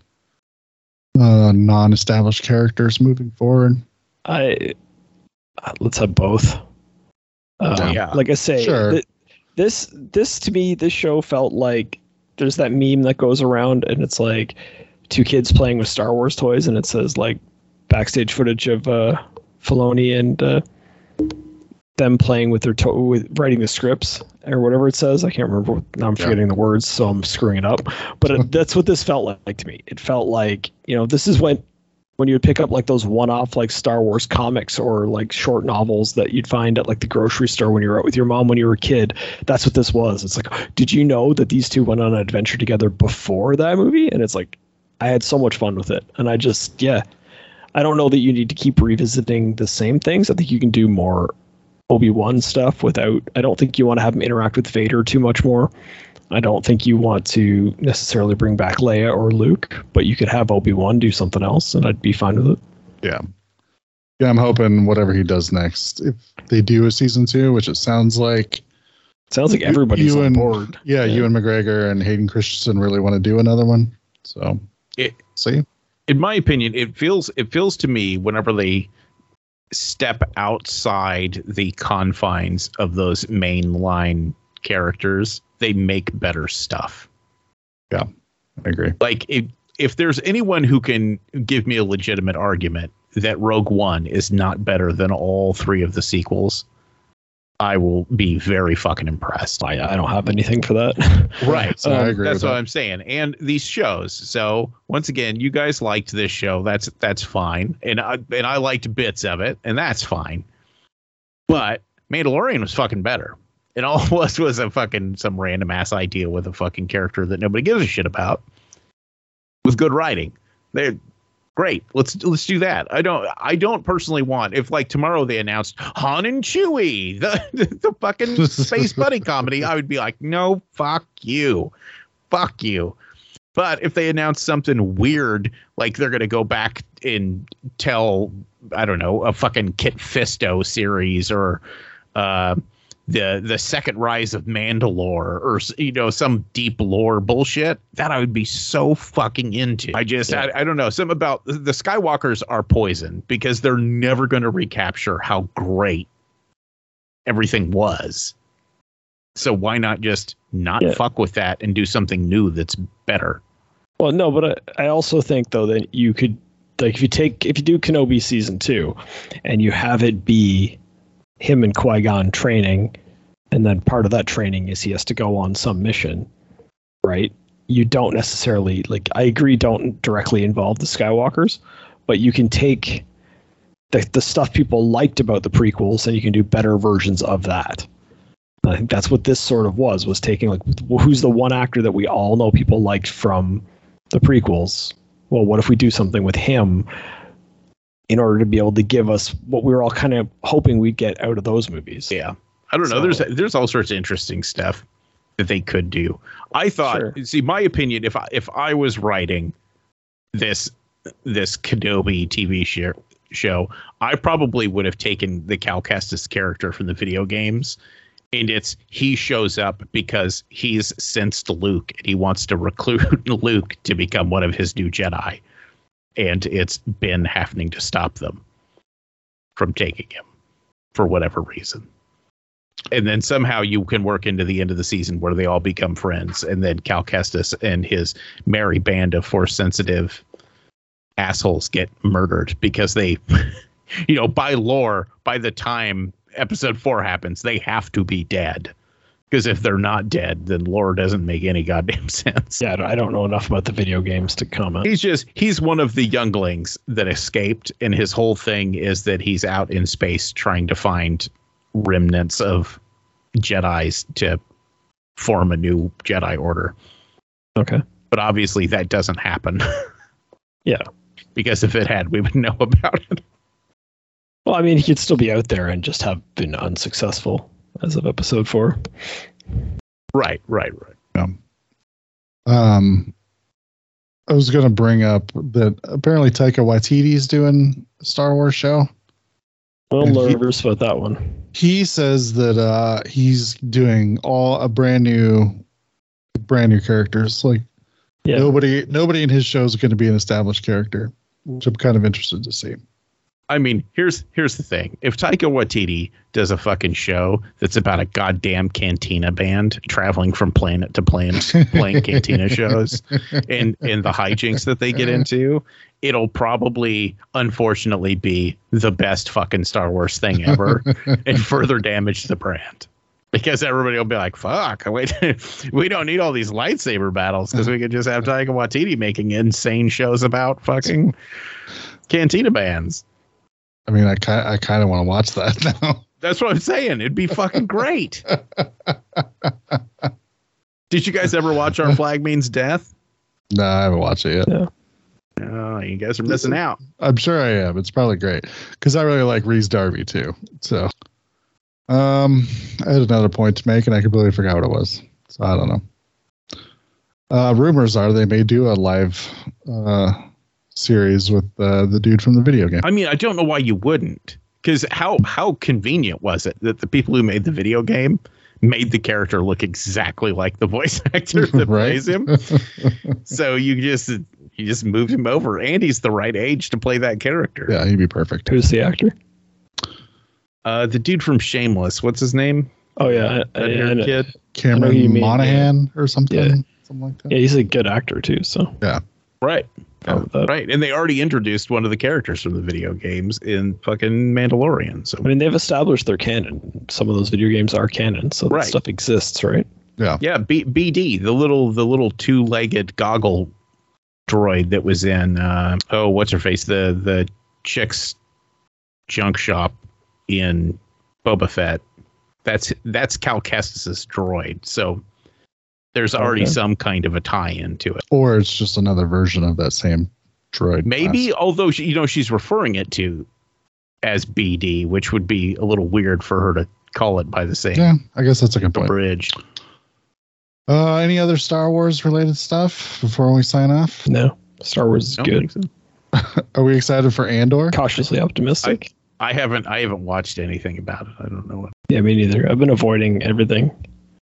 uh, non-established characters moving forward? I uh, let's have both. Uh, Yeah. Like I say, Sure. th- this this to me, this show felt like there's that meme that goes around, and it's like two kids playing with Star Wars toys, and it says like backstage footage of uh, Filoni and uh, them playing with their to- with writing the scripts or whatever it says. I can't remember. What, now I'm Yeah. forgetting the words, so I'm screwing it up. But it, that's what this felt like to me. It felt like you know this is when when you would pick up like those one-off like Star Wars comics or like short novels that you'd find at like the grocery store when you were out with your mom when you were a kid. That's what this was. It's like, did you know that these two went on an adventure together before that movie? And it's like, I had so much fun with it, and I just yeah, I don't know that you need to keep revisiting the same things. I think you can do more Obi Wan stuff without. I don't think you want to have him interact with Vader too much more. I don't think you want to necessarily bring back Leia or Luke, but you could have Obi Wan do something else, and I'd be fine with it. Yeah. Yeah, I'm hoping whatever he does next, if they do a season two, which it sounds like, Sounds like You- everybody's you on and- board. yeah, Ewan McGregor and Hayden Christensen really want to do another one. So, It- see, in my opinion, it feels it feels to me whenever they step outside the confines of those mainline characters, they make better stuff. Yeah, I agree. Like if if there's anyone who can give me a legitimate argument that Rogue One is not better than all three of the sequels, I will be very fucking impressed. I, I don't have anything for that. Right. So I Um, agree That's what that. I'm saying. And these shows. So once again, you guys liked this show. That's that's fine. And I and I liked bits of it, and that's fine. But Mandalorian was fucking better. And all it was was a fucking some random ass idea with a fucking character that nobody gives a shit about. With good writing. They're great. Let's let's do that. I don't I don't personally want if like tomorrow they announced Han and Chewie, the the fucking space buddy comedy, I would be like, no, fuck you. Fuck you. But if they announce something weird, like they're gonna go back and tell, I don't know, a fucking Kit Fisto series or uh the the second rise of Mandalore or you know some deep lore bullshit that I would be so fucking into. I just Yeah. I, I don't know some about the Skywalkers are poison because they're never going to recapture how great everything was. So why not just not Yeah. fuck with that and do something new that's better? Well, no, but I, I also think though that you could like if you take if you do Kenobi season two, and you have it be him and Qui Gon training, and then part of that training is he has to go on some mission, right? You don't necessarily like. I agree, don't directly involve the Skywalkers, but you can take the the stuff people liked about the prequels, and you can do better versions of that. And I think that's what this sort of was was taking like who's the one actor that we all know people liked from the prequels. Well, what if we do something with him in order to be able to give us what we were all kind of hoping we'd get out of those movies? Yeah. I don't know. There's there's all sorts of interesting stuff that they could do. I thought Sure. see my opinion if I if I was writing this this Kenobi TV show show, I probably would have taken the Cal Kestis character from the video games and it's he shows up because he's sensed Luke and he wants to recruit Luke to become one of his new Jedi. And it's been happening to stop them from taking him for whatever reason. And then somehow you can work into the end of the season where they all become friends, and then Cal Kestis and his merry band of force sensitive assholes get murdered because they, you know, by lore, by the time episode four happens, they have to be dead. Because if they're not dead, then lore doesn't make any goddamn sense. Yeah, I don't- I don't know enough about the video games to comment. He's just he's one of the younglings that escaped, and his whole thing is that he's out in space trying to find remnants of Jedi's to form a new Jedi Order. Okay. But obviously, that doesn't happen. Yeah. Because if it had, we would know about it. Well, I mean, he could still be out there and just have been unsuccessful as of episode four. Right, right, right. Um, I was going to bring up that apparently Taika Waititi's doing a Star Wars show. A And little he- nervous about that one. He says that uh, he's doing all a brand new, brand new characters. Like Yeah. nobody, nobody in his show is going to be an established character, which I'm kind of interested to see. I mean, here's here's the thing. If Taika Waititi does a fucking show that's about a goddamn cantina band traveling from planet to planet playing cantina shows and and the hijinks that they get uh-huh. into, it'll probably unfortunately be the best fucking Star Wars thing ever and further damage the brand. Because everybody will be like, fuck, wait, we don't need all these lightsaber battles because we could just have Taika Waititi making insane shows about fucking cantina bands. I mean, I kind, I kind of want to watch that now. That's what I'm saying. It'd be fucking great. Did you guys ever watch Our Flag Means Death? no, I haven't watched it yet. Oh, you guys are missing out. I'm sure I am. It's probably great because I really like Rhys Darby too. So, um, I had another point to make and I completely forgot what it was. So I don't know. Uh, rumors are they may do a live uh, series with uh, the dude from the video game. I mean, I don't know why you wouldn't. Because how how convenient was it that the people who made the video game made the character look exactly like the voice actor that Right? plays him? so you just you just moved him over, and he's the right age to play that character. yeah, he'd be perfect. Who's the actor? Uh, the dude from Shameless, what's his name? Oh yeah, I, That I- I kid. Cameron mean, Monaghan or something. Yeah. Something like that. yeah, he's a good actor too. So yeah, Right. Oh, Right. And they already introduced one of the characters from the video games in fucking Mandalorian. So I mean, they've established their canon. Some of those video games are canon, so Right. that stuff exists, right? yeah, B- BD, the little the little two-legged goggle droid that was in uh, oh, what's her face? The the chick's junk shop in Boba Fett. That's that's Cal Kestis's droid. So there's already Okay. some kind of a tie-in to it. Or it's just another version of that same droid. Maybe, although she, you know she's referring it to as BD, which would be a little weird for her to call it by the same. Yeah, I guess that's a good point. bridge. Uh, any other Star Wars related stuff before we sign off? No, Star Wars is Don't good. so. Are we excited for Andor? Cautiously optimistic. I haven't I haven't watched anything about it. I don't know what. yeah, me neither. I've been avoiding everything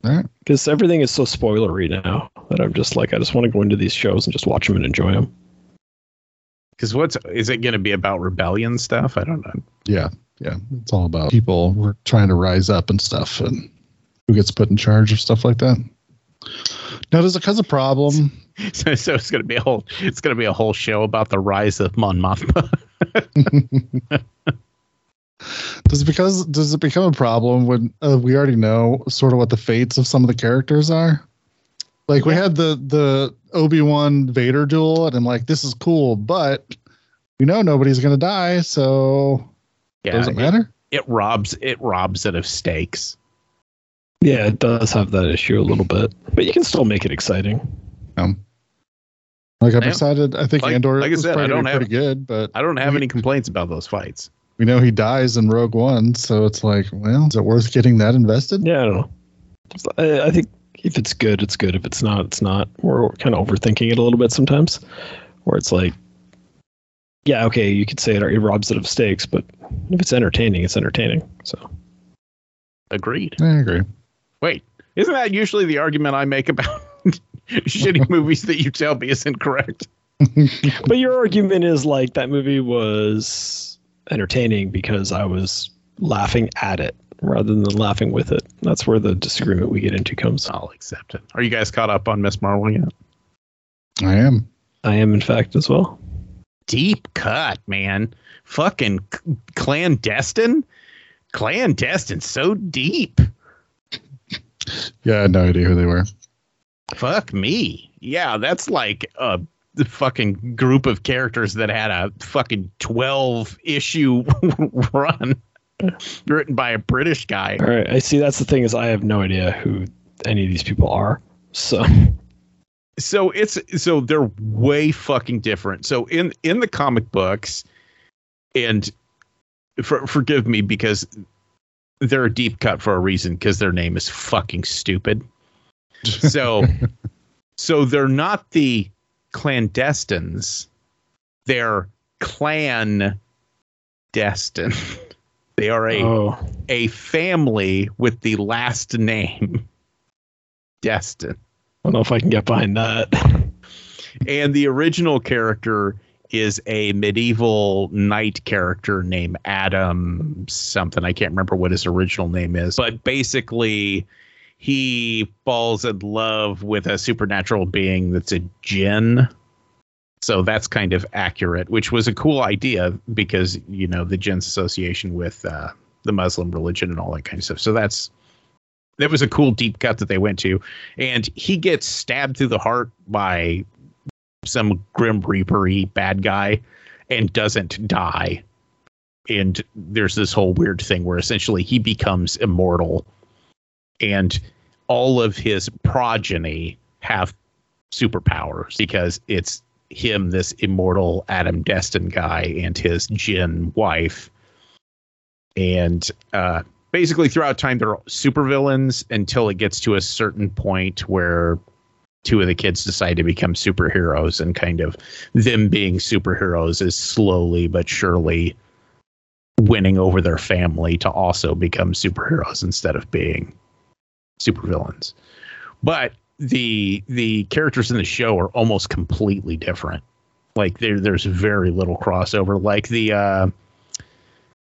All right. because everything is so spoilery now that I'm just like, I just want to go into these shows and just watch them and enjoy them. Because what's is it going to be about rebellion stuff? I don't know. Yeah, yeah. It's all about people we're trying to rise up and stuff, and who gets put in charge of stuff like that. Now, does it cause a problem? So, so it's going to be a whole it's going to be a whole show about the rise of Mon Mothma. Does it because does it become a problem when uh, we already know sort of what the fates of some of the characters are? Like we had the the Obi Wan Vader duel, and I'm like, this is cool, but we know nobody's gonna die, so yeah, does it it, matter? it robs it robs it of stakes. Yeah, it does have that issue a little bit, but you can still make it exciting. Um, like I'm Yeah. excited. I think Like- Andor like I is said, I don't gonna pretty good, but I don't have We- any complaints about those fights. We know he dies in Rogue One, so it's like, well, is it worth getting that invested? Yeah, I don't know. I, I think if it's good, it's good. If it's not, it's not. We're kind of overthinking it a little bit sometimes, where it's like, yeah, okay, you could say it, it robs it of stakes, but if it's entertaining, it's entertaining. So Agreed. I agree. Wait, isn't that usually the argument I make about shitty movies that you tell me is incorrect? But your argument is like that movie was entertaining because I was laughing at it rather than laughing with it. That's where the disagreement we get into comes. I'll accept it. Are you guys caught up on Miss Marvel yet? I am. I am, in fact, as well. Deep cut, man. Fucking c- clandestine. Clandestine, so deep. Yeah, I had no idea who they were. Fuck me. Yeah, that's like a fucking group of characters that had a fucking 12 issue run. written by a British guy. All right. I see. That's the thing is I have no idea who any of these people are. So so it's so they're way fucking different. So in in the comic books, and for, forgive me because they're a deep cut for a reason because their name is fucking stupid. So so they're not the clandestines, they're clan destined. They are a oh, a family with the last name Destin. I don't know if I can get behind that. And the original character is a medieval knight character named Adam something. I can't remember what his original name is, but basically he falls in love with a supernatural being that's a jinn. So that's kind of accurate, which was a cool idea because, you know, the jinn's association with uh, the Muslim religion and all that kind of stuff. So that's that was a cool deep cut that they went to. And he gets stabbed through the heart by some grim reapery bad guy and doesn't die. And there's this whole weird thing where essentially he becomes immortal and all of his progeny have superpowers because it's him, this immortal Adam Destine guy, and his Jin wife. And uh, basically, throughout time, they're supervillains until it gets to a certain point where two of the kids decide to become superheroes, and kind of them being superheroes is slowly but surely winning over their family to also become superheroes instead of being supervillains. But the the characters in the show are almost completely different. Like there there's very little crossover. Like the uh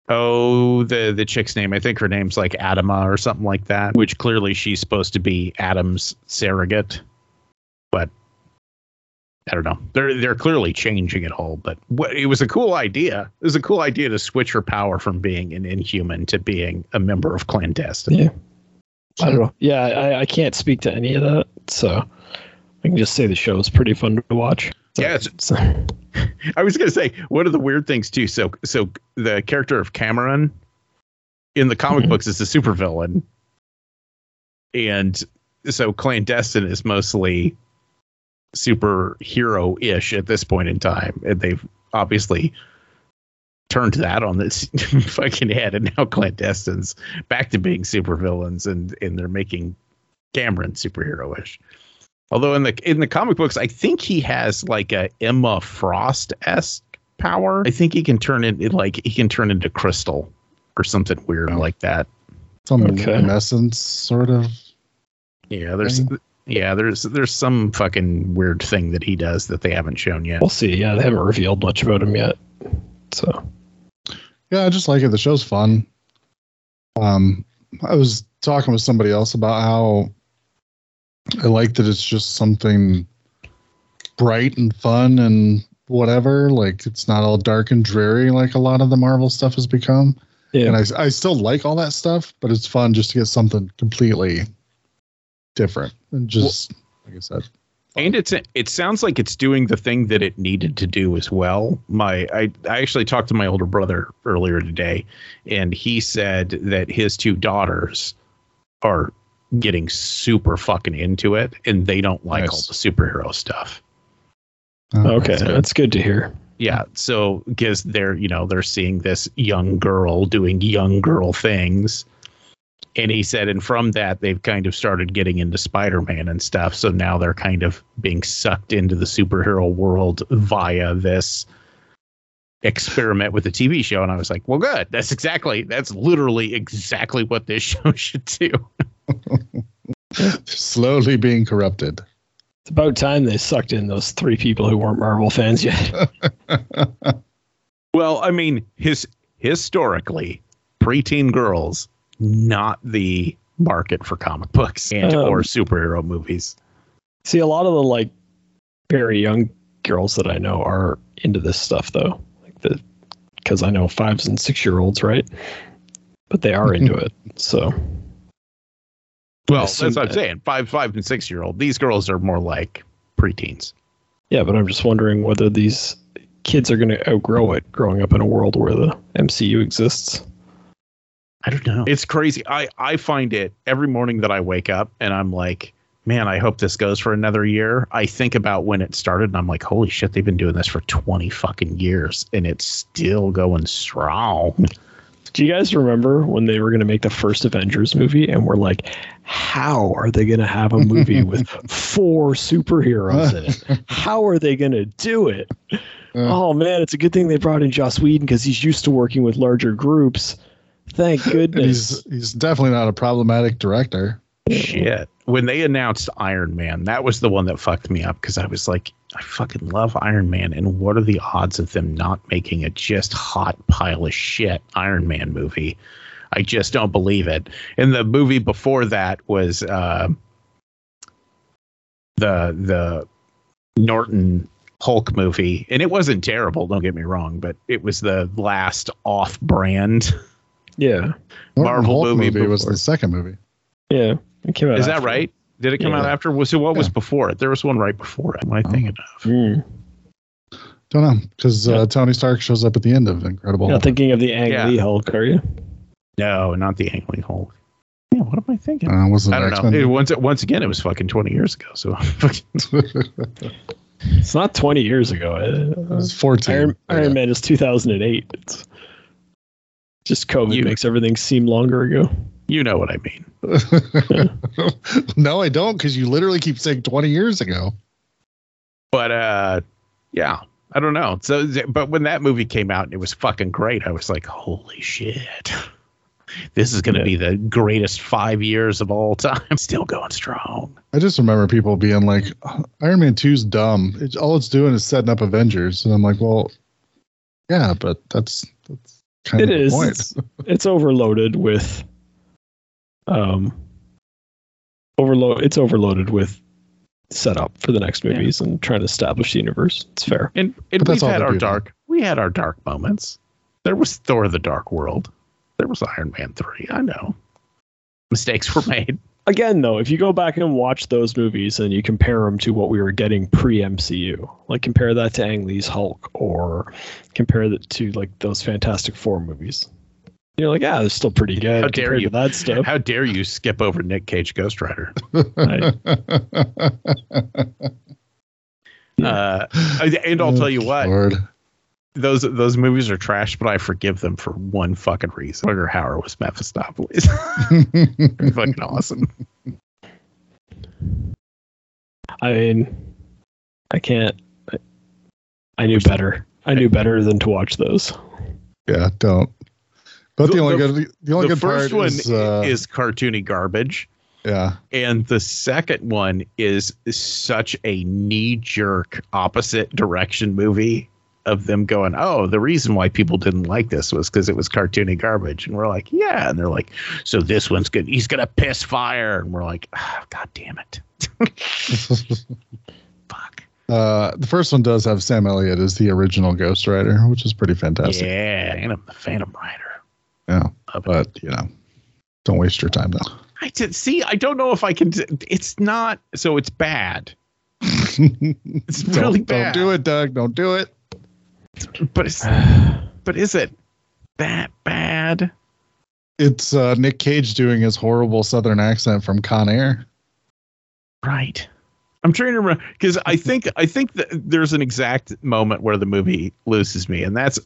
oh the the chick's name, I think her name's like Adama or something like that, which clearly she's supposed to be Adam's surrogate. But I don't know. They're they're clearly changing it all, but what, it was a cool idea. It was a cool idea to switch her power from being an inhuman to being a member of clandestine. Yeah. I don't know. Yeah, I, I can't speak to any of that, so I can just say the show is pretty fun to watch. So, Yeah, so- I was gonna say one of the weird things too. So so the character of Kamran in the comic Mhm. books is a supervillain, and so clandestine is mostly superhero ish at this point in time, and they've obviously turned that on this fucking head, and now clandestines back to being supervillains, and and they're making Kamran superhero ish. Although in the in the comic books, I think he has like a Emma Frost esque power. I think he can turn it like he can turn into crystal or something weird Oh. like that. Some Okay. essence sort of. Yeah, there's Thing. yeah, there's there's some fucking weird thing that he does that they haven't shown yet. we'll see. Yeah, they haven't revealed much about him yet. So Yeah, I just like it. The show's fun. Um, I was talking with somebody else about how I like that it's just something bright and fun and whatever. Like it's not all dark and dreary like a lot of the Marvel stuff has become. yeah, And I, I still like all that stuff, but it's fun just to get something completely different and just like I said. And it's it sounds like it's doing the thing that it needed to do as well. My I, I actually talked to my older brother earlier today, and he said that his two daughters are getting super fucking into it, and they don't like all the superhero stuff. Uh, okay, that's good. that's good to hear. Yeah, so because they're you know they're seeing this young girl doing young girl things, and he said, and from that they've kind of started getting into Spider-Man and stuff. So now they're kind of being sucked into the superhero world via this experiment with the TV show. And I was like, well, good. That's exactly that's literally exactly what this show should do. slowly being corrupted. It's about time they sucked in those three people who weren't Marvel fans yet. Well, I mean, his historically, preteen girls not the market for comic books and Um, or superhero movies. See, a lot of the like very young girls that I know are into this stuff though, like the because I know fives and six year olds, right? But they are into it, so Well, that's what I'm saying. Five, five, and six year old. These girls are more like preteens. yeah. But I'm just wondering whether these kids are going to outgrow it, growing up in a world where the MCU exists. I don't know. It's crazy. I I find it every morning that I wake up and I'm like, man, I hope this goes for another year. I think about when it started and I'm like, holy shit, they've been doing this for 20 fucking years and it's still going strong. Do you guys remember when they were going to make the first Avengers movie and we're like, how are they going to have a movie with four superheroes in it? How are they going to do it? Uh. oh man, it's a good thing they brought in Joss Whedon because he's used to working with larger groups. Thank goodness. he's he's definitely not a problematic director. Shit. When they announced Iron Man, that was the one that fucked me up because I was like, I fucking love Iron Man. And what are the odds of them not making a just hot pile of shit Iron Man movie? I just don't believe it. And the movie before that was uh, the the Norton Hulk movie, and it wasn't terrible. Don't get me wrong, but it was the last off-brand Yeah. Norton Marvel Hulk movie was before. the second movie. Yeah. It came out Is that right? Did it come out after? Was so what was before it? There was one right before it. Am I Oh. thinking of? Mm. Don't know because Yeah. uh, Tony Stark shows up at the end of Incredible. You're not thinking of the Ang Yeah. Lee Hulk, are you? No, not the Ang Lee Hulk. Yeah, what am I thinking? Uh, wasn't I don't X-Men? know. It, once once again, it was fucking twenty years ago. So It's not 20 years ago. It Uh, was 14. Iron, Yeah. Iron Man is 2008. It's just COVID You- makes everything seem longer ago. you know what I mean. no, I don't because you literally keep saying 20 years ago. But uh, yeah, I don't know. So, but when that movie came out and it was fucking great, I was like, holy shit. This is going to Yeah. be the greatest five years of all time. Still going strong. I just remember people being like, Iron Man 2's dumb. It's, all it's doing is setting up Avengers. And I'm like, well, yeah, but that's, that's kind It of is. point. It's, it's overloaded with um overload it's overloaded with setup for the next Yeah. movies and trying to establish the universe. It's fair. And, and we've had our doing. dark. We had our dark moments. There was Thor: The Dark World. There was Iron Man three. I know. Mistakes were made. Again though, if you go back and watch those movies and you compare them to what we were getting pre-MCU, like compare that to Ang Lee's Hulk or compare that to like those Fantastic Four movies. You're like, yeah, they're still pretty good How dare you. to that stuff. How dare you skip over Nick Cage Ghost Rider? I- Uh, and I'll tell you what, Lord. Those those movies are trash, but I forgive them for one fucking reason. Rutger Hauer was Mephistopheles. Fucking awesome. I mean, I can't. I, I knew better. I knew better than to watch those. yeah, don't. But the, The- only the- good, the only the good first part one is, uh, is cartoony garbage. yeah, And the second one is such a knee jerk opposite direction movie of them going, Oh, the reason why people didn't like this was because it was cartoony garbage. And we're like, Yeah. And they're like, So this one's good. He's to piss fire. And we're like, oh, God damn it. Fuck. uh, the first one does have Sam Elliott as the original Ghost Rider, which is pretty fantastic. Yeah. And I'm the Phantom Rider. Yeah, but you know, don't waste your time though. I did see. I don't know if I can. It's not. So it's bad. it's really don't, bad. Don't do it, Doug. Don't do it. But it's. But is it that bad? It's uh, Nick Cage doing his horrible Southern accent from Con Air. Right. I'm trying to remember because I think I think that there's an exact moment where the movie loses me, and that's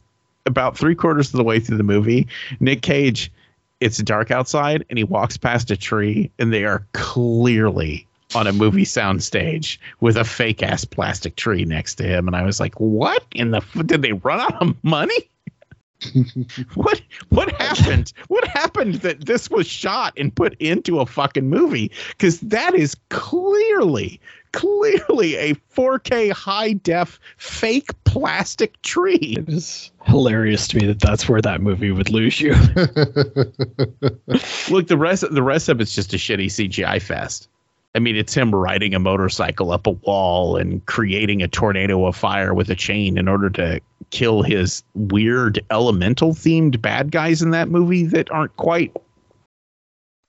about three quarters of the way through the movie. Nick Cage, it's dark outside, and he walks past a tree, and they are clearly on a movie sound stage with a fake ass plastic tree next to him, and I was like, "What in the? f- Did they run out of money?" what what happened what happened that this was shot and put into a fucking movie because that is clearly clearly a 4k high def fake plastic tree It is hilarious to me that that's where that movie would lose you. look the rest the rest of it's just a shitty cgi fest i mean it's him riding a motorcycle up a wall and creating a tornado of fire with a chain in order to kill his weird elemental themed bad guys in that movie that aren't quite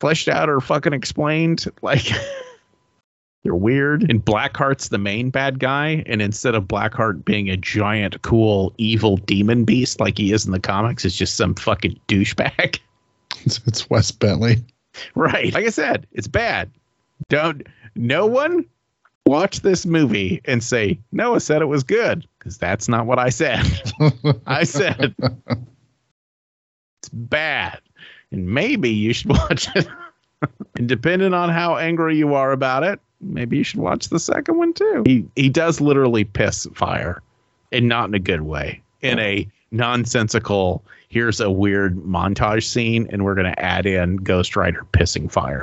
fleshed out or fucking explained like they're weird and blackheart's the main bad guy and instead of blackheart being a giant cool evil demon beast like he is in the comics it's just some fucking douchebag It's, it's Wes Bentley. Right. Like I said, it's bad. Don't no one watch this movie and say Noah said it was good because that's not what I said. I said it's bad, and maybe you should watch it. and depending on how angry you are about it, maybe you should watch the second one too. He he does literally piss fire, and not in a good way. In a nonsensical. Here's a weird montage scene, and we're gonna add in Ghost Rider pissing fire.